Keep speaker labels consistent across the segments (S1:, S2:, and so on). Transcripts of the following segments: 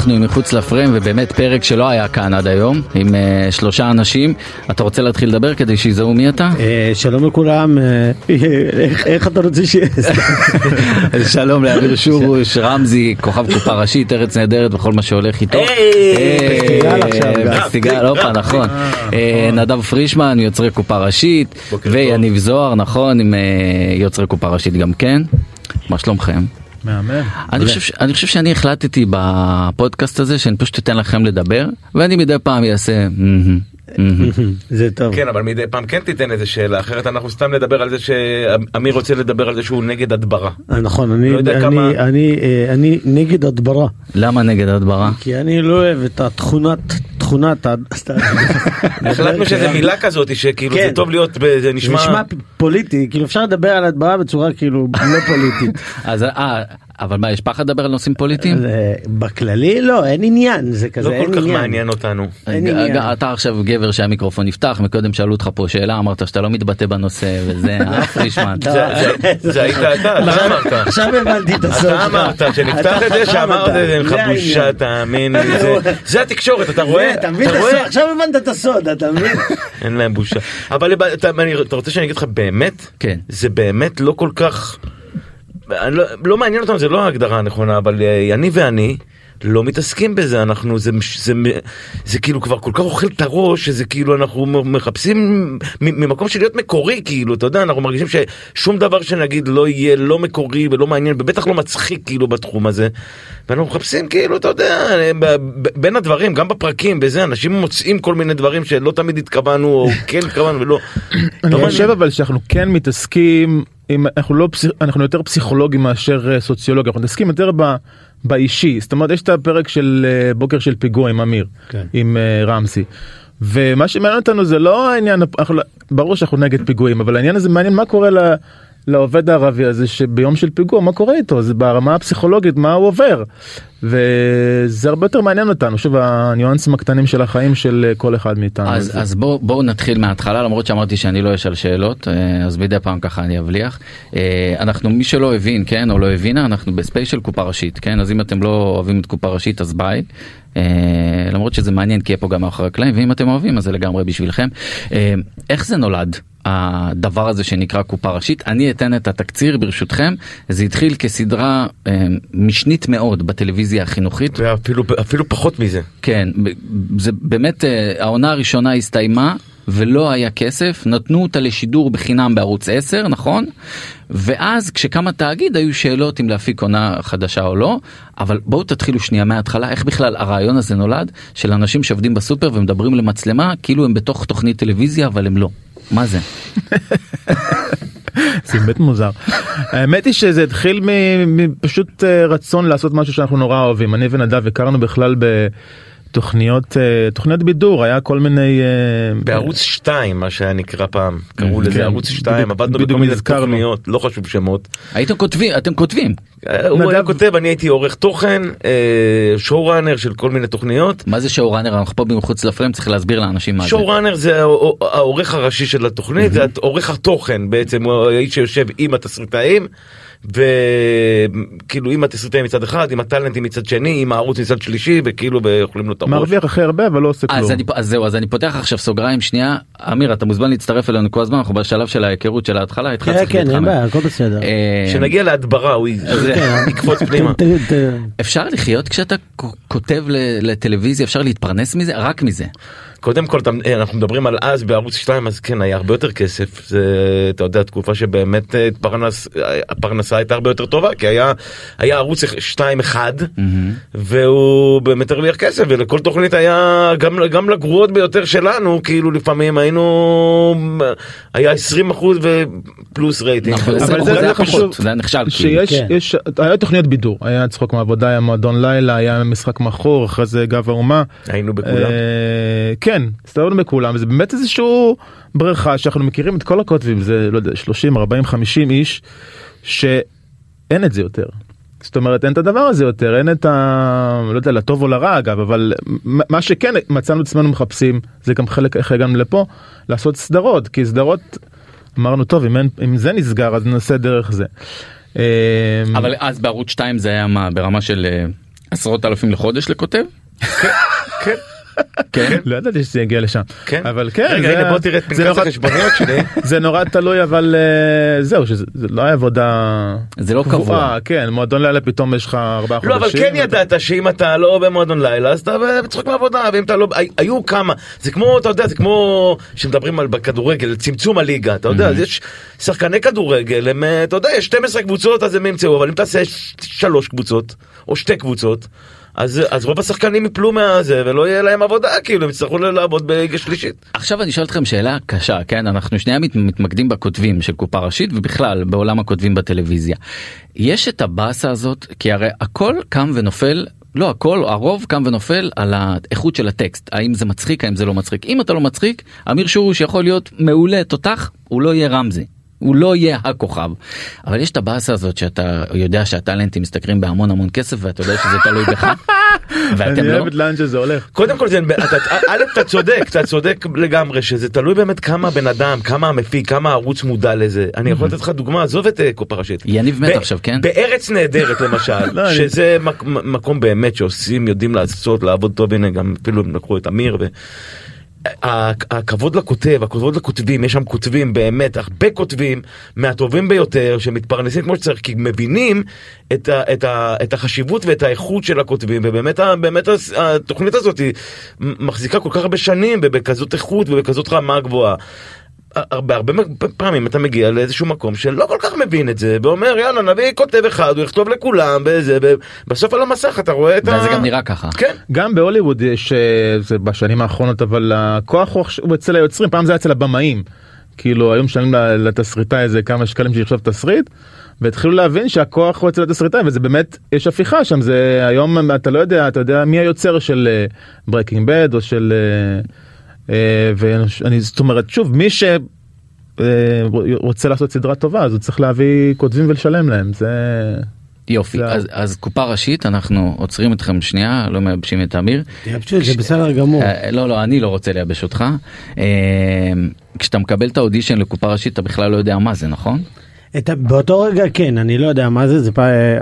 S1: אנחנו מחוץ לפריים ובאמת פרק שלא היה כאן עד היום עם uh, שלושה אנשים אתה רוצה להתחיל לדבר כדי שיזהו מי אתה?
S2: אה, שלום לכולם, אה, איך- איך אתה רוצה ש...
S1: שלום לאמיר שורוש רמזי כוכב קופה ראשית ארץ נהדרת וכל מה שהולך איתו.
S2: פסטיגל
S1: הופה נכון. אה, נדב פרישמן יוצרי קופה ראשית ויניב זוהר נכון עם יוצרי קופה ראשית גם כן. מה שלומכם?
S3: מהמם.
S1: אני חושב, ש- אני חושב שאני החלטתי בפודקאסט הזה שאני פשוט אתן לכם לדבר ואני מדי פעם אעשה.
S2: זה טוב.
S4: כן אבל מדי פעם כן תיתן איזה שאלה אחרת אנחנו סתם נדבר על זה שאמיר רוצה לדבר על זה שהוא נגד הדברה.
S2: אה, נכון, אני-
S4: לא
S2: אני-
S4: כמה-
S2: אני אה, אני נגד הדברה,
S1: למה נגד הדברה?
S2: כי אני לא אוהב את התכונת, תכונת, ה- סתם.
S4: החלטנו שזה מילה כזאת שכאילו
S2: כן.
S4: זה טוב להיות ב- זה
S2: זה
S4: נשמע
S2: נשמע פוליטי, כאילו אפשר לדבר על הדברה בצורה כאילו לא פוליטית.
S1: אז אה, אבל מה יש פחד לדבר על נושאים פוליטיים?
S2: בכללי לא, אין עניין, זה כזה,
S4: לא
S2: אין
S4: כל כך
S2: עניין.
S4: מעניין אותנו.
S1: אתה עכשיו גבר שהמיקרופון נפתח מקודם שאלו אותך פה שאלה אמרת שאתה לא מתבטא בנושא וזה אה פרישמן.
S2: לא,
S4: זה- זה- זה היית אתה, אתה אמרת.
S2: עכשיו הבנתי את הסוד שלך.
S4: אתה אמרת שנפתח
S2: אתה
S4: את זה שאמרת
S2: אתה.
S4: אין לך
S2: זה
S4: בושה. תאמין לי זה- זה התקשורת אתה רואה
S2: אתה מבין את עכשיו הבנת את הסוד, אתה מבין?
S4: אין להם בושה אבל אתה רוצה שאני אגיד לך באמת
S1: כן.
S4: זה באמת לא כל כך לא, לא מעניין אותנו זה לא ההגדרה הנכונה אבל אה, אני ואני. לא מתעסקים בזה אנחנו זה, זה, זה, זה כאילו כבר כל כך אוכל את הראש שזה כאילו אנחנו מחפשים ממקום של להיות מקורי כאילו אתה יודע אנחנו מרגישים ששום דבר שנגיד לא יהיה לא מקורי ולא מעניין ובטח לא מצחיק כאילו בתחום הזה. ואנחנו מחפשים כאילו אתה יודע ב- בין הדברים גם בפרקים בזה אנשים מוצאים כל מיני דברים שלא תמיד התכוונו או כן התכוונו ולא.
S3: אני
S4: לא
S3: חושב אבל שאנחנו כן מתעסקים עם אנחנו לא פסיכ... אנחנו יותר פסיכולוגים מאשר אה, סוציולוגיה אנחנו מתעסקים יותר ב... באישי זאת אומרת יש את הפרק של אה, בוקר של פיגוע עם אמיר
S2: כן.
S3: עם אה, רמסי. ומה שמעניין אותנו זה לא העניין אנחנו, לא- ברור שאנחנו נגד פיגועים אבל העניין הזה מעניין מה קורה ל... לעובד הערבי הזה שביום של פיגוע מה קורה איתו זה ברמה הפסיכולוגית מה הוא עובר. וזה הרבה יותר מעניין אותנו שוב הניואנסים הקטנים של החיים של אה, כל אחד מאיתנו.
S1: אז, אז בואו בוא נתחיל מההתחלה למרות שאמרתי שאני לא אשאל שאלות אה, אז מדי פעם ככה אני אבליח. אה, אנחנו מי שלא הבין כן או לא הבינה אנחנו בספיישל קופה ראשית כן אז אם אתם לא אוהבים את קופה ראשית אז ביי. אה, למרות שזה מעניין כי יהיה פה גם מאחורי הקלעים ואם אתם אוהבים אז זה לגמרי בשבילכם. אה, איך זה נולד הדבר הזה שנקרא קופה ראשית אני אתן את התקציר ברשותכם זה התחיל כסדרה אה, משנית מאוד בטלוויזיה החינוכית
S4: ואפילו אפילו פחות מזה.
S1: כן, זה באמת אה, העונה הראשונה הסתיימה ולא היה כסף, נתנו אותה לשידור בחינם בערוץ 10, נכון? ואז כשקם התאגיד היו שאלות אם להפיק עונה חדשה או לא, אבל בואו תתחילו שנייה מההתחלה, איך בכלל הרעיון הזה נולד של אנשים שעובדים בסופר ומדברים למצלמה כאילו הם בתוך תוכנית טלוויזיה אבל הם לא. מה זה?
S3: זה באמת מוזר. האמת היא שזה התחיל מפשוט אה, רצון לעשות משהו שאנחנו נורא אוהבים. אני ונדב הכרנו בכלל בתוכניות אה, תוכניות בידור היה כל מיני אה,
S4: בערוץ 2 מה שהיה נקרא פעם קראו
S3: כן.
S4: לזה ערוץ 2
S3: בדיוק-
S4: עבדנו בכל מיני. תוכניות לא חשוב שמות.
S1: הייתם כותבים, אתם כותבים.
S4: אה, הוא
S3: נדב-
S4: היה כותב אני הייתי עורך תוכן שואו ראנר של כל מיני תוכניות.
S1: מה זה שואו ראנר אנחנו פה מחוץ לפריים צריך להסביר לאנשים מה זה.
S4: שואו ראנר זה העורך הראשי של התוכנית זה עורך התוכן בעצם הוא האיש שיושב עם התסריטאים. וכאילו עם התסריטאים מצד אחד עם הטאלנטים מצד שני עם הערוץ מצד שלישי וכאילו יכולים לו את הראש.
S3: מרוויח הכי הרבה אבל לא עושה כלום.
S1: אז, אני, אז זהו אז אני פותח עכשיו סוגריים שנייה אמיר אתה מוזמן להצטרף אלינו כל הזמן אנחנו בשלב של ההיכרות של ההתחלה איתך
S2: כן,
S1: צריך
S2: כן, אין
S1: להתחמם.
S2: בעיה, הכל בסדר.
S1: אה,
S4: כשנגיע להדברה הוא י- יקפוץ פנימה.
S1: אפשר לחיות כשאתה כותב ל- לטלוויזיה אפשר להתפרנס מזה רק מזה
S4: קודם כל אה, אנחנו מדברים על אז בערוץ 2 אז כן היה הרבה יותר כסף זה אתה יודע תקופה שבאמת אה, התפרנס הפרנסה הייתה הרבה יותר טובה כי היה היה ערוץ 2 אחד והוא באמת הרוויח כסף ולכל תוכנית היה גם גם לגרועות ביותר שלנו כאילו לפעמים היינו היה 20 אחוז ופלוס רייטינג.
S1: נכון,
S3: אבל
S1: זה-
S3: זה-
S1: זה
S3: זה
S1: היה
S3: חשוב.
S1: פחות זה היה נכשל כאילו.
S3: שיש
S2: כן.
S3: יש היה תוכניות בידור היה צחוק מהעבודה היה מועדון לילה היה משחק מכור אחרי זה גב האומה.
S4: היינו בכולם.
S3: אה, כן הסתובבנו בכולם זה באמת איזשהו בריכה שאנחנו מכירים את כל הכותבים זה לא יודע 30 40 50 איש שאין את זה יותר. זאת אומרת אין את הדבר הזה יותר אין את ה... לא יודע לטוב או לרע אגב אבל מה שכן מצאנו את עצמנו מחפשים זה גם חלק איך הגענו לפה לעשות סדרות כי סדרות אמרנו טוב אם, אין, אם זה נסגר אז ננסה דרך זה. אה,
S1: אבל אז בערוץ 2 זה היה מה ברמה של אה, עשרות אלפים לחודש לכותב?
S4: כן.
S1: כן.
S3: לא ידעתי שזה יגיע לשם
S4: כן.
S3: אבל כן
S4: רגע
S3: זה-
S4: הנה בוא תראה את פנקס
S3: נורא-
S4: החשבוניות שלי.
S3: זה נורא תלוי אבל אה, זהו שזה זה לא היה עבודה
S1: זה לא
S3: קבועה,
S1: קבוע.
S3: כן מועדון לילה פתאום יש לך ארבעה
S4: לא אבל
S3: חודשים.
S4: כן ידעת שאם אתה לא במועדון לילה אז אתה בצחוק מעבודה ואם אתה לא הי- היו כמה זה כמו אתה יודע זה כמו שמדברים על בכדורגל צמצום הליגה אתה יודע אז יש שחקני כדורגל הם אה, אתה יודע יש 12 קבוצות אז הם ימצאו אבל אם תעשה שלוש קבוצות או שתי קבוצות. אז אז רוב השחקנים יפלו מהזה ולא יהיה להם עבודה כאילו הם יצטרכו לעבוד בליגה שלישית.
S1: עכשיו אני אשאל אתכם שאלה קשה כן אנחנו שנייה מת- מתמקדים בכותבים של קופה ראשית ובכלל בעולם הכותבים בטלוויזיה. יש את הבאסה הזאת כי הרי הכל קם ונופל. לא הכל הרוב קם ונופל על האיכות של הטקסט האם זה מצחיק האם זה לא מצחיק אם אתה לא מצחיק אמיר שורוש יכול להיות מעולה תותח הוא לא יהיה רמזי. הוא לא יהיה הכוכב אבל יש את הבאסה הזאת שאתה יודע שהטאלנטים משתכרים בהמון המון כסף ואתה יודע שזה תלוי בך. ואתם
S3: אני
S1: לא.
S3: אוהב את לאן שזה הולך.
S4: קודם כל זה אתה, א' אתה צודק אתה צודק לגמרי שזה תלוי באמת כמה בן אדם כמה המפיק כמה הערוץ מודע לזה אני יכול לתת לך דוגמה עזוב את אה, קופה ראשית.
S1: יניב מת עכשיו, כן?
S4: בארץ נהדרת למשל
S3: לא, אני-
S4: שזה מק- מקום באמת שעושים יודעים לעשות לעבוד טוב הנה גם אפילו הם לקחו את אמיר. הכבוד לכותב, הכבוד לכותבים, יש שם כותבים באמת, הרבה כותבים מהטובים ביותר שמתפרנסים כמו שצריך, כי מבינים את, ה, את, ה, את החשיבות ואת האיכות של הכותבים, ובאמת באמת התוכנית הזאת מחזיקה כל כך הרבה שנים ובכזאת איכות ובכזאת רמה גבוהה. הרבה הרבה פעמים אתה מגיע לאיזשהו מקום שלא כל כך מבין את זה ואומר יאללה נביא כותב אחד הוא יכתוב לכולם וזה בסוף על המסך אתה רואה את ה...
S1: וזה גם נראה ככה.
S4: כן.
S3: גם בהוליווד יש אה, זה בשנים האחרונות אבל הכוח הוא אצל היוצרים פעם זה היה אצל הבמאים. כאילו היום משלמים ל- לתסריטאי איזה כמה שקלים שיכתוב תסריט. והתחילו להבין שהכוח הוא אצל התסריטאי וזה באמת יש הפיכה שם זה היום אתה לא יודע אתה יודע מי היוצר של Breaking Bad או של אה, אה, ואני זאת אומרת שוב מי ש... אה, רוצה לעשות סדרה טובה אז הוא צריך להביא כותבים ולשלם להם זה
S1: יופי
S3: זה-
S1: אז, אז קופה ראשית אנחנו עוצרים אתכם שנייה לא מייבשים את אמיר.
S2: תייבשו, זה בסדר גמור.
S1: אה, לא לא אני לא רוצה לייבש אותך. אה, כשאתה מקבל את האודישן לקופה ראשית אתה בכלל לא יודע מה זה נכון?
S2: את ה- באותו רגע כן, אני לא יודע מה זה, זה פ...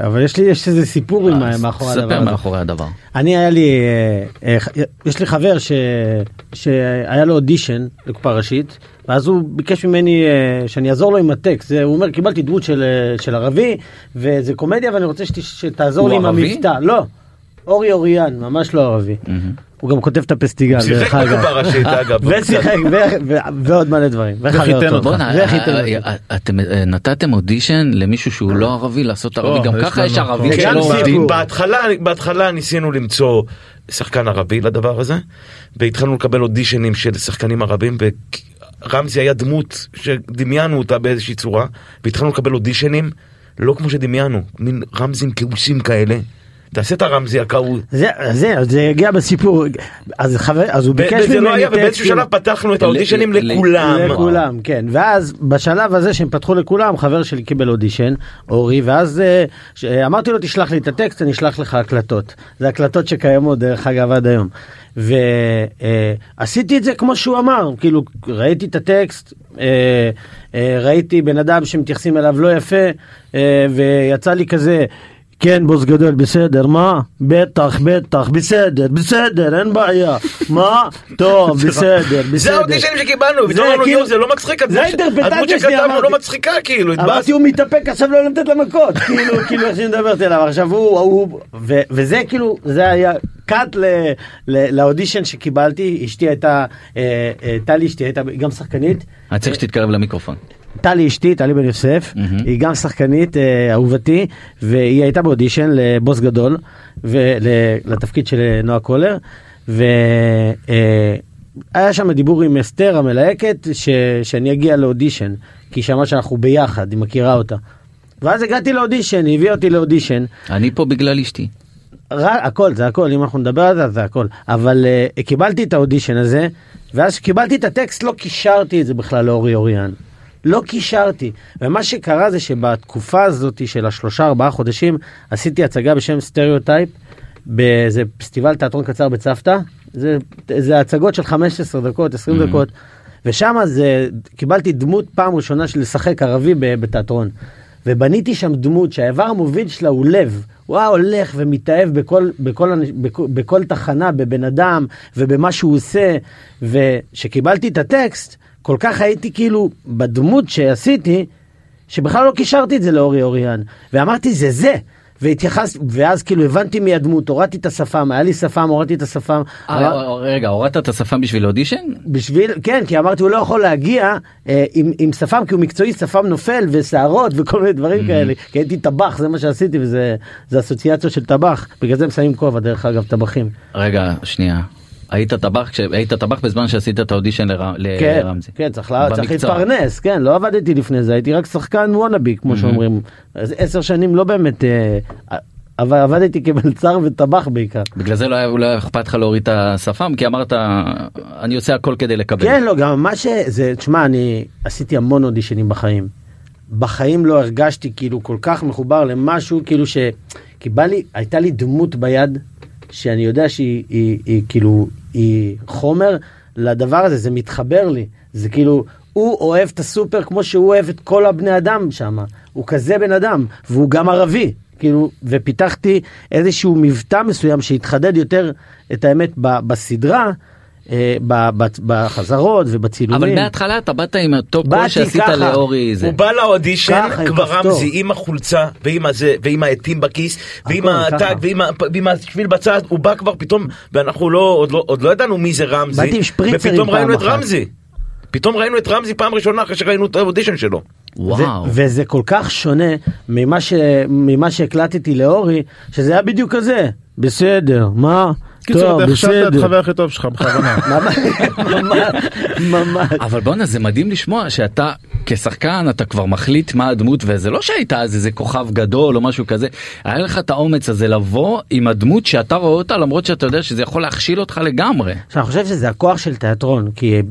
S2: אבל יש לי, יש איזה סיפור עם ה-
S1: אז
S2: מאחורי
S1: ספר
S2: הדבר הזה.
S1: מאחורי הדבר.
S2: אני היה לי, אה, אה, יש לי חבר ש... שהיה לו אודישן לקופה ראשית, ואז הוא ביקש ממני אה, שאני אעזור לו עם הטקסט. הוא אומר, קיבלתי דמות של, אה, של ערבי, וזה קומדיה ואני רוצה שת, שתעזור לי עם? המבטא. לא, אורי אוריאן, ממש לא ערבי. הוא גם כותב את הפסטיגל,
S4: שיחק
S2: דרך אגב.
S4: בקופה ראשית אגב.
S2: ושיחק, ועוד מלא דברים.
S3: וחיתן. אותך.
S1: אה,
S2: אותי.
S1: אה, אתם אה, נתתם אודישן למישהו שהוא לא ערבי לעשות ערבי גם ככה יש ערבים
S2: כן,
S1: שלא עובדים.
S4: בהתחלה בהתחלה ניסינו למצוא שחקן ערבי לדבר הזה והתחלנו לקבל אודישנים של שחקנים ערבים ורמזי היה דמות שדמיינו אותה באיזושהי צורה והתחלנו לקבל אודישנים לא כמו שדמיינו מין רמזים כעוסים כאלה. תעשה את הרמזי הכעוס.
S2: זה, זה, זה הגיע בסיפור, אז חבר, אז הוא ביקש
S4: וזה
S2: ממני
S4: לא היה ובאיזשהו
S2: טקסטים.
S4: שלב פתחנו את האודישנים לכולם.
S2: לכולם, כן. ואז בשלב הזה שהם פתחו לכולם, חבר שלי קיבל אודישן, אורי, ואז אה, ש- אה, אמרתי לו תשלח לי את הטקסט, אני אשלח לך הקלטות. זה הקלטות שקיימות דרך אגב עד היום. ועשיתי את זה כמו שהוא אמר, כאילו ראיתי את הטקסט, אה, אה, ראיתי בן אדם שמתייחסים אליו לא יפה, אה, ויצא לי כזה. כן בוס גדול בסדר מה? בטח בטח בסדר בסדר אין בעיה. מה? טוב בסדר בסדר.
S4: זה האודישנים שקיבלנו,
S2: זה
S4: ופתאום אמרנו
S2: כאילו-
S4: יואו זה לא מצחיק,
S2: זה
S4: הדמות שכתבנו
S2: אמרתי.
S4: לא מצחיקה כאילו,
S2: אמרתי
S4: התבאסנו.
S2: הוא מתאפק עכשיו לא לתת לה מכות. כאילו כאילו איך שהיא מדברת אליו. עכשיו הוא הוא ו- וזה כאילו זה היה cut ל- ל- לאודישן שקיבלתי. אשתי הייתה אה, אה, טלי אשתי הייתה גם שחקנית.
S1: אני צריך שתתקרב למיקרופון.
S2: טלי אשתי, טלי בן יוסף,
S1: מהמם.
S2: היא גם שחקנית אה, אהובתי, והיא הייתה באודישן לבוס גדול, ולתפקיד של אה, נועה קולר, והיה שם דיבור עם אסתר המלהקת, ש, שאני אגיע לאודישן, כי היא שמעה שאנחנו ביחד, היא מכירה אותה. ואז הגעתי לאודישן, היא הביאה אותי לאודישן,
S1: אני פה בגלל אשתי.
S2: רק, הכל זה הכל אם אנחנו נדבר על זה זה הכל אבל uh, קיבלתי את האודישן הזה ואז כשקיבלתי את הטקסט לא קישרתי את זה בכלל לאורי אוריאן. לא קישרתי. ומה שקרה זה שבתקופה הזאת של השלושה ארבעה חודשים עשיתי הצגה בשם סטריאוטייפ באיזה פסטיבל תיאטרון קצר בצוותא. זה, זה הצגות של 15 דקות 20 דקות. ושם זה קיבלתי דמות פעם ראשונה של לשחק ערבי בתיאטרון. ובניתי שם דמות שהאיבר המוביל שלה הוא לב. הוא היה הולך ומתאהב בכל, בכל, בכל, בכל תחנה, בבן אדם ובמה שהוא עושה. וכשקיבלתי את הטקסט, כל כך הייתי כאילו בדמות שעשיתי, שבכלל לא קישרתי את זה לאורי אוריאן. ואמרתי, זה זה. והתייחס, ואז כאילו הבנתי מי הדמות, הורדתי את השפם, היה לי שפם, הורדתי את השפם.
S1: אה, רגע, הורדת את השפם בשביל אודישן?
S2: בשביל, כן, כי אמרתי הוא לא יכול להגיע אה, עם, עם שפם, כי הוא מקצועי, שפם נופל ושערות וכל מיני דברים כאלה. כי הייתי טבח, זה מה שעשיתי, וזה זה אסוציאציות של טבח. בגלל זה הם שמים כובע, דרך אגב, טבחים.
S1: רגע, שנייה. היית טבח, כש- היית טבח בזמן שעשית את האודישן
S2: כן,
S1: לרמזי.
S2: כן, צריך, לה, צריך. להתפרנס, כן, לא עבדתי לפני זה, הייתי רק שחקן וונאבי, כמו שאומרים. אז עשר שנים לא באמת, אה, אבל עבדתי כמלצר וטבח בעיקר.
S1: בגלל זה לא היה לא היה אכפת לך להוריד את השפם כי אמרת אני עושה הכל כדי לקבל.
S2: כן, לא, גם מה שזה, תשמע, אני עשיתי המון אודישנים בחיים. בחיים לא הרגשתי כאילו כל כך מחובר למשהו, כאילו ש... כי בא לי, הייתה לי דמות ביד, שאני יודע שהיא היא, היא, כאילו, היא חומר לדבר הזה, זה מתחבר לי. זה כאילו, הוא אוהב את הסופר כמו שהוא אוהב את כל הבני אדם שם. הוא כזה בן אדם, והוא גם ערבי. כאילו, ופיתחתי איזשהו מבטא מסוים שהתחדד יותר, את האמת, ב- בסדרה, בחזרות ובצילומים.
S1: אבל מההתחלה אתה באת עם אותו קול שעשית
S2: ככה.
S1: לאורי זה.
S4: הוא בא לאודישן כבר. רמזי עם החולצה ועם הזה ועם העטים בכיס ועם הטאג. ועם השביל בצד הוא בא כבר פתאום ואנחנו לא עוד לא עוד לא ידענו מי זה רמזי
S2: באתי עם שפריצרים
S4: ופתאום ראינו את. רמזי. פתאום ראינו את רמזי פעם ראשונה אחרי שראינו את האודישן שלו.
S1: וואו.
S2: וזה כל כך שונה ממה, ש- ממה שהקלטתי לאורי, שזה היה בדיוק כזה. בסדר, מה?
S3: קיצור, אתה החשבת את. החבר הכי טוב שלך בכוונה.
S2: ממש.
S1: אבל בואנה זה מדהים לשמוע שאתה כשחקן אתה כבר מחליט מה הדמות וזה לא שהיית אז איזה כוכב גדול או משהו כזה היה לך את האומץ הזה לבוא עם הדמות שאתה רואה אותה למרות שאתה יודע שזה יכול להכשיל אותך לגמרי.
S2: עכשיו, אני חושב שזה הכוח של תיאטרון, כי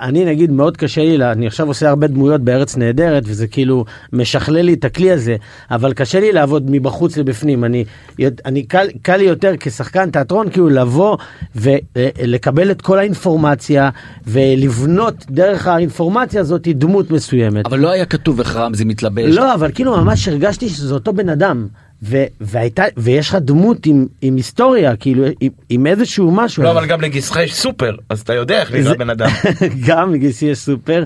S2: אני נגיד מאוד קשה לי, לה- אני עכשיו עושה הרבה דמויות בארץ נהדרת, וזה כאילו משכלל לי את הכלי הזה, אבל קשה לי לעבוד מבחוץ לבפנים. אני, אני קל, קל לי יותר כשחקן תיאטרון, כאילו לבוא ולקבל את כל האינפורמציה, ולבנות דרך האינפורמציה הזאת דמות מסוימת.
S1: אבל לא היה כתוב איך רמזי מתלבש.
S2: לא, אבל כאילו ממש הרגשתי שזה אותו בן אדם. ו- והייתה, ויש לך דמות עם, עם היסטוריה, כאילו, עם, עם איזשהו משהו.
S4: לא אבל גם לגיסך יש סופר אז אתה יודע איך נראה בן אדם.
S2: גם מגיסי יש סופר,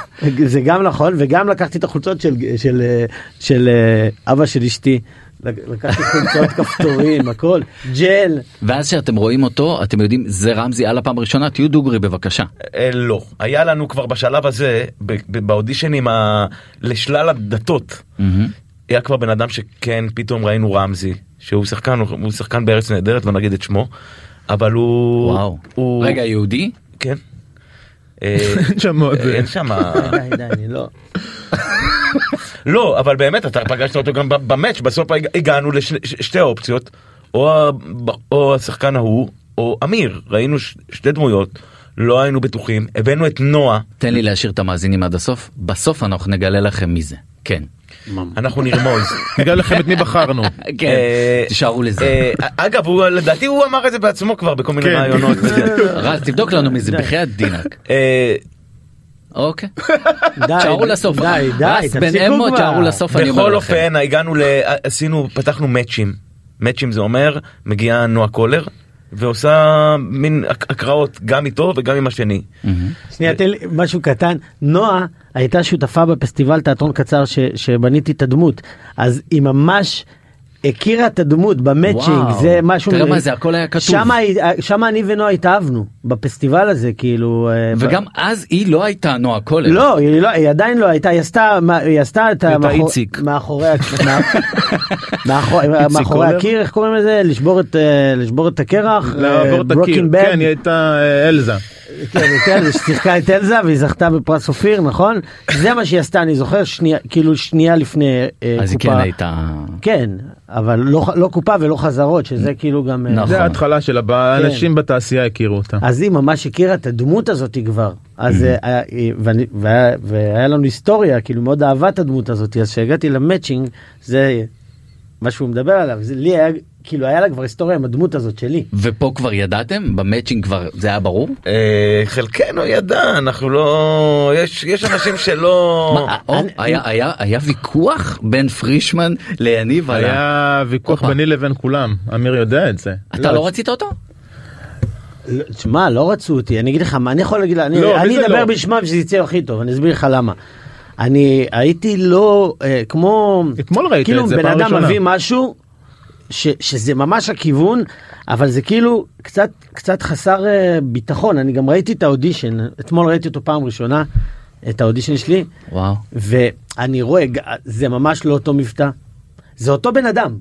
S2: זה גם נכון, וגם לקחתי את החולצות של, של, אה, של אה, אבא של אשתי. לקחתי חולצות כפתורים, הכל, ג'ל.
S1: ואז שאתם רואים אותו אתם יודעים זה רמזי על הפעם הראשונה תהיו דוגרי בבקשה.
S4: אה, לא היה לנו כבר בשלב הזה באודישנים ה- לשלל הדתות. היה כבר בן אדם שכן פתאום ראינו רמזי שהוא שחקן הוא שחקן בארץ נהדרת לא נגיד את שמו אבל הוא
S1: וואו.
S4: הוא
S1: רגע יהודי?
S4: כן. אה,
S3: אין שם עוד זה.
S4: אין שם
S2: לא.
S4: לא אבל באמת אתה פגשת אותו גם במאץ' בסוף הג- הגענו לשתי אופציות או השחקן ההוא או אמיר ראינו שתי דמויות לא היינו בטוחים הבאנו את נועה
S1: תן לי להשאיר את המאזינים עד הסוף בסוף אנחנו נגלה לכם מי זה. כן.
S4: אנחנו נרמוז.
S3: נגלה לכם את מי בחרנו.
S1: כן.
S4: אה,
S1: תישארו לזה.
S4: אה, אגב הוא לדעתי הוא אמר את זה בעצמו כבר בכל מיני
S3: כן.
S4: רעיונות.
S1: רז תבדוק לנו מי זה בחייאת דינק.
S4: אה,
S1: אוקיי. תשארו לסוף.
S2: די, די, תפסיקו כבר.
S1: תשארו לסוף אני אומר
S4: בכל
S1: לכם.
S4: אופן הגענו ל... עשינו פתחנו מאצ'ים. מאצ'ים זה אומר מגיעה נועה קולר ועושה מין הק- הקראות גם איתו וגם עם השני.
S2: שנייה, תן לי משהו קטן. נועה הייתה שותפה בפסטיבל תיאטרון קצר ש- שבניתי את הדמות, אז היא ממש הכירה את הדמות במאצ'ינג,
S1: וואו.
S2: זה משהו...
S1: תראה מה זה, הכל היה כתוב.
S2: שמה שמה אני ונועה התאהבנו, בפסטיבל הזה, כאילו... אה,
S1: וגם אז היא לא הייתה נועה קולר.
S2: לא, היא, לא, היא עדיין לא הייתה, היא עשתה, היא עשתה את המאחור-
S1: איציק.
S2: מאחורי, מאחור- מאחורי? הקיר, איך קוראים לזה? לשבור את, אה, לשבור את הקרח?
S3: לעבור את
S2: אה,
S3: הקיר. כן, היא הייתה אלזה.
S2: כן, כן, היא שיחקה את אלזה והיא זכתה בפרס אופיר, נכון? זה מה שהיא עשתה, אני זוכר, שנייה, כאילו שנייה לפני
S1: אז היא. כן הייתה...
S2: כן, אבל לא, לא קופה ולא חזרות, שזה כאילו גם... אה,
S1: נכון.
S3: זה ההתחלה שלה, האנשים בתעשייה הכירו אותה.
S2: אז היא ממש הכירה את הדמות הזאת כבר. אז אה, היה- היא- ואני- והיה והיה לנו היסטוריה, כאילו מאוד אהבה את הדמות הזאת, אז כשהגעתי למצ'ינג, זה מה שהוא מדבר עליו, זה לי היה, כאילו היה לה כבר היסטוריה עם הדמות הזאת שלי.
S1: ופה כבר ידעתם? במצ'ינג כבר זה היה ברור?
S4: אה, חלקנו ידע, אנחנו לא... יש יש אנשים שלא...
S1: היה- ויכוח בין פרישמן ליניב.
S3: היה ויכוח. ביני לבין כולם, אמיר יודע את זה.
S1: אתה לא רצית אותו?
S2: לא, תשמע, לא רצו אותי, אני אגיד לך מה, אני יכול להגיד, אני,
S3: לא,
S2: אדבר
S3: לא?
S2: בשמם שזה יצא הכי טוב, אני אסביר לך למה. אני הייתי לא, אה, כמו,
S3: אתמול ראית
S2: כאילו
S3: את זה,
S2: בן
S3: פעם
S2: אדם
S3: ראשונה.
S2: מביא משהו, ש, שזה ממש הכיוון, אבל זה כאילו קצת, קצת חסר אה, ביטחון, אני גם ראיתי את האודישן, אתמול ראיתי אותו פעם ראשונה, את האודישן שלי,
S1: וואו.
S2: ואני רואה, זה ממש לא אותו מבטא. זה אותו בן אדם,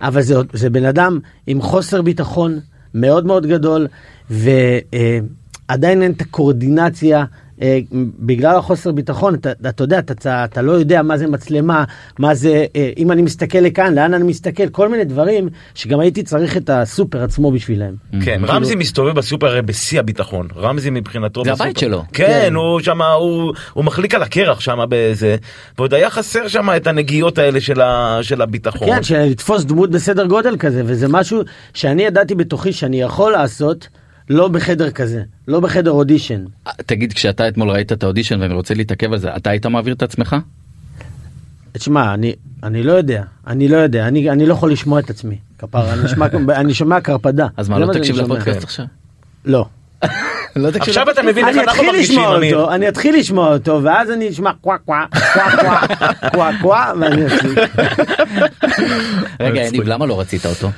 S2: אבל זה, זה בן אדם עם חוסר ביטחון מאוד מאוד גדול, ועדיין אין את הקואורדינציה. אה, בגלל החוסר ביטחון, אתה, אתה יודע, אתה, אתה לא יודע מה זה מצלמה, מה זה, אה, אם אני מסתכל לכאן, לאן אני מסתכל, כל מיני דברים שגם הייתי צריך את הסופר עצמו בשבילם.
S4: כן, רמזי מסתובב בסופר הרי בשיא הביטחון. רמזי מבחינתו
S1: זה
S4: בסופר.
S1: הבית שלו.
S4: כן, הוא שם, הוא הוא מחליק על הקרח שם בזה, ועוד היה חסר שם את הנגיעות האלה של ה- של הביטחון.
S2: כן, של לתפוס דמות בסדר גודל כזה, וזה משהו שאני ידעתי בתוכי שאני יכול לעשות, לא בחדר כזה, לא בחדר אודישן.
S1: אה, תגיד, כשאתה אתמול ראית את האודישן ואני רוצה להתעכב על זה, אתה היית מעביר את עצמך?
S2: תשמע, אני, אני לא יודע, אני לא יודע, אני, אני לא יכול לשמוע את עצמי, כפרה, אני, נשמע, אני שומע קרפדה.
S1: אז מה,
S2: זה
S1: לא
S2: שאני
S1: תקשיב. לפודקאסט עכשיו?
S2: לא.
S1: לא תקשיב
S4: עכשיו אתה מבין איך
S2: אני
S4: אנחנו
S2: אתחיל
S4: מרגישים,
S2: לשמוע
S4: אמיר.
S2: אותו, אני אתחיל לשמוע אותו, ואז אני אשמע קווה קווה, קווה קווה, קווה קווה, ואני אפסיק.
S1: רגע, יניב, למה לא רצית אותו?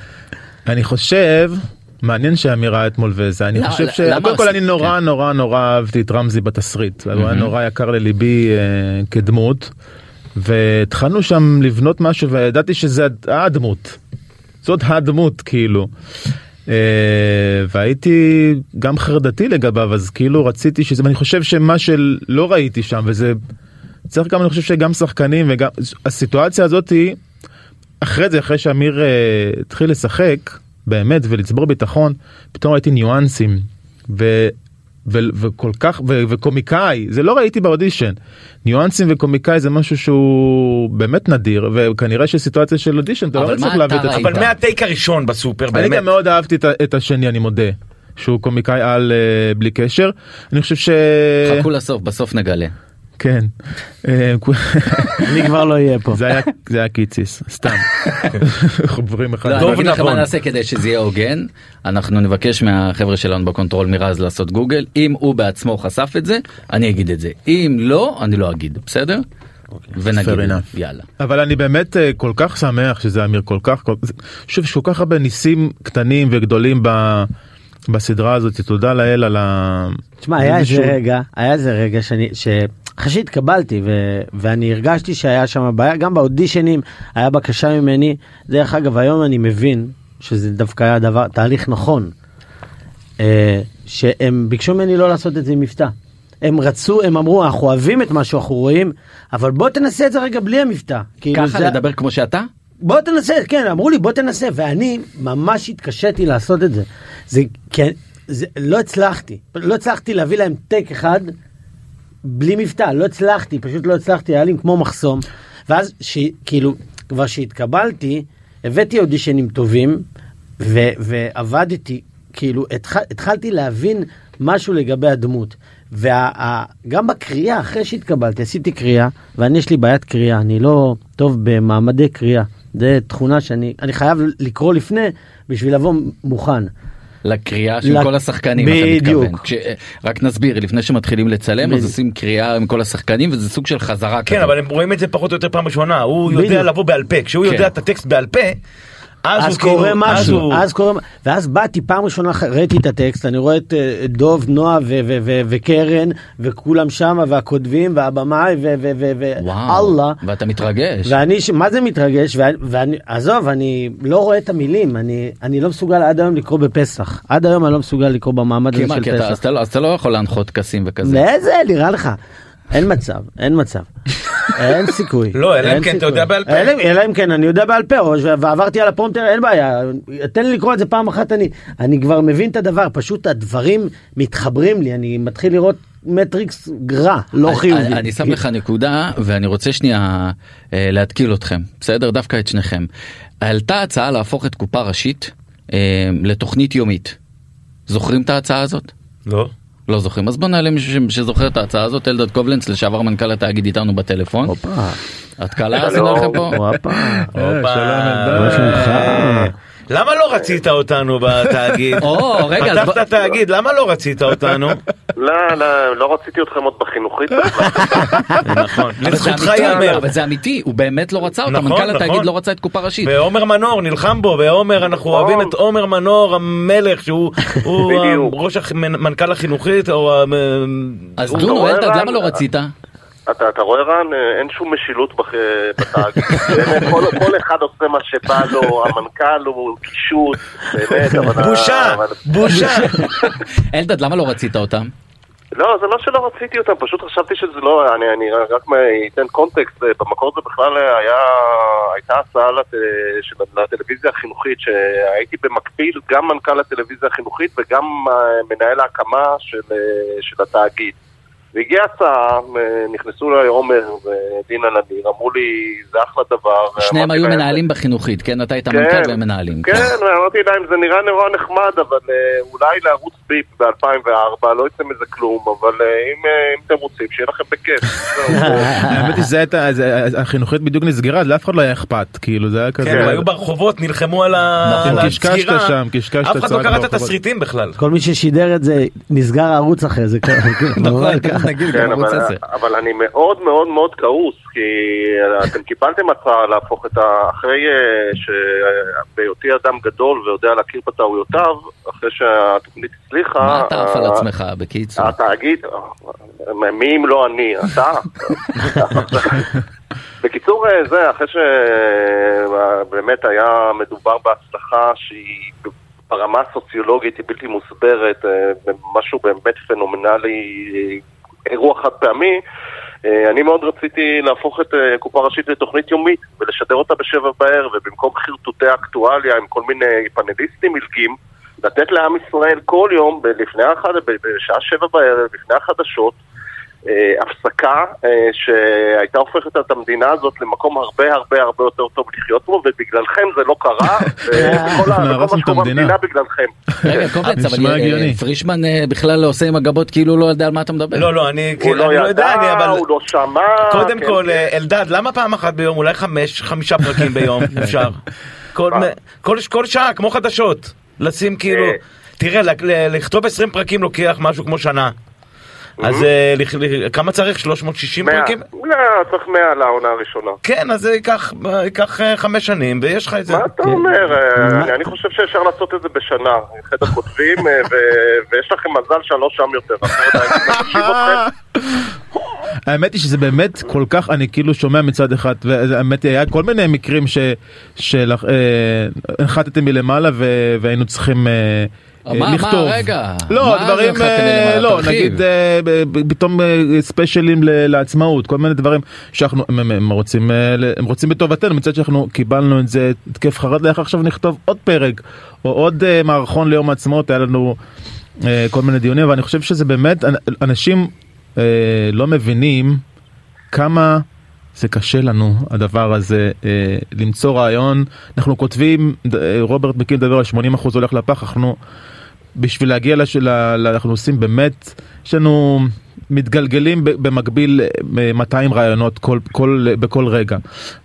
S3: אני חושב, מעניין שאמיר ראה אתמול וזה, אני
S1: לא,
S3: חושב
S1: למה
S3: ש... קודם כל
S1: עשית?
S3: אני נורא
S1: כן.
S3: נורא נורא אהבתי את רמזי בתסריט, הוא היה נורא יקר לליבי אה, כדמות, והתחלנו שם לבנות משהו וידעתי שזה הדמות, זאת הדמות כאילו. אה, והייתי גם חרדתי לגביו אז כאילו רציתי שזה ואני חושב שמה שלא ראיתי שם וזה צריך גם אני חושב שגם שחקנים וגם הסיטואציה הזאתי אחרי זה אחרי שאמיר אה, התחיל לשחק באמת ולצבור ביטחון פתאום ראיתי ניואנסים ו, ו, וכל כך ו, וקומיקאי זה לא ראיתי באודישן ניואנסים וקומיקאי זה משהו שהוא באמת נדיר וכנראה שסיטואציה של אודישן אתה
S1: אבל
S3: לא
S1: מה
S3: צריך
S1: אתה
S3: להביא את? עצמך.
S4: אבל מהטייק הראשון בסופר,
S3: אני
S4: באמת.
S3: גם מאוד אהבתי את, השני אני מודה שהוא קומיקאי על אה, בלי קשר אני חושב ש...
S1: חכו לסוף, בסוף נגלה.
S3: כן. אה,
S2: אני כבר לא אהיה פה.
S3: זה היה קיציס סתם. חוברים אחד.
S1: לא, אני אגיד לכם מה
S4: נבון.
S1: נעשה כדי שזה יהיה הוגן אנחנו נבקש מהחבר'ה שלנו בקונטרול מרז לעשות גוגל אם הוא בעצמו חשף את זה אני אגיד את זה אם לא אני לא אגיד בסדר? ונגיד זה.
S3: enough.
S1: יאללה.
S3: אבל אני באמת אה, כל כך שמח שזה אמיר כל כך שוב יש כל כך הרבה ניסים קטנים וגדולים ב... בסדרה הזאת תודה לאל על ה...
S2: תשמע, היה איזה
S3: איזשהו-
S2: רגע, היה איזה רגע שאני, שאחרי שהתקבלתי ו- ואני הרגשתי שהיה שם בעיה, גם באודישנים היה בקשה ממני, דרך אגב היום אני מבין שזה דווקא היה דבר, תהליך נכון, אה, שהם ביקשו ממני לא לעשות את זה עם מבטא. הם רצו, הם אמרו, אנחנו אוהבים את מה שאנחנו רואים, אבל בוא תנסה את זה רגע בלי המבטא. כאילו
S1: ככה
S2: זה-
S1: לדבר כמו שאתה?
S2: בוא תנסה, כן, אמרו לי בוא תנסה, ואני ממש התקשיתי לעשות את זה. זה, כן, זה, לא הצלחתי, לא הצלחתי להביא להם טק אחד בלי מבטא, לא הצלחתי, פשוט לא הצלחתי, היה לי כמו מחסום. ואז, ש, כאילו, כבר שהתקבלתי, הבאתי אודישנים טובים, ו, ועבדתי, כאילו, התח, התחלתי להבין משהו לגבי הדמות. וגם בקריאה, אחרי שהתקבלתי, עשיתי קריאה, ואני יש לי בעיית קריאה, אני לא טוב במעמדי קריאה. זה תכונה שאני אני חייב לקרוא לפני בשביל לבוא מוכן.
S1: לקריאה של
S2: לק-
S1: כל השחקנים
S2: בדיוק.
S1: אתה מתכוון. כש... רק נסביר לפני שמתחילים לצלם אז. עושים קריאה עם כל השחקנים וזה סוג של חזרה
S4: כן,
S1: כזאת.
S4: אבל הם רואים את זה פחות או יותר פעם ראשונה, הוא יודע. לבוא בעל פה, כשהוא
S1: כן.
S4: יודע את הטקסט בעל פה, אז
S2: אז
S4: הוא כאילו,
S2: קורה
S4: אז
S2: משהו,
S4: הוא-
S2: אז קורה, ואז באתי פעם ראשונה, ראיתי את הטקסט, אני רואה את אה, דוב, נועה ו- ו- ו- וקרן, וכולם שמה, והכותבים, והבמאי,
S1: וואו.
S2: ואללה.
S1: ואתה מתרגש.
S2: ואני, ש- מה זה מתרגש? ואני, ואני, עזוב, אני לא רואה את המילים, אני, אני לא מסוגל עד היום לקרוא בפסח. עד היום אני לא מסוגל לקרוא במעמד הזה של פסח.
S1: לא- אז אתה לא יכול להנחות טקסים וכזה.
S2: לאיזה, נראה לך. אין מצב, אין מצב. אין סיכוי.
S4: לא, אלא אם כן אתה. יודע בעל פה.
S2: אלא אם כן אני יודע בעל פה, ועברתי על הפרומטר, אין בעיה. תן לי לקרוא את זה פעם אחת, אני, אני כבר מבין את הדבר, פשוט הדברים מתחברים לי, אני מתחיל לראות מטריקס רע, לא חיובי.
S1: אני- אני שם לך נקודה ואני רוצה שנייה אה, להתקיל אתכם בסדר דווקא את שניכם. עלתה הצעה להפוך את קופה ראשית אה, לתוכנית יומית. זוכרים את ההצעה הזאת?
S4: לא.
S1: לא זוכרים אז בוא נעלה מישהו ש- שזוכר את ההצעה הזאת אלדד קובלנץ לשעבר מנכ"ל התאגיד איתנו בטלפון.
S2: הופה,
S1: את קלה עשינו לכם פה.
S2: הופה.
S3: אה,
S4: הופה.
S3: שלום, אלדד.
S2: מה שלומך?
S4: למה לא רצית אותנו בתאגיד?
S1: או רגע אז
S4: פתחת תאגיד, למה לא רצית אותנו?
S5: לא, לא, לא רציתי אתכם עוד בחינוכית.
S4: נכון, לזכותך ייאמר.
S1: אבל זה אמיתי הוא באמת לא רצה אותה
S4: נכון,
S1: מנכ"ל
S4: נכון.
S1: התאגיד לא רצה את קופה ראשית.
S4: ועומר מנור נלחם בו, ועומר, אנחנו
S5: נכון.
S4: אוהבים את עומר מנור המלך, שהוא. ראש מנכ"ל החינוכית, או...
S1: אז דונו אלדד? למה לא רצית?
S5: אתה, אתה רואה רן, אה, אין שום משילות בח- בתאגיד. באמת, כל, כל אחד עושה מה שבא לו, המנכ"ל הוא קישוט, באמת, אבל...
S4: בושה,
S5: אבל-
S4: בושה.
S1: אלדד למה לא רצית אותם?
S5: לא, זה לא שלא רציתי אותם, פשוט חשבתי שזה לא, אני, אני רק מ- אתן קונטקסט, אה, במקור זה בכלל היה, הייתה הצעה לט, של, לטלוויזיה החינוכית, שהייתי במקביל גם מנכ"ל הטלוויזיה החינוכית וגם אה, מנהל ההקמה של, אה, של התאגיד. והגיעה הצעה, אה, נכנסו אליי עומר ודינה נדיר, אמרו לי, זה אחלה דבר.
S1: שניהם
S5: אמרתי
S1: היו מנהלים בחינוכית כן אתה היית
S5: כן.
S1: מנכ"ל והם מנהלים.
S5: כן, ואמרתי להם, זה נראה נורא נחמד, אבל אה, אולי לערוץ ביפ ב-2004 לא יצא מזה כלום, אבל אה, אם אם אתם רוצים, שיהיה לכם בכיף.
S3: האמת היא שזה הייתה, החינוכית בדיוק נסגרה, אז לאף אחד לא היה אכפת, כאילו זה היה כזה.
S4: כן, הם היו ברחובות, נלחמו על
S1: נכון,
S4: על
S3: קשקשת
S4: הסגירה.
S3: שם, קשקשת
S4: אף אחד לא
S3: צעק
S4: קרא את. התסריטים בכלל.
S2: כל מי ששידר את זה, נסגר הערוץ אחרי זה.
S1: נכון, נגיד
S5: כן,
S1: גם ערוץ
S5: אבל,
S1: 10.
S5: אבל אני מאוד מאוד מאוד כעוס, כי אתם קיבלתם הצעה להפוך את ה... אחרי אה, שבהיותי אדם גדול ויודע להכיר בטעויותיו, אחרי שהתוכנית הצליחה...
S1: מה אתה עף על
S5: אה,
S1: עצמך בקיצור?
S5: התאגיד, אה, מי אם לא אני, אתה? בקיצור זה, אחרי שבאמת היה מדובר בהצלחה שהיא ברמה הסוציולוגית היא בלתי מוסברת, משהו באמת פנומנלי, אירוע חד פעמי, אה, אני מאוד רציתי להפוך את אה, קופה ראשית לתוכנית יומית ולשדר אותה בשבע בערב ובמקום חרטוטי אקטואליה עם כל מיני פאנליסטים מלגים לתת לעם ישראל כל יום, לפני האחד, ב- בשעה שבע בערב, לפני החדשות, הפסקה אה, שהייתה הופכת את המדינה הזאת למקום הרבה הרבה הרבה יותר טוב לחיות בו, ובגללכם זה לא קרה, וכל מה שקורה
S3: המדינה.
S5: במדינה בגללכם.
S1: רגע אבל אה,
S3: הגיוני.
S1: פרישמן אה, בכלל עושה עם הגבות כאילו לא יודע על מה אתה מדבר.
S4: לא, לא, אני כאילו,
S5: לא
S4: לא יודע, אבל...
S5: הוא לא שמע.
S4: קודם
S5: כן,
S4: כל,
S5: כן.
S4: אה, אלדד, למה פעם אחת ביום? אולי חמש, חמישה פרקים ביום, אפשר. כל-
S5: מה?
S4: כל- כל שעה, כמו חדשות. לשים כאילו...
S5: אה.
S4: תראה, לכתוב 20 פרקים לוקח משהו כמו שנה. אז אה, כמה צריך? 360
S5: מאה.
S4: פרקים?
S5: לא, צריך 100 לעונה הראשונה.
S4: כן, אז זה ייקח ייקח, אה, חמש שנים, ויש לך את זה.
S5: מה אתה אומר? אה, אני- חושב שאפשר לעשות את זה בשנה. חדר כותבים, אה, ויש לכם מזל שאני לא שם יותר.
S3: האמת היא שזה באמת כל כך אני כאילו שומע מצד אחד והאמת היא היה כל מיני מקרים שהנחתתם מלמעלה והיינו צריכים. אה, אה,
S1: מה-
S3: לכתוב.
S1: רגע,
S3: לא דברים אה? לא. נגיד אה, פתאום ספיישלים לעצמאות כל מיני דברים שאנחנו הם- רוצים הם רוצים בטובתנו מצד שאנחנו קיבלנו את זה התקף חרדה איך עכשיו נכתוב עוד פרק או עוד מערכון ליום העצמאות היה לנו כל מיני דיונים ואני חושב שזה באמת אנ- אנשים לא מבינים כמה זה קשה לנו הדבר הזה אה, למצוא רעיון אנחנו כותבים רוברט מקים מדבר על 80% הולך לפח אנחנו בשביל להגיע לש... ל... ל... אנחנו עושים באמת יש לנו מתגלגלים במקביל אה, 200 רעיונות כל, כל, בכל רגע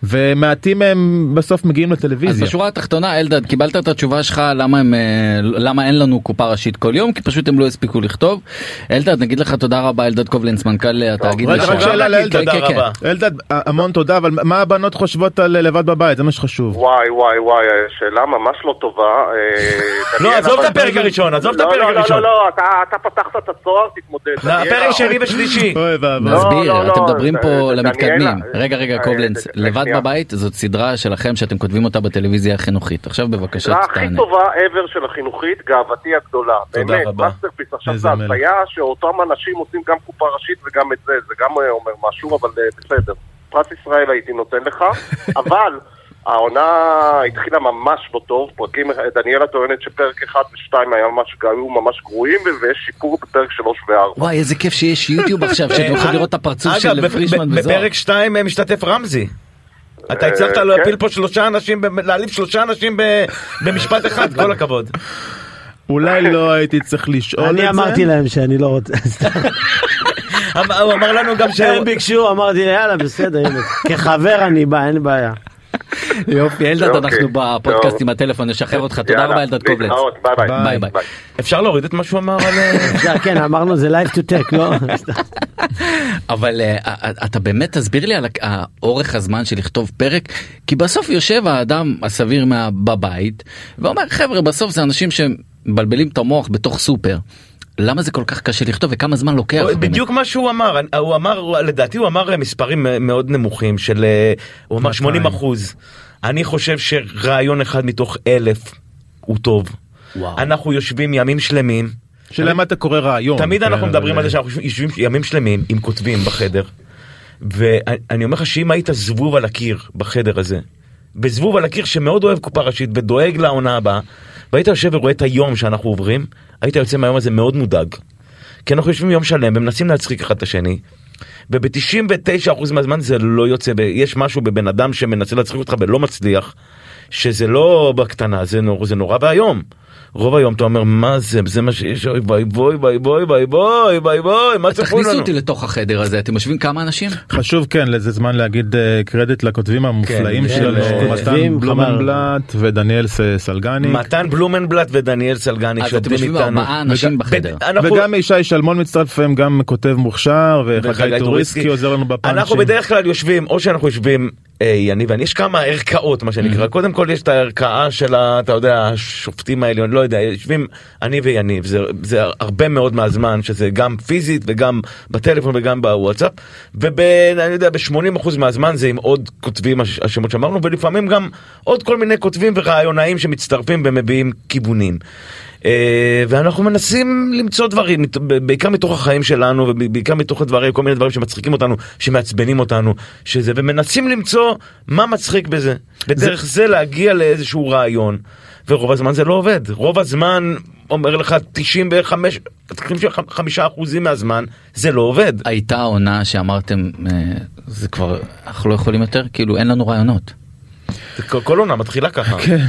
S3: ומעטים מהם בסוף מגיעים
S1: אז
S3: לטלוויזיה.
S1: בשורה התחתונה אלדד קיבלת את התשובה שלך למה הם אה, למה אין לנו קופה ראשית כל יום כי פשוט הם לא הספיקו לכתוב. אלדד נגיד לך תודה רבה אלדד קובלנץ מנכ"ל התאגיד.
S3: רגע, רק. שאלה לאלדד.
S1: כן, כן,
S4: רבה.
S3: אלדד המון תודה אבל מה הבנות חושבות על לבד בבית זה מה שחשוב.
S5: וואי וואי וואי, אה, שאלה ממש לא טובה. אה,
S4: לא, עזוב את הפרק הראשון, עזוב את
S5: לא,
S4: הפרק
S5: לא, לא,
S4: הראשון.
S5: לא, לא, אתה- אתה פתחת את הצוהר, תתמודד.
S4: לא, שני ושלישי.
S3: אוי ואבוי.
S5: לא,
S1: נסביר
S5: לא,
S1: אתם
S5: לא,
S1: מדברים פה למתקדמים. רגע רגע קובלנץ
S5: זה-
S1: לבד. בבית זאת סדרה שלכם שאתם כותבים אותה בטלוויזיה החינוכית עכשיו בבקשה
S5: הסדרה הכי
S1: תענה.
S5: טובה ever של החינוכית, גאוותי הגדולה.
S4: תודה
S5: באמת,
S4: רבה.
S5: masterpiece. עכשיו זה. הזיה שאותם אנשים עושים גם קופה ראשית וגם את זה, זה גם אה, אומר משהו, אבל אה, בסדר. פרס ישראל הייתי נותן לך, אבל העונה התחילה ממש לא טוב, פרקים, דניאלה טוענת שפרק 1 ו-2 היו ממש גרועים, ויש שיפור בפרק 3 ו-4.
S1: וואי איזה כיף שיש יוטיוב עכשיו שאתם יכולים לראות את הפרצוף של פרישמן וזוהר.
S4: בפרק 2 משתתף רמזי. אתה
S5: אה,
S4: הצלחת
S5: כן.
S4: להפיל פה שלושה אנשים, להעליב שלושה אנשים במשפט אחד, כל הכבוד.
S3: אולי לא הייתי צריך לשאול את זה.
S2: אני אמרתי להם שאני לא רוצה.
S4: אמר- הוא אמר לנו גם ש...
S2: הם ביקשו, אמרתי יאללה בסדר, הנה. כחבר אני בא, אין בעיה.
S1: יופי אלדד
S5: אוקיי,
S1: אנחנו בפודקאסט. עם הטלפון נשחרר אותך תודה רבה אלדד
S5: קובלנץ. ביי ביי.
S4: אפשר להוריד את מה שהוא אמר על... אה,
S2: זה, כן, אמרנו זה live to tape, לא?
S1: אבל אה, אה, אתה באמת תסביר לי על ה- אורך הזמן של לכתוב פרק כי בסוף יושב האדם הסביר מה- בבית ואומר חבר'ה בסוף זה אנשים שמבלבלים את המוח בתוך סופר. למה זה כל כך קשה לכתוב וכמה זמן לוקח? באמת?
S4: בדיוק מה שהוא אמר, הוא אמר, לדעתי הוא אמר מספרים מאוד נמוכים של, הוא אמר 80 אחוז. אני חושב שרעיון אחד מתוך אלף הוא טוב.
S1: וואו.
S4: אנחנו יושבים ימים שלמים.
S3: שאלה מה אתה קורא רעיון.
S4: תמיד
S3: כן,
S4: אנחנו מדברים
S3: אבל-
S4: על זה שאנחנו יושבים ימים שלמים עם כותבים בחדר. ואני אומר לך שאם היית זבוב על הקיר בחדר הזה, וזבוב על הקיר שמאוד אוהב קופה ראשית ודואג לעונה הבאה, והיית יושב ורואה את היום שאנחנו עוברים, היית יוצא מהיום הזה מאוד מודאג. כי אנחנו יושבים יום שלם ומנסים להצחיק אחד את השני, וב-99% מהזמן זה לא יוצא, יש משהו בבן אדם שמנסה להצחיק אותך ולא מצליח, שזה לא בקטנה, זה נורא ואיום. רוב היום אתה אומר מה זה, זה מה שיש, אוי ביי בוי ביי בוי ביי בוי ביי בוי, מה צפוי
S1: תכניסו
S4: לנו?
S1: אותי לתוך החדר הזה אתם יושבים כמה אנשים?
S3: חשוב כן לזה זמן להגיד אה, קרדיט לכותבים המופלאים
S4: כן,
S3: שלנו
S4: כן,
S3: מתן
S2: כותבים,
S3: בלומנבלט ודניאל סלגני
S4: מתן בלומנבלט ודניאל סלגני
S1: אז אתם
S4: שעובדים
S1: יושבים
S4: איתנו.
S1: ארבעה אנשים בחדר.
S4: ב- אנחנו-
S3: וגם ישי שלמון מצטרף לפעמים גם כותב מוכשר וחגי טוריסקי עוזר לנו בפאנצ'ים.
S4: אנחנו בדרך כלל יושבים, או שאנחנו יושבים, אה, יניב ואני, יש כמה ערכאות מה שנקרא, קודם כל יש את הערכאה של, ה- אתה יודע, השופטים העליון, לא יודע, יושבים אני ויניב, זה, זה הרבה מאוד מהזמן, שזה גם פיזית וגם בטלפון וגם בוואטסאפ, ואני יודע, ב-80% מהזמן זה עם עוד כותבים, הש- השמות שאמרנו, ולפעמים גם עוד כל מיני כותבים ורעיונאים שמצטרפים ומביעים כיוונים. אה, ואנחנו מנסים למצוא דברים, בעיקר מתוך החיים שלנו ובעיקר מתוך הדברים, כל מיני דברים שמצחיקים אותנו, שמעצבנים אותנו, שזה, ומנסים למצוא מה מצחיק בזה. בדרך זה להגיע לאיזשהו רעיון. ורוב הזמן זה לא עובד. רוב הזמן, אומר לך 95, 95 אחוזים מהזמן, זה לא עובד.
S1: הייתה עונה שאמרתם אה, זה כבר אנחנו לא יכולים יותר כאילו אין לנו רעיונות.
S4: זה כל, כל עונה מתחילה ככה.
S3: כן.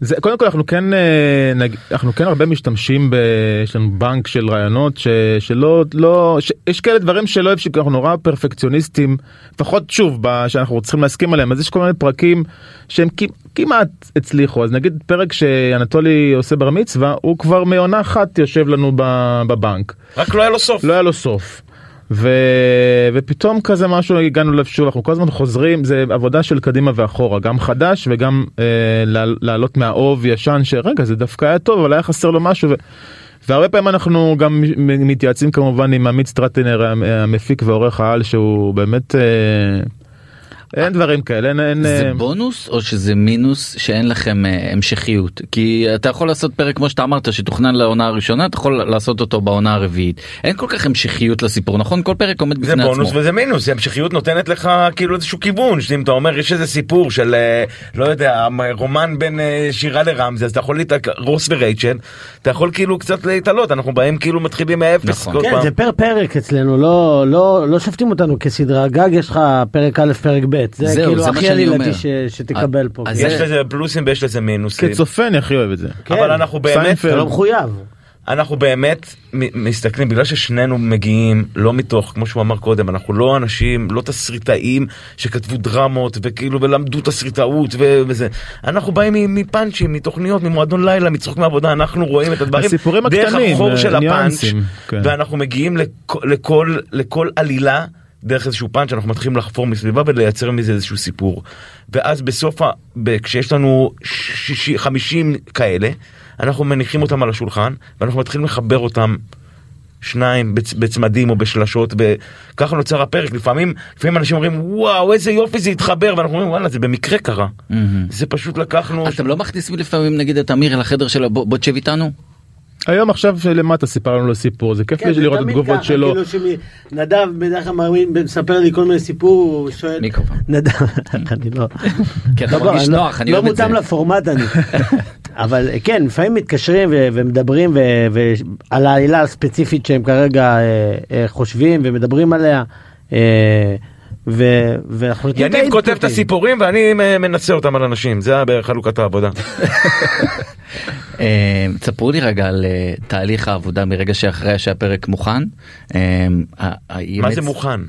S3: זה קודם כל אנחנו כן אה, נג, אנחנו כן הרבה משתמשים ב... יש לנו בנק של רעיונות ש, שלא לא ש, יש כאלה דברים שלא אוהב שאנחנו נורא פרפקציוניסטים לפחות שוב ב, שאנחנו צריכים להסכים עליהם אז יש כל מיני פרקים שהם כמעט הצליחו אז נגיד פרק שאנטולי עושה בר מצווה הוא כבר מעונה אחת יושב לנו ב, בבנק
S4: רק לא היה לו סוף.
S3: לא היה לו סוף. ו... ופתאום כזה משהו הגענו לב שוב אנחנו כל הזמן חוזרים זה עבודה של קדימה ואחורה גם חדש וגם אה, לעלות מהאוב ישן שרגע זה דווקא היה טוב אבל היה חסר לו משהו. ו... והרבה פעמים אנחנו גם מתייעצים כמובן עם עמית סטרטינר המ- המפיק ועורך העל שהוא באמת אה, אין דברים כאלה אין, אין
S1: זה
S3: אה,
S1: בונוס או שזה מינוס שאין לכם אה, המשכיות כי אתה יכול לעשות פרק כמו שאתה אמרת שתוכנן לעונה הראשונה אתה יכול לעשות אותו בעונה הרביעית אין כל כך המשכיות לסיפור נכון כל פרק עומד
S4: זה
S1: בפני
S4: בונוס
S1: עצמו.
S4: וזה מינוס, המשכיות נותנת לך כאילו איזשהו כיוון, שאם אתה אומר יש איזה סיפור של אה, לא יודע, רומן בין אה, שירה לרמזי, אז אתה יכול, להת... רוס ורייצ'ל, אתה יכול כאילו קצת להתעלות, אנחנו באים כאילו מתחילים מאפס
S1: נכון.
S2: כן,
S4: פעם.
S2: זה פר פרק אצלנו, לא, לא, לא שופטים אותנו כסדרה. גג יש לך פרק א', פרק ב', זה
S1: זהו,
S2: כאילו
S1: זה מה
S2: הכי עלילתי. ש- שתקבל פה.
S1: אז
S2: כן.
S4: יש
S1: זה-
S4: לזה פלוסים ויש לזה מינוסים,
S3: כצופה אני הכי אוהב את זה.
S4: אבל אנחנו באמת.
S2: אתה לא מחויב.
S4: אנחנו באמת מסתכלים, בגלל ששנינו מגיעים לא מתוך, כמו שהוא אמר קודם, אנחנו לא אנשים, לא תסריטאים שכתבו דרמות וכאילו ולמדו תסריטאות ו- וזה. אנחנו באים מפאנצ'ים, מתוכניות, ממועדון לילה, מצחוק מעבודה, אנחנו רואים את הדברים
S3: הסיפורים
S4: דרך
S3: הקטנים,
S4: החור
S3: אה,
S4: של הפאנץ',
S3: כן.
S4: ואנחנו מגיעים לכ- לכל, לכל עלילה. דרך איזשהו פאנץ' אנחנו מתחילים לחפור מסביבה ולייצר מזה איזשהו סיפור. ואז בסוף, ה... כשיש לנו 60, 50 כאלה, אנחנו מניחים אותם על השולחן ואנחנו מתחילים לחבר אותם שניים בצ... בצמדים או בשלשות וככה נוצר הפרק לפעמים לפעמים אנשים אומרים וואו איזה יופי זה התחבר ואנחנו אומרים וואלה זה במקרה קרה
S1: מהמם.
S4: זה פשוט לקחנו
S1: אתם לא מכניסים לפעמים נגיד את אמיר לחדר שלו בוא בוא תשב איתנו?
S3: היום עכשיו למטה סיפרנו לו סיפור זה כיף
S2: כן,
S3: לי לראות את התגובות שלו.
S2: כאילו שנדב בדרך כלל מאמין, מספר לי כל מיני סיפור, הוא שואל,
S1: מיקרופון.
S2: נדב, אני לא,
S1: כי אתה
S2: לא,
S1: מרגיש
S2: לא-
S1: נוח, אני
S2: לא
S1: אוהב את זה.
S2: מותאם לפורמט אני, אבל כן, לפעמים מתקשרים ו- ומדברים ו- ו- על העלילה הספציפית שהם כרגע אה, אה, חושבים ומדברים עליה, אה, ו- ואנחנו נותנים
S4: יניב כותב את. הסיפורים ואני מ- מנסה אותם על אנשים, זה היה בחלוקת העבודה.
S1: אה, תספרו לי רגע על אה, תהליך העבודה מרגע שאחרי שהפרק מוכן. אה,
S4: מה זה מוכן?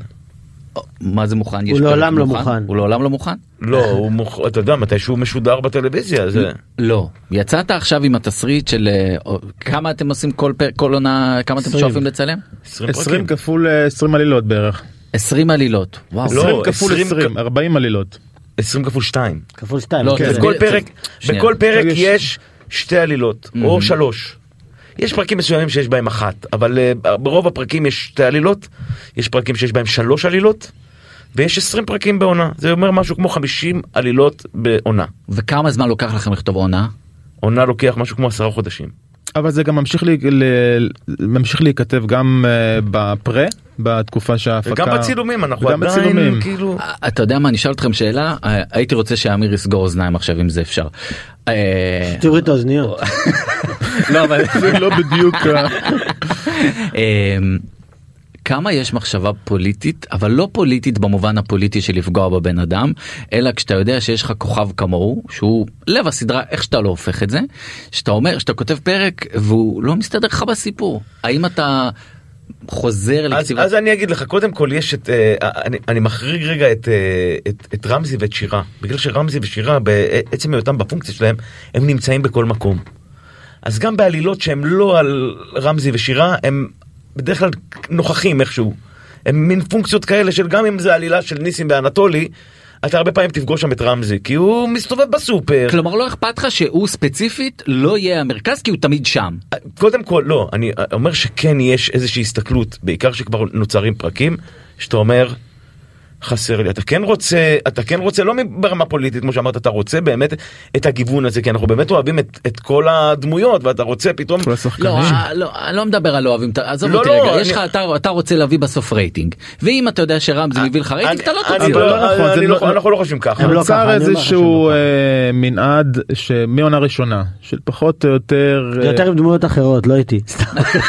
S1: מה זה מוכן?
S2: הוא לעולם לא מוכן.
S1: הוא לעולם לא מוכן?
S4: לא, הוא מוכ... אתה יודע, מתי שהוא משודר בטלוויזיה, זה...
S1: לא. יצאת עכשיו עם התסריט של אה, כמה אתם עושים כל עונה, כמה אתם. שואפים לצלם?
S4: 20
S3: 20
S4: פרקים.
S3: כפול אה, 20 עלילות בערך.
S1: 20 עלילות. וואו.
S4: לא,
S3: 20 כפול
S4: 20
S3: 20 40 עלילות.
S4: 20 כפול 2.
S2: כפול שתיים,
S1: לא,
S2: כן.
S4: בכל פרק. בכל פרק
S3: יש-
S4: יש שתי עלילות, או שלוש. יש פרקים מסוימים שיש בהם אחת, אבל אה, ברוב הפרקים יש שתי עלילות, יש פרקים שיש בהם שלוש עלילות, ויש 20 פרקים בעונה. זה אומר משהו כמו 50 עלילות בעונה.
S1: וכמה זמן לוקח לכם לכתוב עונה?
S4: עונה לוקח משהו כמו עשרה חודשים.
S3: אבל זה גם ממשיך לי- ל- ממשיך להיכתב גם אה, בפרה בתקופה שההפקה.
S4: וגם בצילומים, אנחנו
S3: וגם
S4: עדיין
S3: בצילומים.
S4: כאילו...
S1: אה, אתה יודע מה, אני אשאל אתכם שאלה, אה, הייתי רוצה שאמיר יסגור אוזניים עכשיו אם זה אפשר.
S2: תראו את האוזניות.
S1: לא, אבל...
S3: זה לא בדיוק.
S1: כמה יש מחשבה פוליטית אבל לא פוליטית במובן הפוליטי של לפגוע בבן אדם אלא כשאתה יודע שיש לך כוכב כמוהו שהוא לב הסדרה איך שאתה לא הופך את זה שאתה אומר שאתה כותב פרק והוא לא מסתדר לך בסיפור האם אתה חוזר
S4: אז,
S1: לכתיבת
S4: אז אני אגיד לך, קודם כל יש את, אה, אני, אני מחריג רגע את, אה, את, את רמזי ואת שירה, בגלל שרמזי ושירה בעצם היותם בפונקציה שלהם, הם נמצאים בכל מקום. אז גם בעלילות שהם לא על רמזי ושירה, הם בדרך כלל נוכחים איכשהו. הם מין פונקציות כאלה של גם אם זה עלילה של ניסים ואנטולי, אתה הרבה פעמים תפגוש שם את רמזי, כי הוא מסתובב בסופר.
S1: כלומר לא אכפת לך שהוא ספציפית לא יהיה המרכז כי הוא תמיד שם.
S4: קודם כל, לא, אני אומר שכן יש איזושהי הסתכלות, בעיקר שכבר נוצרים פרקים, שאתה אומר, חסר לי. אתה כן רוצה, אתה כן רוצה, לא ברמה פוליטית, כמו שאמרת, אתה רוצה באמת את הגיוון הזה, כי אנחנו באמת אוהבים את, את כל הדמויות, ואתה רוצה פתאום...
S3: כל השחקנים.
S1: לא, אה, לא, אני לא מדבר על אוהבים, עזוב
S4: לא,
S1: אותי
S4: לא,
S1: רגע,
S4: אני-
S1: יש לך, אתה- אתה רוצה להביא בסוף רייטינג, ואם אתה יודע שרמזי מביא לך רייטינג, אתה לא תוציא.
S4: לא-
S3: לא נכון,
S4: לא-
S3: לא-
S4: אנחנו לא חושבים ככה.
S2: הם לא
S3: נוצר איזשהו
S2: שהם
S3: אה, מנעד שמעונה ראשונה של פחות או יותר. אה,
S2: יותר עם דמויות אחרות, לא איתי.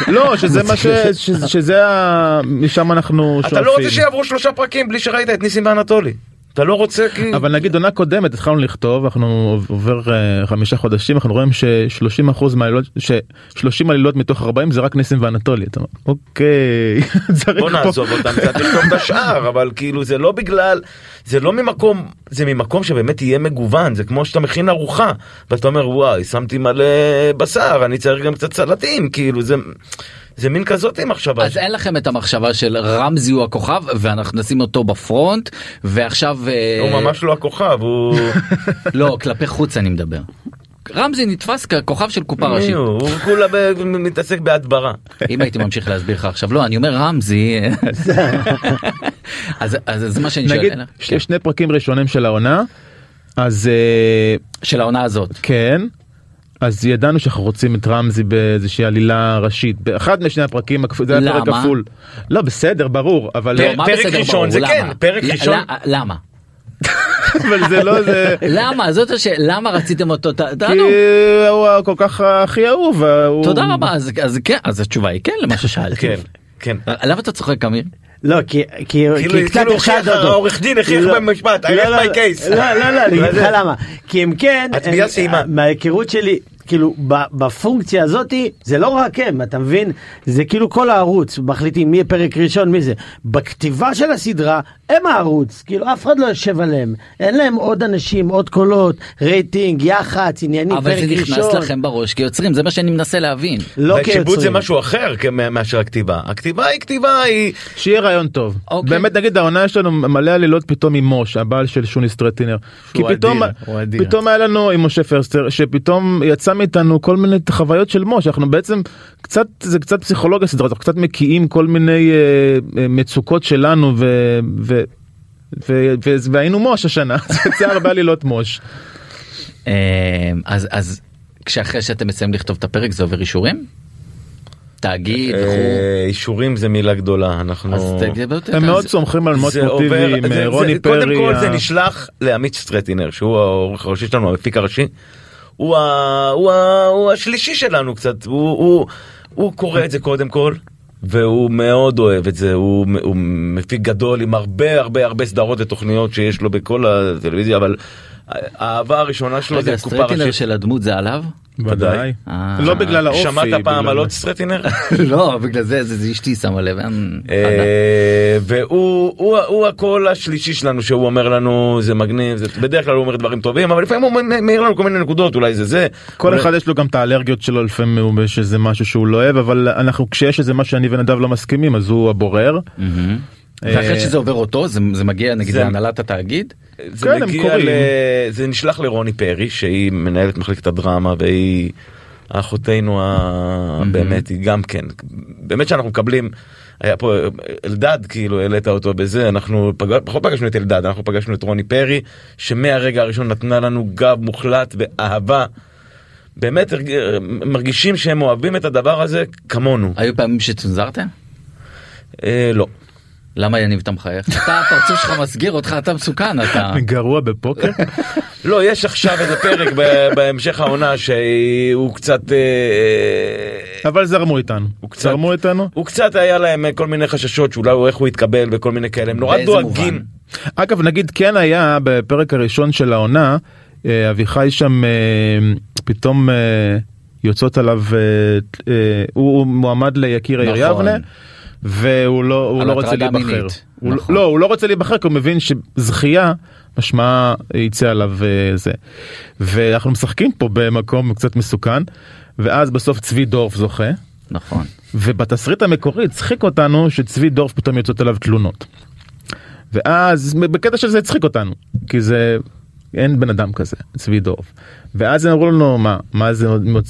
S3: לא שזה מה ש... שזה- שזה ה... משם אנחנו
S4: אתה לא רוצה
S3: שואפים.
S4: שיעברו שלושה פרקים בלי שראית את ניסים ואנטולי. אתה לא רוצה כי...
S3: אבל נגיד עונה קודמת התחלנו לכתוב אנחנו עובר אה, חמישה חודשים אנחנו רואים ש-30% מהעלילות ש-30 עלילות מתוך 40 זה רק ניסים ואנטולי אתה אומר אוקיי
S4: בוא נעזוב אותם קצת לכתוב את השאר אבל כאילו זה לא בגלל זה לא ממקום זה ממקום שבאמת יהיה מגוון זה כמו שאתה מכין ארוחה ואתה אומר וואי שמתי מלא בשר אני צריך גם קצת סלטים כאילו זה זה מין כזאת מחשבה.
S1: אז אין לכם את המחשבה של רמזי הוא הכוכב ואנחנו נשים אותו בפרונט ועכשיו אה,
S4: הוא ממש לא הכוכב הוא
S1: לא כלפי חוץ אני מדבר. רמזי נתפס ככוכב של קופה ראשית.
S4: הוא כולה מתעסק בהדברה.
S1: אם הייתי ממשיך להסביר לך עכשיו לא אני אומר רמזי אז אז זה מה שאני שואל
S3: נגיד? יש שני פרקים ראשונים של העונה אז אה,
S1: של העונה הזאת.
S3: כן אז ידענו שאנחנו רוצים את רמזי באיזושהי עלילה ראשית באחד משני הפרקים זה היה פרק? כפול לא בסדר ברור אבל
S4: פר-
S1: לא,
S4: פרק
S1: בסדר,
S4: ראשון
S1: ברור,
S4: זה
S1: למה?
S4: כן, פרק
S1: ל-
S4: ראשון-
S1: ל- למה?
S3: אבל זה לא זה
S1: למה זאת השאלה למה רציתם אותו
S3: כי. הוא כל כך הכי אהוב
S1: תודה רבה אז אז כן אז התשובה היא כן למה ששאלתי.
S4: כן כן.
S1: למה אתה צוחק אמיר?
S2: לא, כי, כי,
S4: כאילו-
S2: קצת
S4: כאילו
S2: החשדת
S4: הוכיח-
S2: אותו.
S4: העורך דין הכריח
S2: לא,
S4: במשפט, I
S2: לא,
S4: rest
S2: לא,
S4: my case.
S2: לא, לא, לא, אני אגיד לך למה. כי אם כן,
S4: סיימה.
S2: מההיכרות שלי, כאילו, בפונקציה הזאתי, זה לא רק הם, אתה מבין? זה כאילו כל הערוץ, מחליטים מי פרק ראשון, מי זה. בכתיבה של הסדרה, הם הערוץ, כאילו, אף אחד לא יושב עליהם. אין להם עוד אנשים, עוד קולות, רייטינג, יח"צ, עניינים,
S1: אבל
S2: פרק
S1: זה נכנס
S2: ראשון.
S1: לכם בראש כיוצרים זה מה שאני מנסה להבין.
S2: לא
S4: והשיבוט זה
S2: כיוצרים.
S4: משהו אחר מאשר הכתיבה. הכתיבה היא כתיבה היא...
S3: שיהיה רעיון טוב.
S1: אוקיי.
S3: באמת נגיד העונה יש לנו מלא עלילות פתאום עם מוש הבעל של שוני סטרטינר. כי פתאום
S1: אדיר.
S3: פתאום היה לנו עם משה פרסטר שפתאום יצא מאיתנו כל מיני חוויות של מוש אנחנו בעצם קצת זה קצת פסיכולוגיה סדרה אנחנו קצת מקיאים כל מיני אה, אה, מצוקות שלנו ו... ו... והיינו מוש השנה זה יצא הרבה עלילות מוש.
S1: אה, אז אז כשאחרי שאתם מסיימים לכתוב את הפרק זה עובר אישורים? תאגיד
S4: אה. אישורים זה מילה גדולה אנחנו
S3: הם מאוד סומכים על
S4: עובר-
S3: מוטיבי
S4: זה- זה-
S3: רוני פרי.
S4: קודם כל זה נשלח לעמית סטרטינר שהוא העורך הראשי שלנו המפיק הראשי. הוא, השלישי שלנו קצת הוא, הוא, הוא קורא את זה קודם כל. והוא מאוד אוהב את זה הוא, הוא מפיק גדול עם הרבה הרבה הרבה סדרות ותוכניות שיש לו בכל הטלוויזיה אבל האהבה הראשונה שלו
S1: רגע,
S4: זה קופה
S1: הסטרטינר
S4: ראשית.
S1: של הדמות זה עליו?
S3: ודאי.
S1: אה.
S3: לא בגלל האופי.
S4: שמעת פעם על עוד סטרטינר?
S1: לא, בגלל זה, זה זה אשתי שמה לב.
S4: אה, והוא הוא, הוא הקול השלישי שלנו שהוא אומר לנו זה מגניב בדרך כלל הוא אומר דברים טובים אבל לפעמים הוא מעיר לנו כל מיני נקודות אולי זה זה.
S3: כל אחד יש לו גם את האלרגיות שלו לפעמים הוא יש איזה משהו שהוא לא אוהב אבל אנחנו כשיש איזה משהו שאני ונדב לא מסכימים אז הוא הבורר.
S1: מהמם.
S3: אה,
S1: ואחרי שזה עובר אותו זה זה מגיע נגיד
S4: זה-
S1: להנהלת התאגיד?
S4: זה
S3: כן,
S4: מגיע. ל... זה נשלח לרוני פרי שהיא מנהלת מחלקת הדרמה והיא אחותנו ה... באמת היא גם כן באמת שאנחנו מקבלים. היה פה אלדד כאילו העלית אותו בזה אנחנו פג... פחות פגשנו את אלדד אנחנו פגשנו את רוני פרי שמהרגע הראשון נתנה לנו גב מוחלט ואהבה. באמת מרגישים שהם אוהבים את הדבר הזה כמונו.
S1: היו פעמים שצונזרתם?
S4: אה, לא.
S1: למה יניב אתה מחייך? אתה הפרצוף שלך מסגיר אותך אתה מסוכן אתה.
S3: גרוע בפוקר.
S4: לא, יש עכשיו איזה פרק בהמשך העונה שהוא קצת... אה,
S3: אבל זרמו איתנו.
S4: הוא קצת-
S3: זרמו איתנו.
S4: הוא קצת היה להם כל מיני חששות שאולי הוא איך הוא יתקבל וכל מיני כאלה, הם נורא דואגים.
S3: אגב נגיד כן היה בפרק הראשון של העונה אה, אביחי שם אה, פתאום אה, יוצאות עליו אה, אה, הוא מועמד ליקיר העיר
S1: נכון.
S3: יבנה. והוא לא, הוא לא רוצה להיבחר. הוא,
S1: נכון.
S3: לא, הוא לא רוצה להיבחר כי הוא מבין שזכייה משמעה יצא עליו אה, זה. ואנחנו משחקים פה במקום קצת מסוכן ואז בסוף צבי דורף זוכה.
S1: נכון.
S3: ובתסריט המקורי הצחיק אותנו שצבי דורף פתאום יוצאות עליו תלונות. ואז בקטע של זה הצחיק אותנו כי זה אין בן אדם כזה צבי דורף. ואז הם אמרו לנו מה מה זה